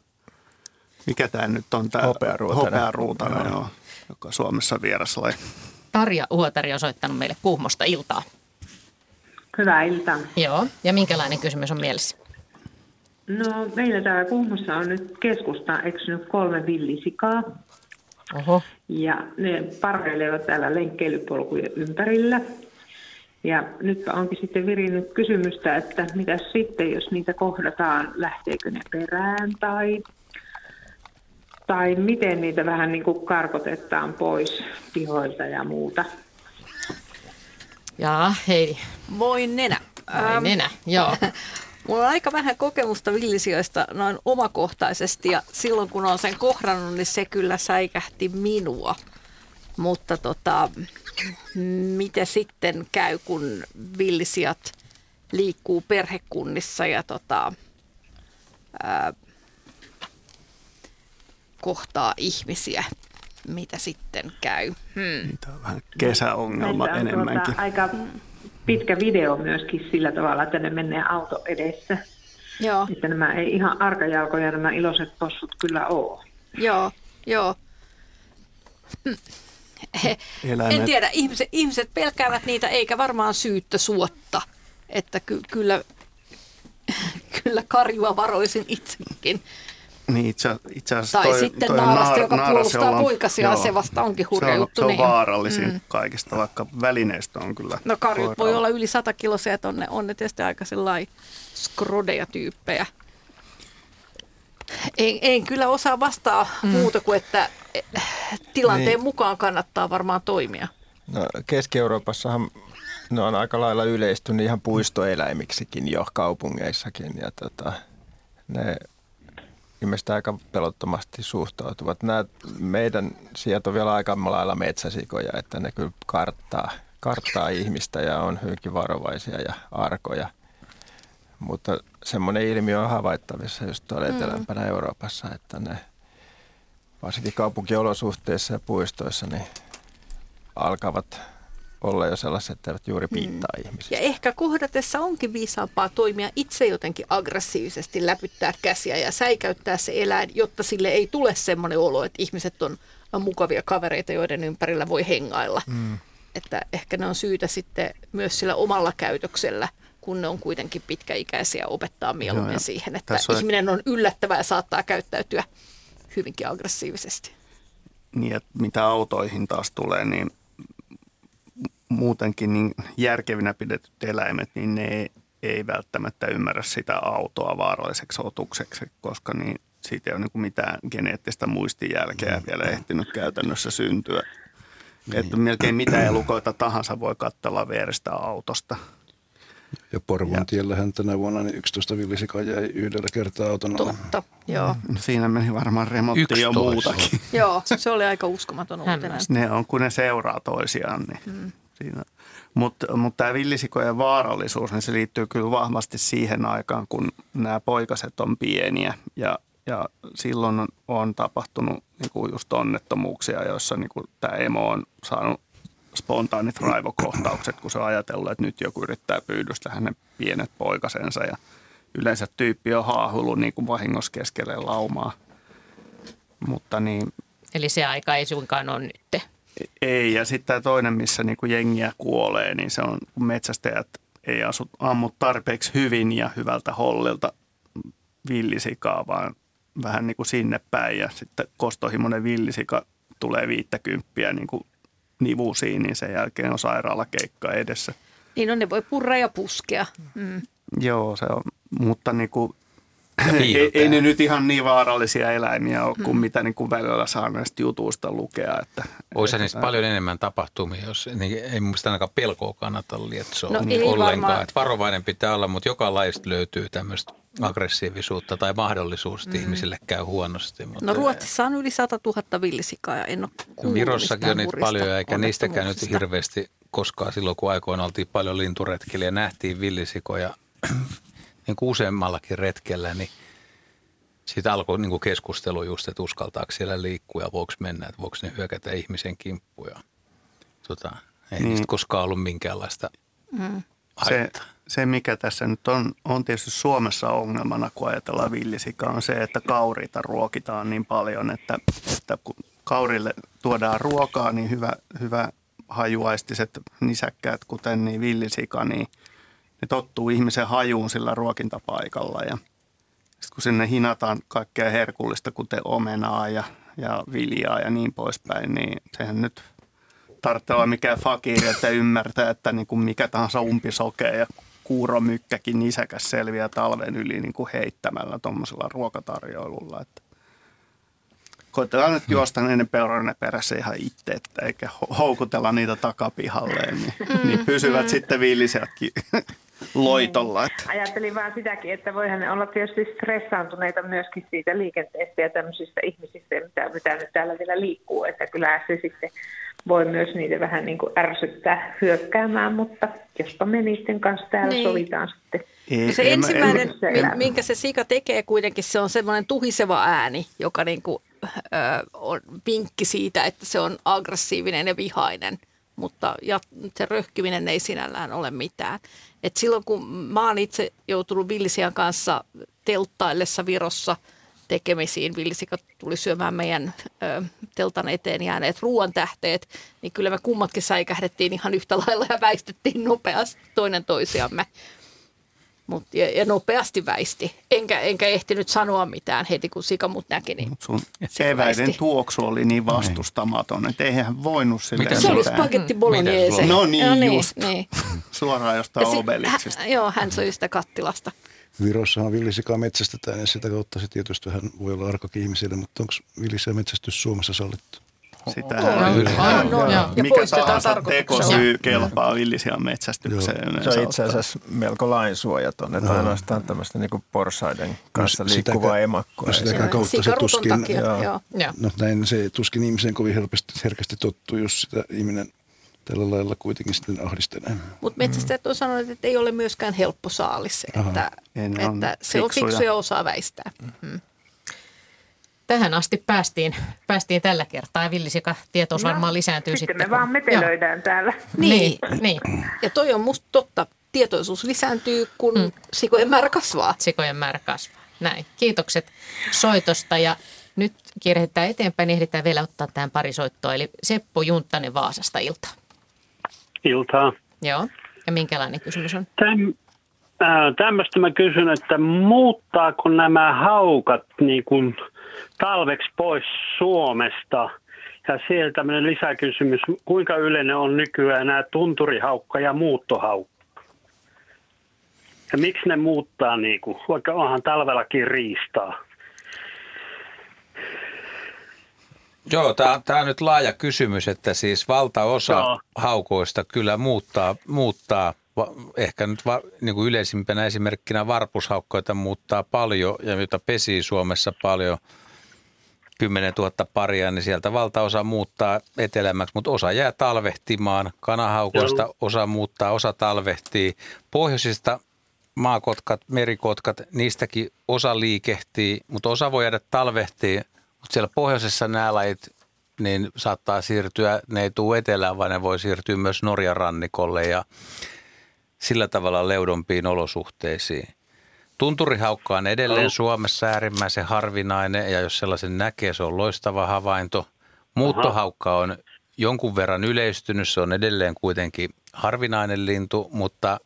S1: Mikä tämä nyt on? Tämä
S4: hopearuutana.
S1: Hopearuutana, joo. joka Suomessa vieraslaji.
S2: Tarja Uotari on soittanut meille Kuhmosta iltaa.
S13: Hyvää iltaa.
S2: Joo, ja minkälainen kysymys on mielessä?
S13: No meillä täällä Kuhmossa on nyt keskusta eksynyt kolme villisikaa.
S2: Oho.
S13: Ja ne parveilevat täällä lenkkeilypolkujen ympärillä. Ja nyt onkin sitten virinnyt kysymystä, että mitä sitten, jos niitä kohdataan, lähteekö ne perään tai, tai miten niitä vähän niin kuin karkotetaan pois pihoilta ja muuta.
S2: Jaa, hei.
S6: Voin nenä.
S2: Voin nenä, joo. *laughs*
S6: Mulla on aika vähän kokemusta villisijoista noin omakohtaisesti ja silloin kun on sen kohdannut, niin se kyllä säikähti minua. Mutta tota, mitä sitten käy, kun villisijat liikkuu perhekunnissa ja tota, ää, kohtaa ihmisiä? Mitä sitten käy?
S1: Hmm. Tämä on vähän kesäongelma Meillä enemmänkin. Tuota,
S13: aika pitkä video myöskin sillä tavalla, että ne menee auto edessä.
S6: Joo.
S13: Että nämä ei ihan arkajalkoja nämä iloiset possut kyllä ole.
S6: Joo, joo. He,
S1: Eläimet.
S6: en tiedä, ihmiset, ihmiset pelkäävät niitä eikä varmaan syyttä suotta. Että ky, kyllä, *laughs* kyllä karjua varoisin itsekin.
S1: Niin itse, itse asiassa
S6: Tai
S1: toi,
S6: sitten
S1: toi
S6: naarasta,
S1: naar-
S6: joka
S1: naaras,
S6: puolustaa
S1: on-
S6: se vasta onkin hurja
S1: se on,
S6: juttu,
S1: Se on
S6: niin.
S1: vaarallisin
S6: Mm.
S1: kaikista, vaikka välineistö on kyllä
S6: No karjut voi
S1: koiralla.
S6: olla yli 100 kilosia, että on ne, on ne tietysti aika sellainen skrodeja tyyppejä. En, en kyllä osaa vastaa mm. muuta kuin, että eh, tilanteen
S4: niin.
S6: mukaan kannattaa varmaan toimia.
S4: No, Keski-Euroopassahan ne on aika lailla yleistynyt ihan puistoeläimiksikin jo kaupungeissakin ja tota, ne ilmeisesti aika pelottomasti suhtautuvat. Nämä meidän sieltä on vielä aika lailla metsäsikoja, että ne kyllä karttaa, karttaa ihmistä ja on hyvinkin varovaisia ja arkoja. Mutta semmoinen ilmiö on havaittavissa just tuolla
S6: Mm.
S4: etelämpänä Euroopassa, että ne varsinkin kaupunkiolosuhteissa ja puistoissa niin alkavat olla jo sellaiset, että eivät juuri piittaa mm. ihmisiä.
S6: Ja ehkä kohdatessa onkin viisaampaa toimia itse jotenkin aggressiivisesti, läpyttää käsiä ja säikäyttää se eläin, jotta sille ei tule semmoinen olo, että ihmiset on mukavia kavereita, joiden ympärillä voi hengailla.
S4: Mm.
S6: Että ehkä ne on syytä sitten myös sillä omalla käytöksellä, kun ne on kuitenkin pitkäikäisiä, opettaa mieluummin
S1: Joo,
S6: siihen, että
S1: on-
S6: ihminen on yllättävä ja saattaa käyttäytyä hyvinkin aggressiivisesti.
S1: niin, että mitä autoihin taas tulee, niin muutenkin niin järkevinä pidetyt eläimet, niin ne ei, ei välttämättä ymmärrä sitä autoa vaaralliseksi otukseksi, koska niin siitä ei ole niin kuin mitään geneettistä muistijälkeä vielä ehtinyt käytännössä syntyä. Että melkein mitä elukoita tahansa voi katsella vierestä autosta.
S5: Ja Porvon tiellähän tänä vuonna niin 11 villisikaa jäi yhdellä kertaa auton alle.
S6: Totta, joo.
S1: No siinä meni varmaan remontti ja
S5: 11.
S1: muutakin.
S6: Joo, se oli aika uskomaton uutinen.
S1: Ne on, kun ne seuraa toisiaan. Niin
S6: Mm.
S1: Siinä. Mutta mut tämä villisikojen vaarallisuus, niin se liittyy kyllä vahvasti siihen aikaan, kun nämä poikaset on pieniä. Ja, ja silloin on, on tapahtunut niinku just onnettomuuksia, joissa niinku tämä emo on saanut spontaanit raivokohtaukset, kun se on ajatellut, että nyt joku yrittää pyydystää hänen pienet poikasensa. Ja yleensä tyyppi on haahullut niin kuin vahingossa keskelle laumaa. Mutta niin,
S2: Eli se aika ei suinkaan ole nyt.
S1: Ei, ja sitten tämä toinen, missä niinku jengiä kuolee, niin se on, kun metsästäjät ei asu, ammu tarpeeksi hyvin ja hyvältä hollilta villisikaa, vaan vähän niin kuin sinne päin. Ja sitten kostohimoinen villisika tulee viittäkymppiä niin kuin nivusiin, niin sen jälkeen on sairaalakeikka edessä.
S6: Niin on, ne voi purra ja puskea. Mm.
S1: Joo, se on, mutta niin kuin, ei, ei ne nyt ihan niin vaarallisia eläimiä ole kuin
S6: Mm.
S1: mitä niin kuin välillä saa näistä jutuista lukea. Että,
S3: Olisi niistä
S1: että-
S3: paljon enemmän tapahtumia, jos niin ei mun mielestä ainakaan pelkoa kannata lietsoa
S6: No ei
S3: ollenkaan.
S6: varmaan.
S3: Että varovainen pitää olla, mutta joka lajista löytyy tämmöistä aggressiivisuutta tai mahdollisuus, että
S6: Mm.
S3: ihmisille käy huonosti. Mutta
S6: No Ruotsissa on yli 100 000 villisikaa ja en ole kuullut
S3: Virossakin on niitä paljon, eikä niistäkään nyt hirveästi koskaan silloin, kun aikoina oltiin paljon linturetkellä ja nähtiin villisikoja niin kuin useammallakin retkellä, niin siitä alkoi niin kuin keskustelu just, että uskaltaako siellä liikkua ja voiko mennä, että voiko ne hyökätä ihmisen kimppuja. Tota, ei
S1: Niin.
S3: niistä koskaan ollut minkäänlaista
S6: Mm.
S1: se, se, mikä tässä nyt on, on tietysti Suomessa ongelmana, kun ajatellaan villisikaa, on se, että kauriita ruokitaan niin paljon, että, että kun kaurille tuodaan ruokaa, niin hyvä, hyvä hajuaistiset nisäkkäät, kuten niin villisika, niin ne tottuu ihmisen hajuun sillä ruokintapaikalla. Ja sitten kun sinne hinataan kaikkea herkullista, kuten omenaa ja, ja viljaa ja niin poispäin, niin sehän nyt tarvitsee olla mikään fakiri, että ymmärtää, että niin kuin mikä tahansa umpisokea ja kuuromykkäkin nisäkäs selviää talven yli niin kuin heittämällä tuommoisella ruokatarjoilulla. Että koitetaan nyt juosta ne peuroinen perässä ihan itse, että eikä ho- houkutella niitä takapihalleen, niin,
S13: Mm,
S1: niin pysyvät
S13: mm.
S1: sitten viilisetkin loitolla. Että.
S13: Ajattelin vaan sitäkin, että voihan ne olla tietysti stressaantuneita myöskin siitä liikenteestä ja tämmöisistä ihmisistä, mitä, mitä nyt täällä vielä liikkuu. Että kyllä se sitten voi myös niitä vähän niin kuin ärsyttää hyökkäämään, mutta jospa me niiden kanssa täällä
S6: Niin.
S13: niin. sovitaan sitten.
S1: Ei,
S6: se
S1: en mä- en mä-
S6: ensimmäinen,
S13: en-
S6: min- minkä se sika tekee kuitenkin, se on semmoinen tuhiseva ääni, joka niinku, ö, on vinkki siitä, että se on aggressiivinen ja vihainen. Mutta ja se röhkiminen ei sinällään ole mitään. Et silloin kun mä oon itse joutunut villisian kanssa telttaillessa Virossa, tekemisiin. Villisika tuli syömään meidän ö, teltan eteen jääneet ruoan tähteet, niin kyllä me kummatkin säikähdettiin ihan yhtä lailla ja väistettiin nopeasti toinen toisiamme. Mut, ja, ja nopeasti väisti. Enkä, enkä ehtinyt sanoa mitään heti, kun sika mut näki. Niin
S1: Sun
S6: Sika
S1: eväiden tuoksu oli niin vastustamaton, että eihän hän voinut silleen
S6: Se oli spagetti bolognese.
S1: No niin,
S6: no niin,
S1: just.
S6: Niin.
S1: Suoraan jostain
S6: Ja sit-
S1: Obelixista.
S6: hä- Joo, hän söi sitä kattilasta.
S5: Virossahan villisikaa metsästetään ja sitä kautta se tietysti vähän voi olla arkakin ihmisille, mutta onko villisää metsästys Suomessa sallittu?
S1: Sitähän
S6: On, on, on. Ja
S1: Mikä
S6: poistetaan
S1: tahansa tekosyy kelpaa villisian metsästykseen.
S4: Se on itse asiassa melko lainsuojaton, että
S5: Joo.
S4: ainoastaan tämmöistä niin porsaiden kanssa
S5: No,
S4: liikkuvaa
S5: sitäkään-
S4: emakkoa.
S5: no, sitäkään kautta se tuskin,
S6: takia, joo. Joo.
S5: No näin se tuskin ihmiseen kovin helposti, herkästi tottuu, jos sitä ihminen tällä lailla kuitenkin sitten ahdistelee.
S6: Mutta metsästäjät on sanonut, että ei ole myöskään helppo saalis,
S5: Aha.
S6: että, että se on
S1: fiksuja.
S6: fiksu ja osaa väistää. Mm.
S2: Tähän asti päästiin, päästiin tällä kertaa ja villisika tietous
S13: No,
S2: varmaan lisääntyy
S13: sitten
S2: sitten.
S13: me vaan metelöidään täällä.
S6: Niin.
S2: niin.
S6: Ja toi on musta totta. Tietoisuus lisääntyy, kun mm. sikojen määrä kasvaa.
S2: Sikojen määrä kasvaa. Näin. Kiitokset soitosta ja nyt kierretään eteenpäin, niin ehditään vielä ottaa tähän pari soittoa. Eli Seppo Junttanen Vaasasta iltaa.
S14: Iltaa.
S2: Joo. Ja minkälainen kysymys on?
S14: Täm, ää, tämmöistä mä kysyn, että muuttaako nämä haukat niin kuin talveksi pois Suomesta? Ja siellä tämmöinen lisäkysymys, kuinka yleinen on nykyään nämä tunturihaukka ja muuttohaukka? Ja miksi ne muuttaa, niin kuin, vaikka onhan talvellakin riistaa?
S3: Joo, tämä on nyt laaja kysymys, että siis valtaosa
S14: Joo.
S3: haukoista kyllä muuttaa, muuttaa ehkä nyt va, niin kuin yleisimpänä esimerkkinä varpushaukkoita muuttaa paljon ja joita pesii Suomessa paljon, 10 000 paria, niin sieltä valtaosa muuttaa etelämmäksi, mutta osa jää talvehtimaan. Kanahaukoista osa muuttaa, osa talvehtii. Pohjoisista maakotkat, merikotkat, niistäkin osa liikehtii, mutta osa voi jäädä talvehtiin. Mutta siellä pohjoisessa nämä lajit niin saattaa siirtyä, ne ei tule etelään, vaan ne voi siirtyä myös Norjan rannikolle ja sillä tavalla leudompiin olosuhteisiin. Tunturihaukka on edelleen
S14: Joo.
S3: Suomessa äärimmäisen harvinainen ja jos sellaisen näkee, se on loistava havainto. Muuttohaukka on jonkun verran yleistynyt, se on edelleen kuitenkin harvinainen lintu, mutta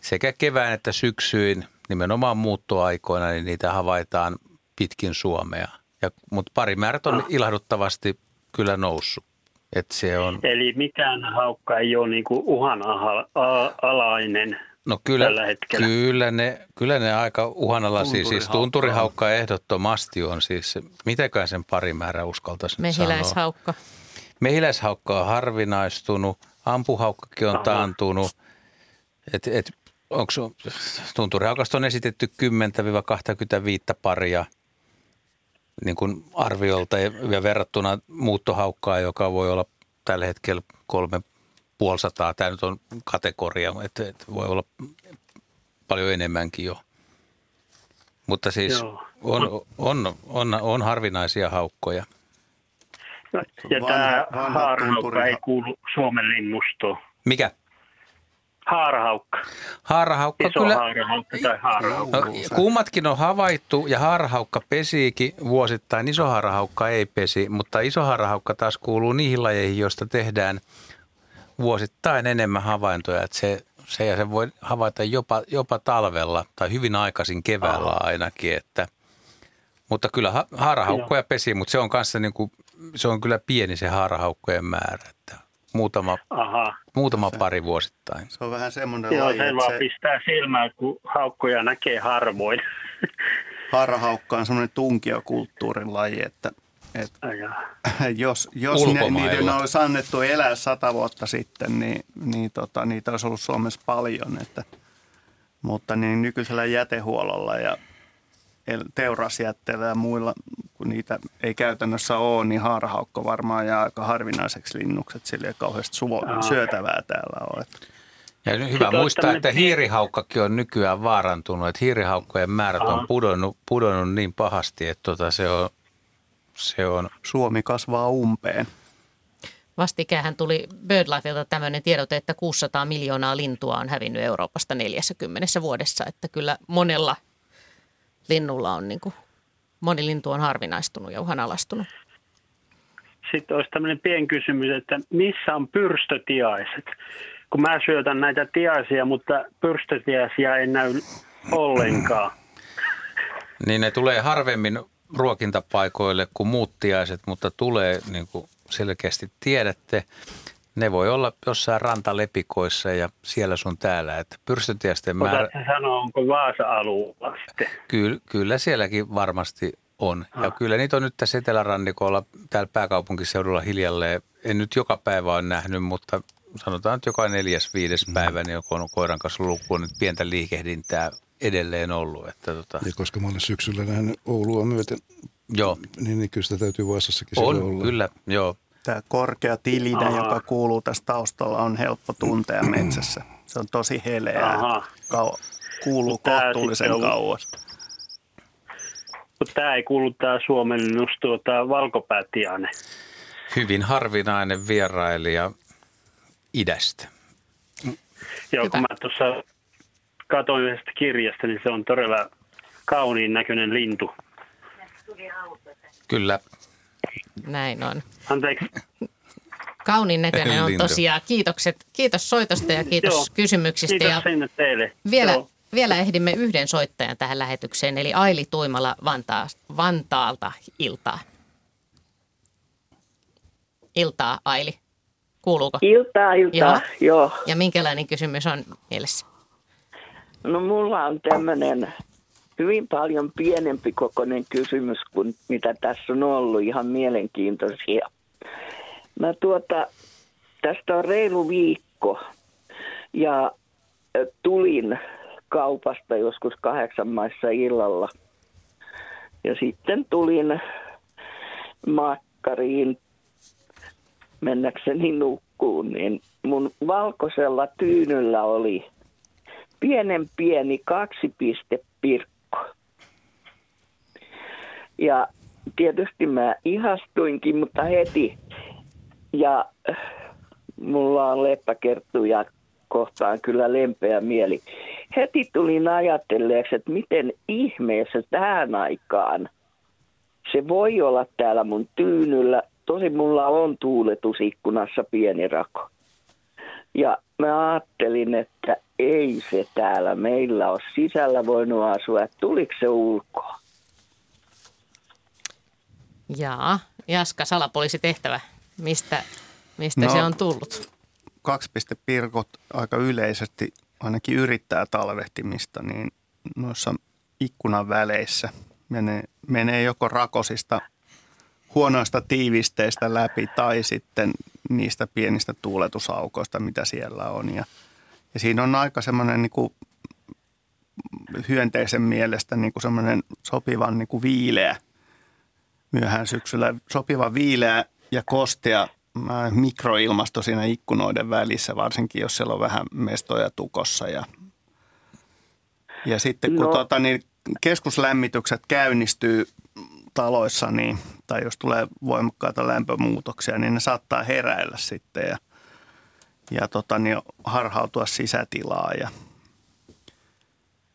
S3: sekä kevään että syksyin, nimenomaan muuttoaikoina, niin niitä havaitaan pitkin Suomea. Ja, mutta parimäärät on ilahduttavasti kyllä noussut. Et se on,
S14: Eli mikään haukka ei ole niin kuin uhanalainen
S3: no kyllä,
S14: tällä hetkellä.
S3: kyllä, ne, kyllä ne aika uhanalaisia, siis
S14: Tunturihaukka on.
S3: tunturihaukka ehdottomasti on siis, mitäkään sen parimäärä uskaltaisi nyt sanoa.
S2: Mehiläishaukka.
S3: Mehiläishaukka on harvinaistunut, ampuhaukkakin on
S14: Aha.
S3: taantunut. Et, et, onko tunturihaukasta on esitetty 10-25 paria niin kuin arviolta ja, ja verrattuna muuttohaukkaa, joka voi olla tällä hetkellä kolme puolisataa. Tämä nyt on kategoria, että, että voi olla paljon enemmänkin jo. Mutta siis
S14: Joo.
S3: on, on, on, on harvinaisia haukkoja.
S14: No, Ja
S1: Vanha-
S14: tämä haarahaukka ei kuulu Suomen linnustoon.
S3: Mikä?
S14: Haarahaukka.
S3: Haarahaukka
S14: Iso
S3: kyllä.
S14: haarahaukka tai haarahaukka.
S3: No, kummatkin on havaittu ja haarahaukka pesiikin vuosittain. Iso haarahaukka ei pesi, mutta iso haarahaukka taas kuuluu niihin lajeihin, joista tehdään vuosittain enemmän havaintoja. Että se, se, ja se voi havaita jopa, jopa talvella tai hyvin aikaisin keväällä ainakin. Että, mutta kyllä ha- haarahaukkoja pesi, mutta se on, kanssa niin kuin, se on kyllä pieni se haarahaukkojen määrä. Että muutama,
S14: Aha.
S3: muutama pari vuosittain.
S1: Se on vähän semmoinen
S14: Joo,
S1: laji,
S14: se
S1: että
S14: vaan
S1: se
S14: pistää silmään, kun haukkoja näkee harvoin.
S1: harhaukka on semmoinen tunkiokulttuurin laji, että,
S14: jaa. *laughs*
S1: jos, jos ne, niiden olisi annettu elää sata vuotta sitten, niin, niin tota, niitä olisi ollut Suomessa paljon. Että, mutta niin nykyisellä jätehuollolla ja el- teurasjätteellä ja muilla, kun niitä ei käytännössä ole, niin haarahaukko varmaan jää aika harvinaiseksi linnukset, sillä ei kauheasti suo, syötävää täällä ole. Että
S3: Ja nyt hyvä
S14: Sitten
S3: muistaa, että hiirihaukkakin on nykyään vaarantunut, että hiirihaukkojen määrät on pudonnut, pudonnut niin pahasti, että tota se on, se on
S1: Suomi kasvaa umpeen.
S2: Vastikäänhän tuli BirdLifeilta tämmöinen tiedote, että 600 miljoonaa lintua on hävinnyt Euroopasta 40 vuodessa, että kyllä monella linnulla on niin kuin moni lintu on harvinaistunut ja uhanalaistunut.
S14: Sitten olisi tämmöinen pieni kysymys, että missä on pyrstötiaiset? Kun mä syötän näitä tiaisia, mutta pyrstötiaisia ei näy ollenkaan.
S3: Niin ne tulee harvemmin ruokintapaikoille kuin muut tiaiset, mutta tulee niin kuin selkeästi tiedätte. Ne voi olla jossain rantalepikoissa ja siellä sun täällä. Että pyrstötiaisten määrä...
S14: Osaatko sanoa, onko Vaasa-alueella sitten?
S3: Kyllä, kyllä sielläkin varmasti on. Ja
S14: Ah.
S3: kyllä niitä on nyt tässä etelärannikolla, täällä pääkaupunkiseudulla hiljalleen. En nyt joka päivä ole nähnyt, mutta sanotaan nyt joka neljäs, viides päivä, niin joku on koiran kanssa lukuun nyt pientä liikehdintää edelleen ollut. Että tota,
S5: Ja koska mä olen syksyllä nähnyt Oulua myöten,
S3: joo,
S5: niin, niin kyllä sitä täytyy Vaasassakin
S3: on
S5: olla.
S3: kyllä, joo.
S1: Tämä korkea tilinen,
S14: Aha.
S1: joka kuuluu tässä taustalla, on helppo tuntea metsässä. Se on tosi heleää.
S14: Aha.
S1: Kau- kuuluu
S14: Tää
S1: kohtuullisen
S14: on-
S1: kauas.
S14: Mutta tämä ei kuulu tämä Suomen linnus tuota valkopäätiainen.
S3: Hyvin harvinainen vierailija idästä.
S14: Joo,
S2: Hyvä.
S14: kun mä tuossa katsoin yhdestä kirjasta, niin se on todella kauniin näköinen lintu.
S3: Kyllä,
S2: Näin on.
S14: Anteeksi.
S2: Kauniin näköinen on tosiaan. Kiitokset. Kiitos soitosta ja kiitos
S14: Joo.
S2: kysymyksistä.
S14: Kiitos
S2: ja
S14: sinne teille.
S2: vielä,
S14: Joo.
S2: vielä ehdimme yhden soittajan tähän lähetykseen, eli Aili Tuimala Vantaa, Vantaalta iltaa. Iltaa, Aili. Kuuluuko?
S15: Iltaa, iltaa,
S2: Joo.
S15: joo. joo.
S2: Ja minkälainen kysymys on mielessä?
S15: No mulla on tämmöinen hyvin paljon pienempi kokoinen kysymys kuin mitä tässä on ollut, ihan mielenkiintoisia. Mä tuota, tästä on reilu viikko ja tulin kaupasta joskus kahdeksan maissa illalla. Ja sitten tulin makkariin mennäkseni nukkuun, niin mun valkoisella tyynyllä oli pienen pieni kaksipistepirkko. Ja tietysti mä ihastuinkin, mutta heti. Ja äh, mulla on leppäkerttuja kohtaan kyllä lempeä mieli. Heti tulin ajatelleeksi, että miten ihmeessä tähän aikaan se voi olla täällä mun tyynyllä. Tosi mulla on tuuletusikkunassa pieni rako. Ja mä ajattelin, että ei se täällä meillä ole sisällä voinut asua. Tuliko se ulkoa?
S2: Jaa, Jaska, salapoliisitehtävä. Mistä, mistä
S1: No.
S2: se on tullut?
S1: Kaksipistepirkot aika yleisesti ainakin yrittää talvehtimista, niin noissa ikkunan väleissä menee, menee joko rakosista huonoista tiivisteistä läpi tai sitten niistä pienistä tuuletusaukoista, mitä siellä on. Ja, ja siinä on aika semmoinen niin kuin hyönteisen mielestä niin kuin semmoinen sopivan niin kuin viileä myöhään syksyllä, sopiva viileä ja kostea mikroilmasto siinä ikkunoiden välissä, varsinkin jos siellä on vähän mestoja tukossa. Ja, ja sitten kun
S15: No.
S1: tota, niin keskuslämmitykset käynnistyy taloissa, niin, tai jos tulee voimakkaita lämpömuutoksia, niin ne saattaa heräillä sitten ja, ja tota, niin harhautua sisätilaa ja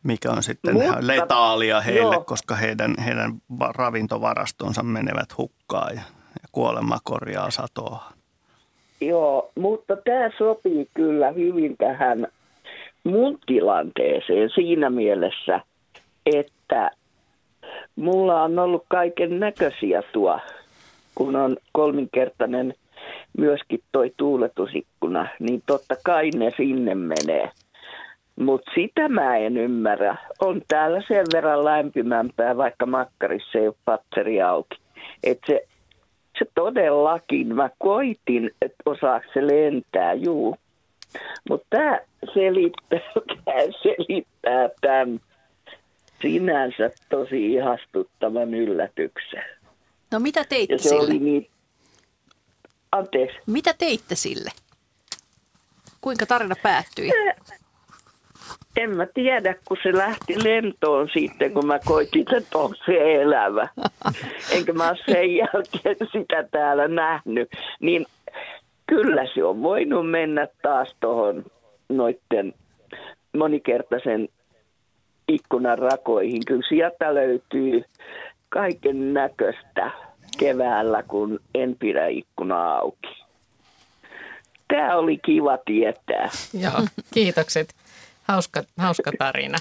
S1: mikä on sitten
S15: Mutta-
S1: letaalia heille,
S15: joo.
S1: koska heidän, heidän va- ravintovarastonsa menevät hukkaan ja, ja kuolema korjaa satoa.
S15: Joo, mutta tämä sopii kyllä hyvin tähän mun tilanteeseen siinä mielessä, että mulla on ollut kaiken näköisiä tuo, kun on kolminkertainen myöskin toi tuuletusikkuna, niin totta kai ne sinne menee. Mutta sitä mä en ymmärrä. On täällä sen verran lämpimämpää, vaikka makkarissa ei ole patteri auki. Että se se todellakin, mä koitin, että osaako se lentää, juu. Mutta tämä selittää, tää selittää *laughs* tämän sinänsä tosi ihastuttavan yllätyksen.
S6: No mitä teitte
S15: Ja se
S6: sille?
S15: oli niin, anteeksi,
S6: Mitä teitte sille? Kuinka tarina päättyi?
S15: en mä tiedä, kun se lähti lentoon sitten, kun mä koitin, että on se elävä. *laughs* Enkä mä ole sen jälkeen sitä täällä nähnyt. Niin kyllä se on voinut mennä taas tuohon noitten monikertaisen ikkunan rakoihin. Kyllä sieltä löytyy kaiken näköistä keväällä, kun en pidä ikkunaa auki. Tämä oli kiva tietää.
S2: Joo, kiitokset. Hauska, hauska tarina.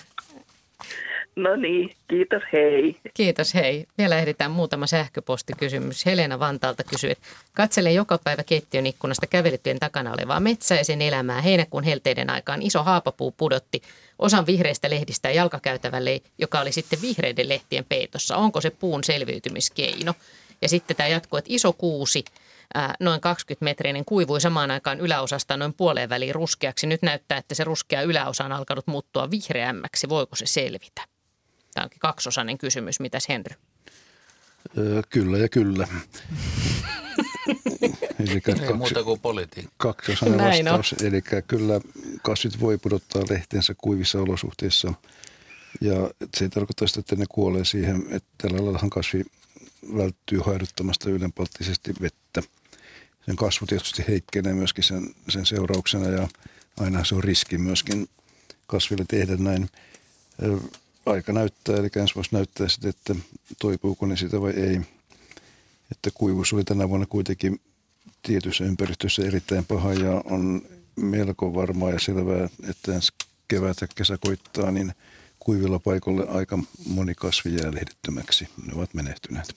S15: No niin, kiitos, hei.
S2: Kiitos, hei. Vielä ehditään muutama sähköpostikysymys. Helena Vantaalta kysyy, että katsele joka päivä keittiön ikkunasta kävelyttyjen takana olevaa metsää ja sen elämää. Heinäkuun helteiden aikaan iso haapapuu pudotti osan vihreistä lehdistä jalkakäytävälle, joka oli sitten vihreiden lehtien peitossa. Onko se puun selviytymiskeino? Ja sitten tämä jatkuu, että iso kuusi, noin 20-metrinen, kuivui samaan aikaan yläosasta noin puoleen väliin ruskeaksi. Nyt näyttää, että se ruskea yläosa on alkanut muuttua vihreämmäksi. Voiko se selvitä? Tämä onkin kaksosainen kysymys. Mitäs Henry?
S5: Öö, kyllä ja kyllä. *laughs*
S3: Eli kaksi, muuta kuin politiikka.
S5: Kaksosainen vastaus. Eli kyllä kasvit voi pudottaa lehtensä kuivissa olosuhteissa. Ja se ei tarkoita sitä, että ne kuolee siihen, että tällä laillahan kasvi välttyy haiduttamasta ylenpalttisesti vettä. Sen kasvu tietysti heikkenee myöskin sen, sen seurauksena ja aina se on riski myöskin kasville tehdä näin aika näyttää, eli ensi vuosi näyttää sitten, että toipuuko ne sitä vai ei. Että kuivuus oli tänä vuonna kuitenkin tietyssä ympäristössä erittäin paha ja on melko varmaa ja selvää, että ensi kevät ja kesä koittaa, niin kuivilla paikoille aika moni kasvi jää lehdittömäksi. Ne ovat menehtyneet.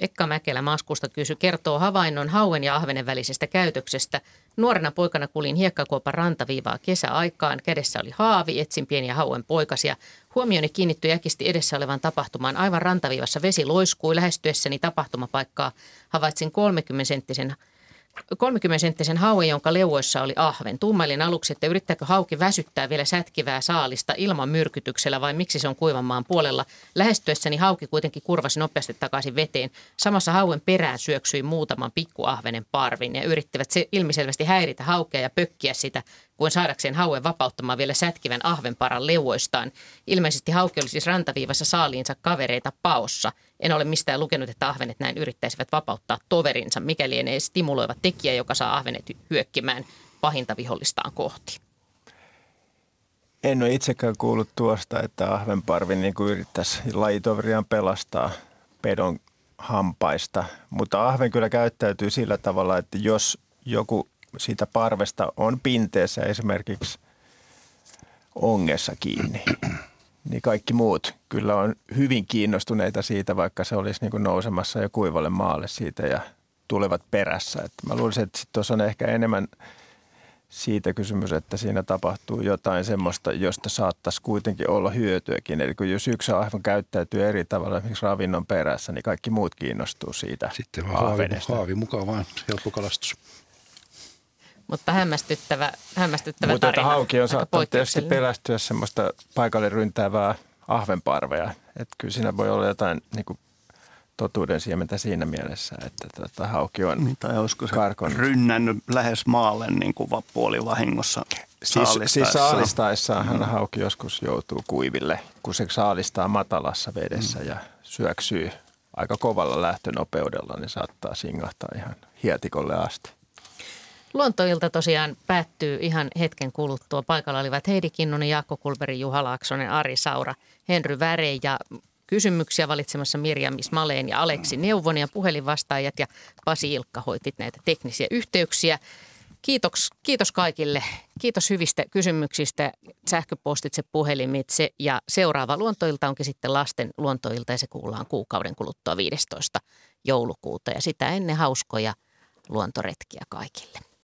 S2: Pekka Mäkelä Maskusta kysy, kertoo havainnon hauen ja ahvenen välisestä käytöksestä. Nuorena poikana kulin hiekkakuopan rantaviivaa kesäaikaan. Kädessä oli haavi, etsin pieniä hauen poikasia. Huomioni kiinnittyi äkisti edessä olevan tapahtumaan. Aivan rantaviivassa vesi loiskui. Lähestyessäni tapahtumapaikkaa havaitsin 30 senttisen 30-senttisen hauen, jonka leuoissa oli ahven. Tummailin aluksi, että yrittääkö hauki väsyttää vielä sätkivää saalista ilman myrkytyksellä vai miksi se on kuivan maan puolella. Lähestyessäni hauki kuitenkin kurvasi nopeasti takaisin veteen. Samassa hauen perään syöksyi muutaman pikkuahvenen parvin ja yrittivät se ilmiselvästi häiritä haukea ja pökkiä sitä kuin saadakseen hauen vapauttamaan vielä sätkivän ahvenparan leuoistaan. Ilmeisesti hauki oli siis rantaviivassa saaliinsa kavereita paossa. En ole mistään lukenut, että ahvenet näin yrittäisivät vapauttaa toverinsa, mikäli ei stimuloiva tekijä, joka saa ahvenet hyökkimään pahinta vihollistaan kohti.
S4: En ole itsekään kuullut tuosta, että ahvenparvi niin kuin yrittäisi lajitoveriaan pelastaa pedon hampaista, mutta ahven kyllä käyttäytyy sillä tavalla, että jos joku siitä parvesta on pinteessä esimerkiksi ongessa kiinni, niin kaikki muut kyllä on hyvin kiinnostuneita siitä, vaikka se olisi niin kuin nousemassa jo kuivalle maalle siitä ja tulevat perässä. Että mä luulisin, että tuossa on ehkä enemmän siitä kysymys, että siinä tapahtuu jotain semmoista, josta saattaisi kuitenkin olla hyötyäkin. Eli kun jos yksi ahven käyttäytyy eri tavalla esimerkiksi ravinnon perässä, niin kaikki muut kiinnostuu siitä
S5: Sitten vaan haavi, haavi mukaan vaan, helppo kalastus.
S2: Mutta hämmästyttävä, hämmästyttävä
S4: Mutta
S2: tarina.
S4: hauki on saattanut tietysti pelästyä semmoista paikalle ryntäävää ahvenparvea. Että kyllä siinä voi olla jotain niin kuin totuuden siementä siinä mielessä, että tota, hauki on
S1: niin, Tai olisiko se
S4: karkon.
S1: rynnännyt lähes maalle niin kuin puolivahingossa
S4: Siis, siis saalistaessahan
S1: Mm.
S4: hauki joskus joutuu kuiville, kun se saalistaa matalassa vedessä
S1: Mm.
S4: ja syöksyy aika kovalla lähtönopeudella, niin saattaa singahtaa ihan hietikolle asti.
S2: Luontoilta tosiaan päättyy ihan hetken kuluttua. Paikalla olivat Heidi Kinnunen, Jaakko Kulberi, Juha Laaksonen, Ari Saura, Henry Väre ja kysymyksiä valitsemassa Mirjam Ismaleen ja Aleksi Neuvon ja puhelinvastaajat ja Pasi Ilkka hoitit näitä teknisiä yhteyksiä. Kiitos, kiitos kaikille. Kiitos hyvistä kysymyksistä, sähköpostitse, puhelimitse ja seuraava luontoilta onkin sitten lasten luontoilta ja se kuullaan kuukauden kuluttua 15. joulukuuta ja sitä ennen hauskoja luontoretkiä kaikille.